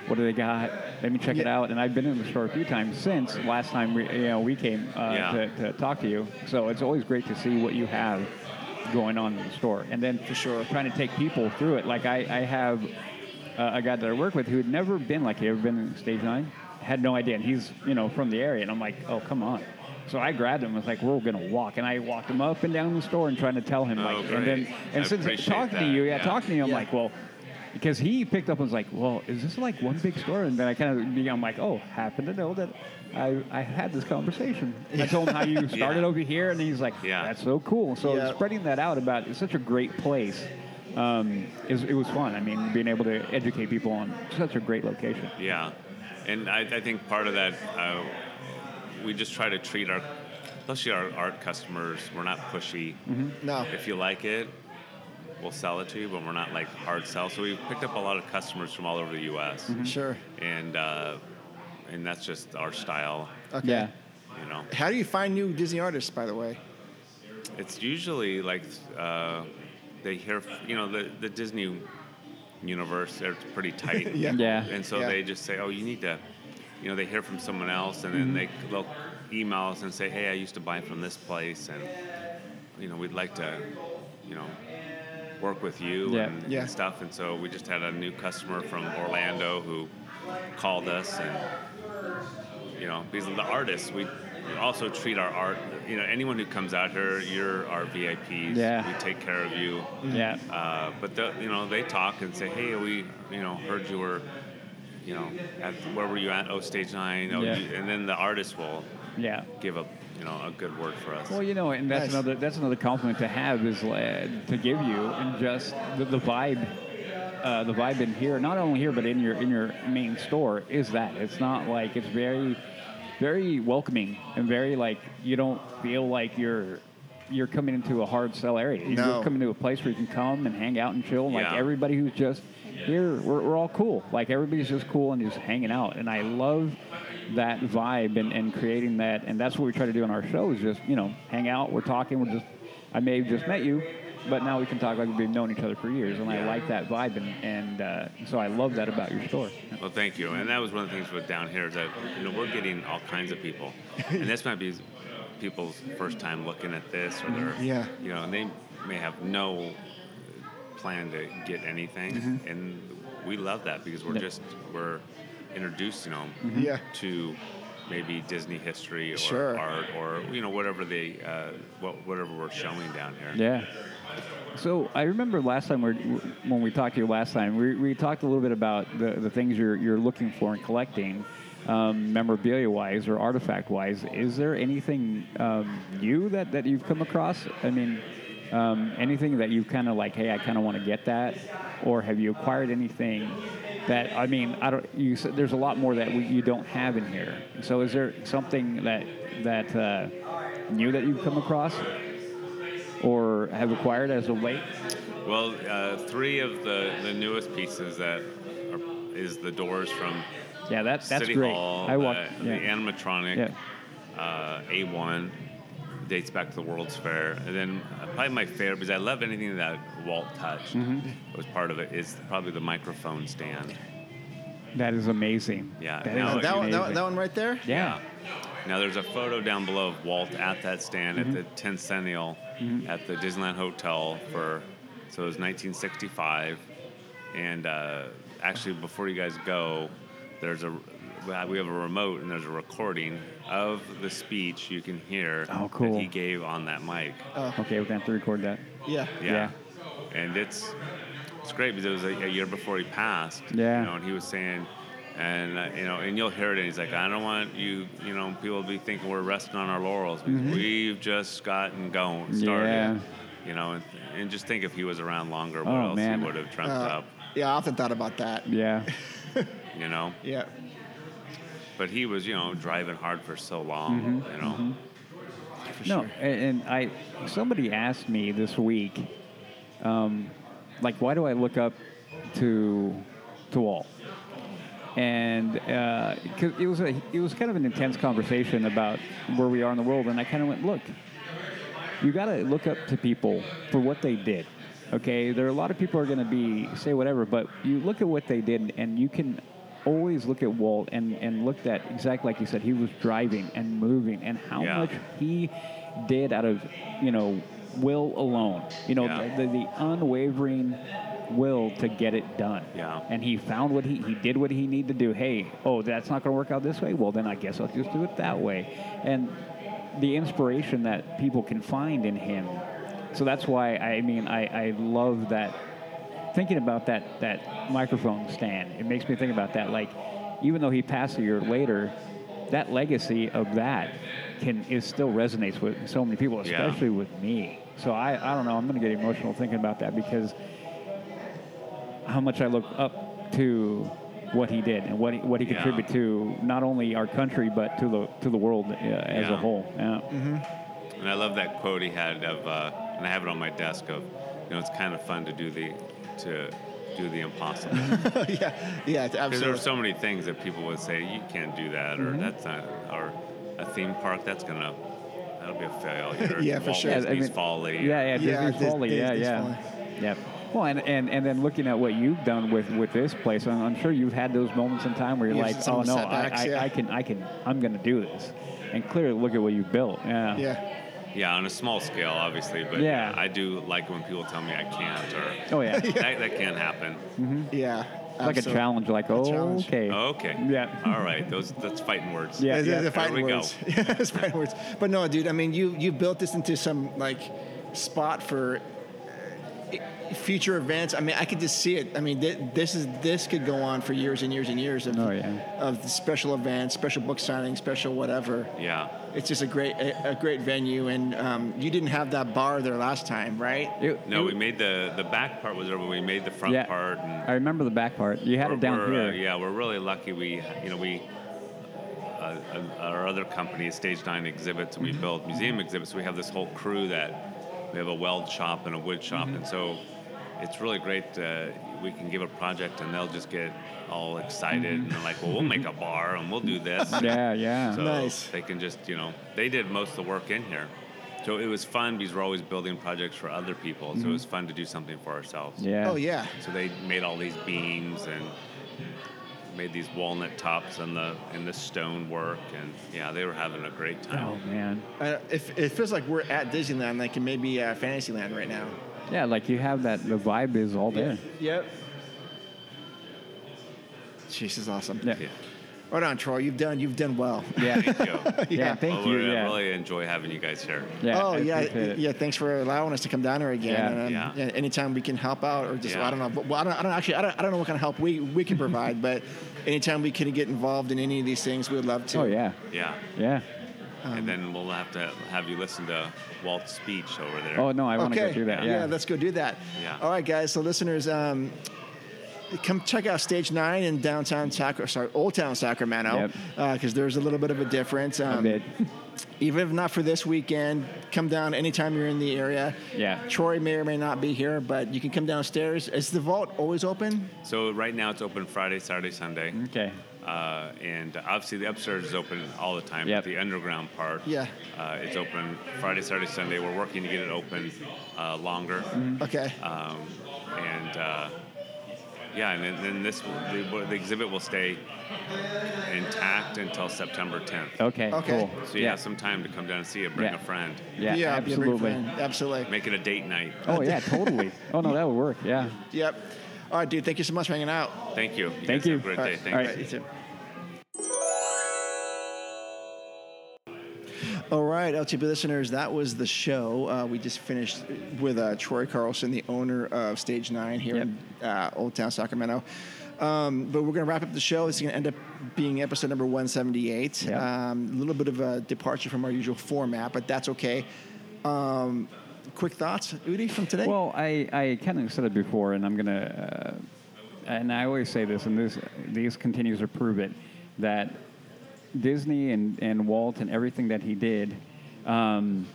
what do they got? Let me check it Yeah. out. And I've been in the store a few times since last time we, you know, we came uh, Yeah. to, to talk to you. So it's always great to see what you have going on in the store. And then for sure, trying to take people through it. Like I, I have uh, a guy that I work with who had never been like he ever been in stage nine, had no idea. And he's you know from the area, and I'm like, oh come on. So I grabbed him. and was like, "We're gonna walk," and I walked him up and down the store and trying to tell him Oh, like, and then great. and I since appreciate talking to you, yeah, yeah. talking to you, I'm Yeah. like, well, because he picked up and was like, well, is this like one big store? And then I kind of began, I'm like, oh, happen to know that I, I had this conversation. And I told him how you started Yeah. over here, and he's like, Yeah. that's so cool. So Yeah. spreading that out about it's such a great place. Um, is, it was fun. I mean, being able to educate people on such a great location. Yeah, and I, I think part of that, uh, we just try to treat our, especially our art customers, we're not pushy. No. If you like it, we'll sell it to you, but we're not like hard sell. So we've picked up a lot of customers from all over the U.S. Sure. and uh, and that's just our style. Okay. Yeah. You know, How do you find new Disney artists, by the way? it's usually like uh, they hear, you know, the the Disney universe. They're pretty tight. Yeah. Yeah. And so Yeah. they just say, "Oh, you need to," you know, they hear from someone else, and then they they'll email us and say, "Hey, I used to buy from this place, and you know, we'd like to, you know, work with you Yeah. and, Yeah. and stuff." And so we just had a new customer from Orlando who called us, and you know, because of the artists, we also treat our art. You know, anyone who comes out here, you're our VIPs. Yeah. We take care of you. Yeah. Uh, but the, you know, they talk and say, "Hey, we, you know, heard you were, you know, at where were you at? Oh, stage nine. Oh, Yeah. you, and then the artist will Yeah. give a, you know, a good word for us. Well, you know, and that's Nice. another that's another compliment to have is uh, to give you, and just the, the vibe, uh, the vibe in here, not only here but in your in your main store is that it's not like it's very, very welcoming and very like you don't feel like you're you're coming into a hard sell area. No. You're coming to a place where you can come and hang out and chill. Like Yeah. everybody who's just here, we're, we're all cool. Like everybody's just cool and just hanging out. And I love that vibe and, and creating that. And that's what we try to do on our show is just, you know, hang out. We're talking. We're just, I may have just met you, but now we can talk like we've been known each other for years. And I like that vibe. And, and uh, so I love that about your store. Well, thank you. And that was one of the things with down here is that you know we're getting all kinds of people, and this might be people's first time looking at this, or they're Yeah. you know, and they may have no plan to get anything, and we love that because we're Yeah. just we're introducing them Yeah. to maybe Disney history or Sure. art or you know whatever they uh, whatever we're showing down here. Yeah. So I remember last time we when we talked to you last time, we, we talked a little bit about the, the things you're, you're looking for in collecting, um, memorabilia wise or artifact wise. Is there anything um, new that, that you've come across? I mean, um, anything that you've kind of like, hey, I kind of want to get that, or have you acquired anything that I mean, I don't. You there's a lot more that we, you don't have in here. So is there something that that uh, new that you've come across? or have acquired as of late? Well, uh, three of the, the newest pieces that are, is the doors from Yeah, that, that's City great. Hall, I walked. the, yeah. the animatronic, Yeah. uh, A1, dates back to the World's Fair. And then uh, probably my favorite, because I love anything that Walt touched, Mm-hmm. was part of it, is probably the microphone stand. That is amazing. Yeah, That now is it- that, one, that, that one right there? Yeah. Now there's a photo down below of Walt at that stand Mm-hmm. at the Tencennial at the Disneyland Hotel for so it was 1965, and uh, actually before you guys go, there's a we have a remote and there's a recording of the speech you can hear Oh, cool. that he gave on that mic. Okay, we're gonna have to record that. Yeah. Yeah. And it's it's great because it was a, a year before he passed. Yeah. You know, and he was saying, and uh, you know, and you'll hear it, and he's like, I don't want you, you know, people to be thinking we're resting on our laurels. because We've just gotten going, started. Mm-hmm. Yeah. You know, and, and just think if he was around longer, what Oh, else man. he would have dreamt Uh, up. yeah, I often thought about that. Yeah. You know, Yeah. But he was, you know, driving hard for so long. Mm-hmm. You know. No, and, and I somebody asked me this week, um, like, why do I look up to to Walt? And because it was a it was kind of an intense conversation about where we are in the world, and I kind of went, look, you got to look up to people for what they did. Okay, there are a lot of people who are going to be say whatever, but you look at what they did, and you can always look at Walt and, and looked at exactly like you said, he was driving and moving and how Yeah. much he did out of, you know, will alone. You know, Yeah. the, the unwavering will to get it done. Yeah. And he found what he, he did what he needed to do. Hey, oh, that's not going to work out this way? Well, then I guess I'll just do it that way. And the inspiration that people can find in him. So that's why, I mean, I, I love that thinking about that that microphone stand, it makes me think about that. Like, even though he passed a year later, that legacy of that can is still resonates with so many people, Yeah. especially with me. So I, I don't know. I'm going to get emotional thinking about that because how much I look up to what he did and what he, what he Yeah. contributed to not only our country but to the to the world uh, as a Yeah. whole. Yeah. And I love that quote he had of, uh, and I have it on my desk of, you know, it's kind of fun to do the to do the impossible. yeah, yeah, Because there absolutely. are so many things that people would say you can't do that, or mm-hmm. that's not, or a theme park that's gonna that'll be a failure. Yeah, for Walt sure. Yeah, I mean- Folly. Yeah, yeah, Yeah, Disney's Dis- Folly. Yeah, Disney's yeah, Folly. yeah. Well, and, and and then looking at what you've done with with this place, I'm, I'm sure you've had those moments in time where you're Yeah, like, oh no, setbacks, I, I, yeah. I can, I can, I'm going to do this. And clearly, look at what you've built. Yeah. yeah. Yeah, on a small scale, obviously, but Yeah. I do like when people tell me I can't, or Oh yeah. that, that can happen. Yeah. Like a challenge. Like, oh, challenge. okay. Okay. Yeah. All right. Those that's fighting words. Yeah, It's- yeah. it's the There fighting we go. words. Yeah, it's fighting words. But no, dude. I mean, you you built this into some like spot for uh, future events. I mean, I could just see it. I mean, thi- this is this could go on for years and years and years of Oh, yeah. of special events, special book signings, special whatever. Yeah. It's just a great a, a great venue, and um, you didn't have that bar there last time, right? It- No, it- we made the the back part was there, but we made the front yeah. part. And I remember the back part. You had it down here. uh, yeah, we're really lucky. We, you know, we, uh, uh, our other company, Stage Nine Exhibits, and we build museum exhibits. We have this whole crew that we have a weld shop and a wood shop, and so it's really great. Uh, we can give a project, and they'll just get all excited and they're like, "Well, we'll make a bar and we'll do this." Yeah, yeah. So Nice. they can just, you know, they did most of the work in here. So it was fun because we're always building projects for other people. So it was fun to do something for ourselves. yeah. Oh yeah. So they made all these beams and made these walnut tops and the and the stone work and yeah, they were having a great time Oh man. Uh, it, it feels like we're at Disneyland, like in maybe uh, Fantasyland right now. Yeah, like you have that. The vibe is all there. Yep. Jeez, this is awesome. Yeah. Yeah. Right on, Troy. You've done you've done well. Yeah. Thank you. yeah. Thank Well, you. we- I Yeah. really enjoy having you guys here. yeah. oh I yeah, yeah. Thanks for allowing us to come down here again. Yeah. And, um, Yeah. yeah, Anytime we can help out, or just Yeah. I don't know. But, well, I don't, I don't actually. I don't, I don't know what kind of help we we can provide, but anytime we can get involved in any of these things, we would love to. Oh yeah. Yeah. Yeah. and then we'll have to have you listen to Walt's speech over there. Oh no, I want to okay. go do that. Yeah. let's go do that. Yeah. All right, guys. So listeners, um, come check out Stage Nine in downtown Sacramento, sorry, Old Town Sacramento, Yep. because there's a little bit of a difference. A Um, bit. even if not for this weekend, come down anytime you're in the area. Yeah. Troy may or may not be here, but you can come downstairs. Is the vault always open? So right now it's open Friday, Saturday, Sunday. Okay. Uh, and obviously the upstairs is open all the time. Yep. The underground part, Yeah. uh, it's open Friday, Saturday, Sunday. We're working to get it open uh, longer. Okay. Um, and uh, yeah, and then, then this the, the exhibit will stay intact until September 10th. Okay. Okay. Cool. So you yeah. have some time to come down and see it. Bring Yeah. a friend. Yeah. be a big absolutely. fan. Absolutely. Make it a date night. Oh yeah, totally. Oh no, that would work. Yeah. Yep. All right, dude. Thank you so much for hanging out. Thank you. Thank you. Have a great All day. right. Thank All you. You too. All right, LTP listeners, that was the show. Uh, we just finished with uh, Troy Carlson, the owner of Stage 9 here in uh, Old Town Sacramento. Um, but we're going to wrap up the show. This is going to end up being episode number 178. Yeah. Um, a little bit of a departure from our usual format, but that's okay. Um, quick thoughts, Udi, from today? Well, I, I kind of said it before, and I'm gonna, uh, and I always say this, and this these continues to prove it, that Disney and, and Walt and everything that he did, um,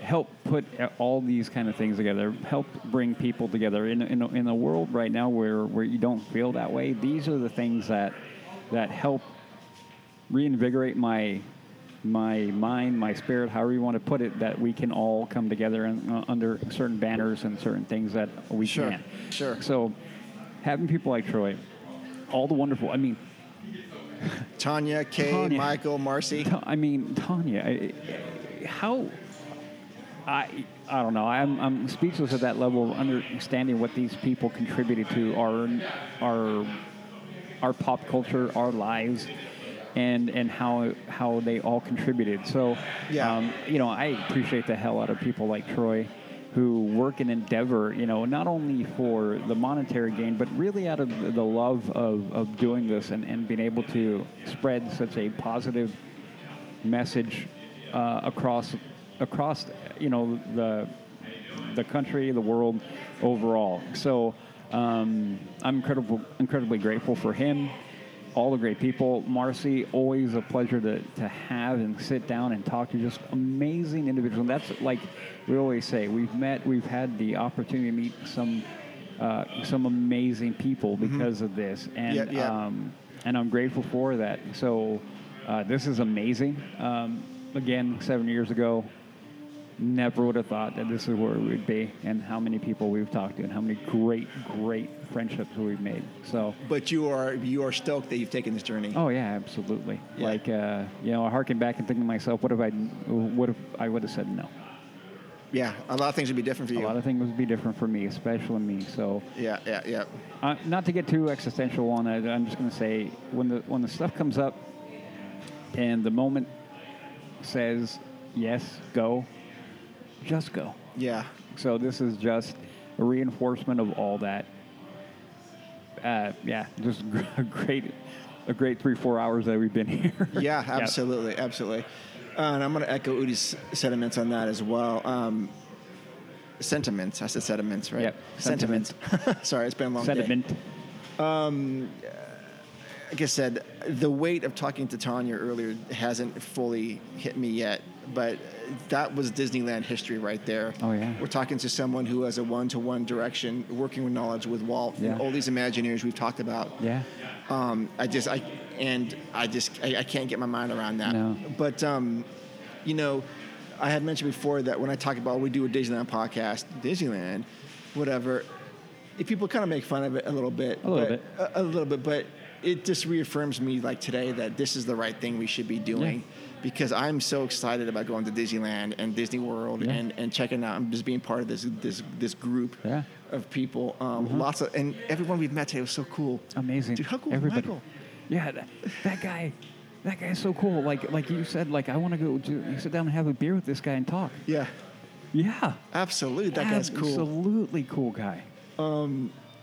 help put all these kind of things together, help bring people together in in a, in a world right now where where you don't feel that way. These are the things that that help reinvigorate my my mind, my spirit, however you want to put it, that we can all come together and, uh, under certain banners and certain things that we Sure, can. sure. So, having people like Troy, all the wonderful. I mean, Tanya, Kay, Tanya. Michael, Marcy. I mean, Tanya, I, how I I don't know. I'm I'm speechless at that level of understanding what these people contributed to our our our pop culture, our lives, and and how how they all contributed. So, Yeah. um, you know, I appreciate the hell out of people like Troy. Who work and endeavor, you know, not only for the monetary gain, but really out of the- love of, of doing this and, and being able to spread such a positive message uh, across across you know the the country, the world overall. So um, I'm incredible, incredibly grateful for him, all the great people. Marcy, always a pleasure to, to have and sit down and talk to just amazing individuals. And that's like we always say, we've met, we've had the opportunity to meet some uh, some amazing people because of this, and Yeah, yeah. Um, and I'm grateful for that. So uh, this is amazing. Um, again, seven years ago, never would have thought that this is where we would be, and how many people we've talked to, and how many great, great friendships we've made. So. But you are you are stoked that you've taken this journey. Oh yeah, absolutely. Yeah. Like uh, you know, I harken back and think to myself, what if I, what if I would have said no? Yeah, a lot of things would be different for you. A lot of things would be different for me, especially me. So yeah, yeah, yeah. uh, not to get too existential on it, I'm just going to say when the when the stuff comes up, and the moment says yes, go, just go. Yeah. So this is just a reinforcement of all that. Uh, yeah, just a great, a great three four hours that we've been here. Yeah, absolutely, absolutely. Uh, and I'm going to echo Udi's sentiments on that as well. Um, sentiments. I said sentiments, right? Yep, Sentiments. Sorry, it's been a long day. Sediment. like I said, the weight of talking to Tanya earlier hasn't fully hit me yet, but that was Disneyland history right there. Oh, yeah. We're talking to someone who has a one-to-one direction, working with knowledge with Walt, and Yeah. all these Imagineers we've talked about. Yeah. Um, I just, I, and I just, I, I can't get my mind around that. No. But, um, you know, I had mentioned before that when I talk about we do a Disneyland podcast, Disneyland, whatever, if people kind of make fun of it a little bit, A little but- bit. a, a little bit, but it just reaffirms me like today that this is the right thing we should be doing. Because I'm so excited about going to Disneyland and Disney World Yeah. and, and checking out and just being part of this this this group Yeah. of people. Um, Lots of and everyone we've met today was so cool. Amazing. Dude, how cool Everybody. Michael? Yeah, that, that guy. That guy's so cool. Like like you said, like I want to go to, sit down and have a beer with this guy and talk. Yeah, Yeah. absolutely. That guy's cool. Absolutely cool guy.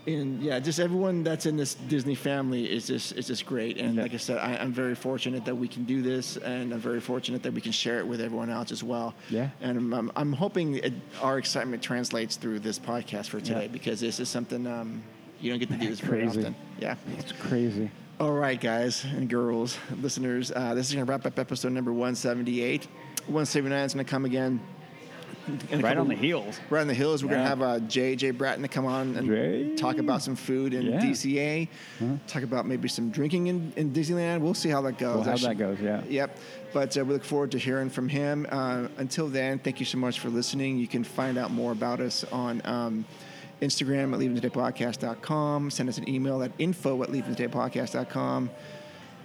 And yeah, just everyone that's in this Disney family is just is just great. And Yeah. like I said, I, I'm very fortunate that we can do this, and I'm very fortunate that we can share it with everyone else as well. Yeah. And I'm, I'm, I'm hoping it, our excitement translates through this podcast for today Yeah. because this is something um, you don't get to do this very Crazy. often. Yeah. It's crazy. All right, guys and girls, listeners, uh, this is going to wrap up episode number 178. 179 is going to come again. Right couple- on the heels. Right on the hills. We're Yeah. going to have uh, JJ Bratton to come on and Jay. talk about some food in Yeah. DCA. Talk about maybe some drinking in, in Disneyland. We'll see how that goes. Well, how Actually- that goes, yeah. Yep. But uh, we look forward to hearing from him. Uh, until then, thank you so much for listening. You can find out more about us on um, Instagram at leavingtodaypodcast.com. Send us an email at info at leavingtodaypodcast.com.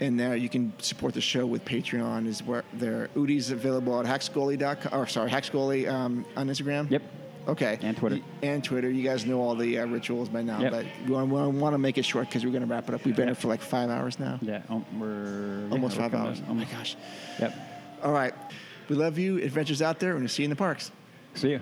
And there you can support the show with Patreon. Is where there. Udi's available at hackscully.com. Or sorry, hackscully um, on Instagram. Yep. Okay. And Twitter. And Twitter. You guys know all the uh, rituals by now, Yep. but we want, to make it short because we're going to wrap it up. We've been here for like five hours now. Yeah. Um, we're yeah, Almost we're five hours. up. Oh my gosh. Yep. All right. We love you. Adventures out there, and we'll see you in the parks. See you.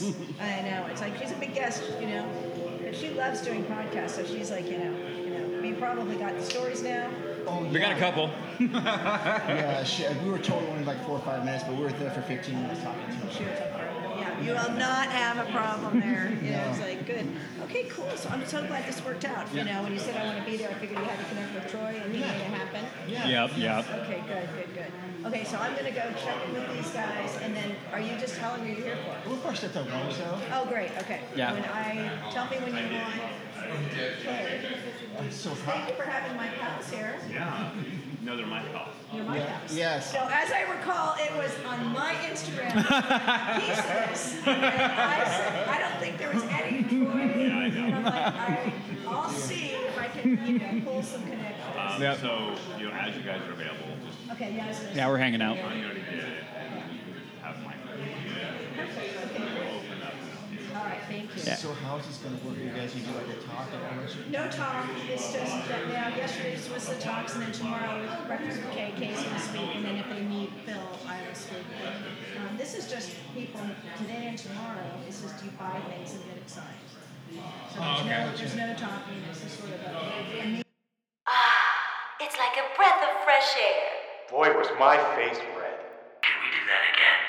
That's. I know. It's like she's a big guest, you know. But she loves doing podcasts, so she's like, you know, you know. We probably got the stories now. Oh, We got a couple. Yeah, she, we were told only like four or five minutes, but we were there for 15 minutes talking to her. She was up there. Yeah, you will not have a problem there. You know, it's like good. Okay, cool. So I'm so glad this worked out. You know, when you said I want to be there, I figured you had to connect with Troy, and he made it happen. Yeah. Yep, yep. Okay, good, good, good. Okay, so I'm gonna go check in with these guys, and then are you just telling me you're here for? We're first at the one, so. Oh, great. Okay. Yeah. When I tell me when you want. Okay. So Thank you for having my pals here. Yeah. No, they're my pals. You're my pals. Yes. So as I recall, it was on my Instagram a piece of this, and I said I don't think there was any Troy. Yeah, I know. And I'm like, I, I'll see if I can, you know, pull some connections. Um, Yep. So, you know, as you guys are available, just Okay, yes. Yeah, we're hanging out. I already did. Have my. All right, thank you. Yeah. So how is this going to work? You guys, you do like a talk and this? No talk. It's just that now yesterday's was the talks, and then tomorrow breakfast with Kay, Kay's gonna speak, and then if they need Phil, I will speak. But, um, this is just people today and tomorrow. This is you buy things and get it signed. So there's no there's no talking. This is sort of a, a. Ah, it's like a breath of fresh air. Boy, was my face red. Can we do that again?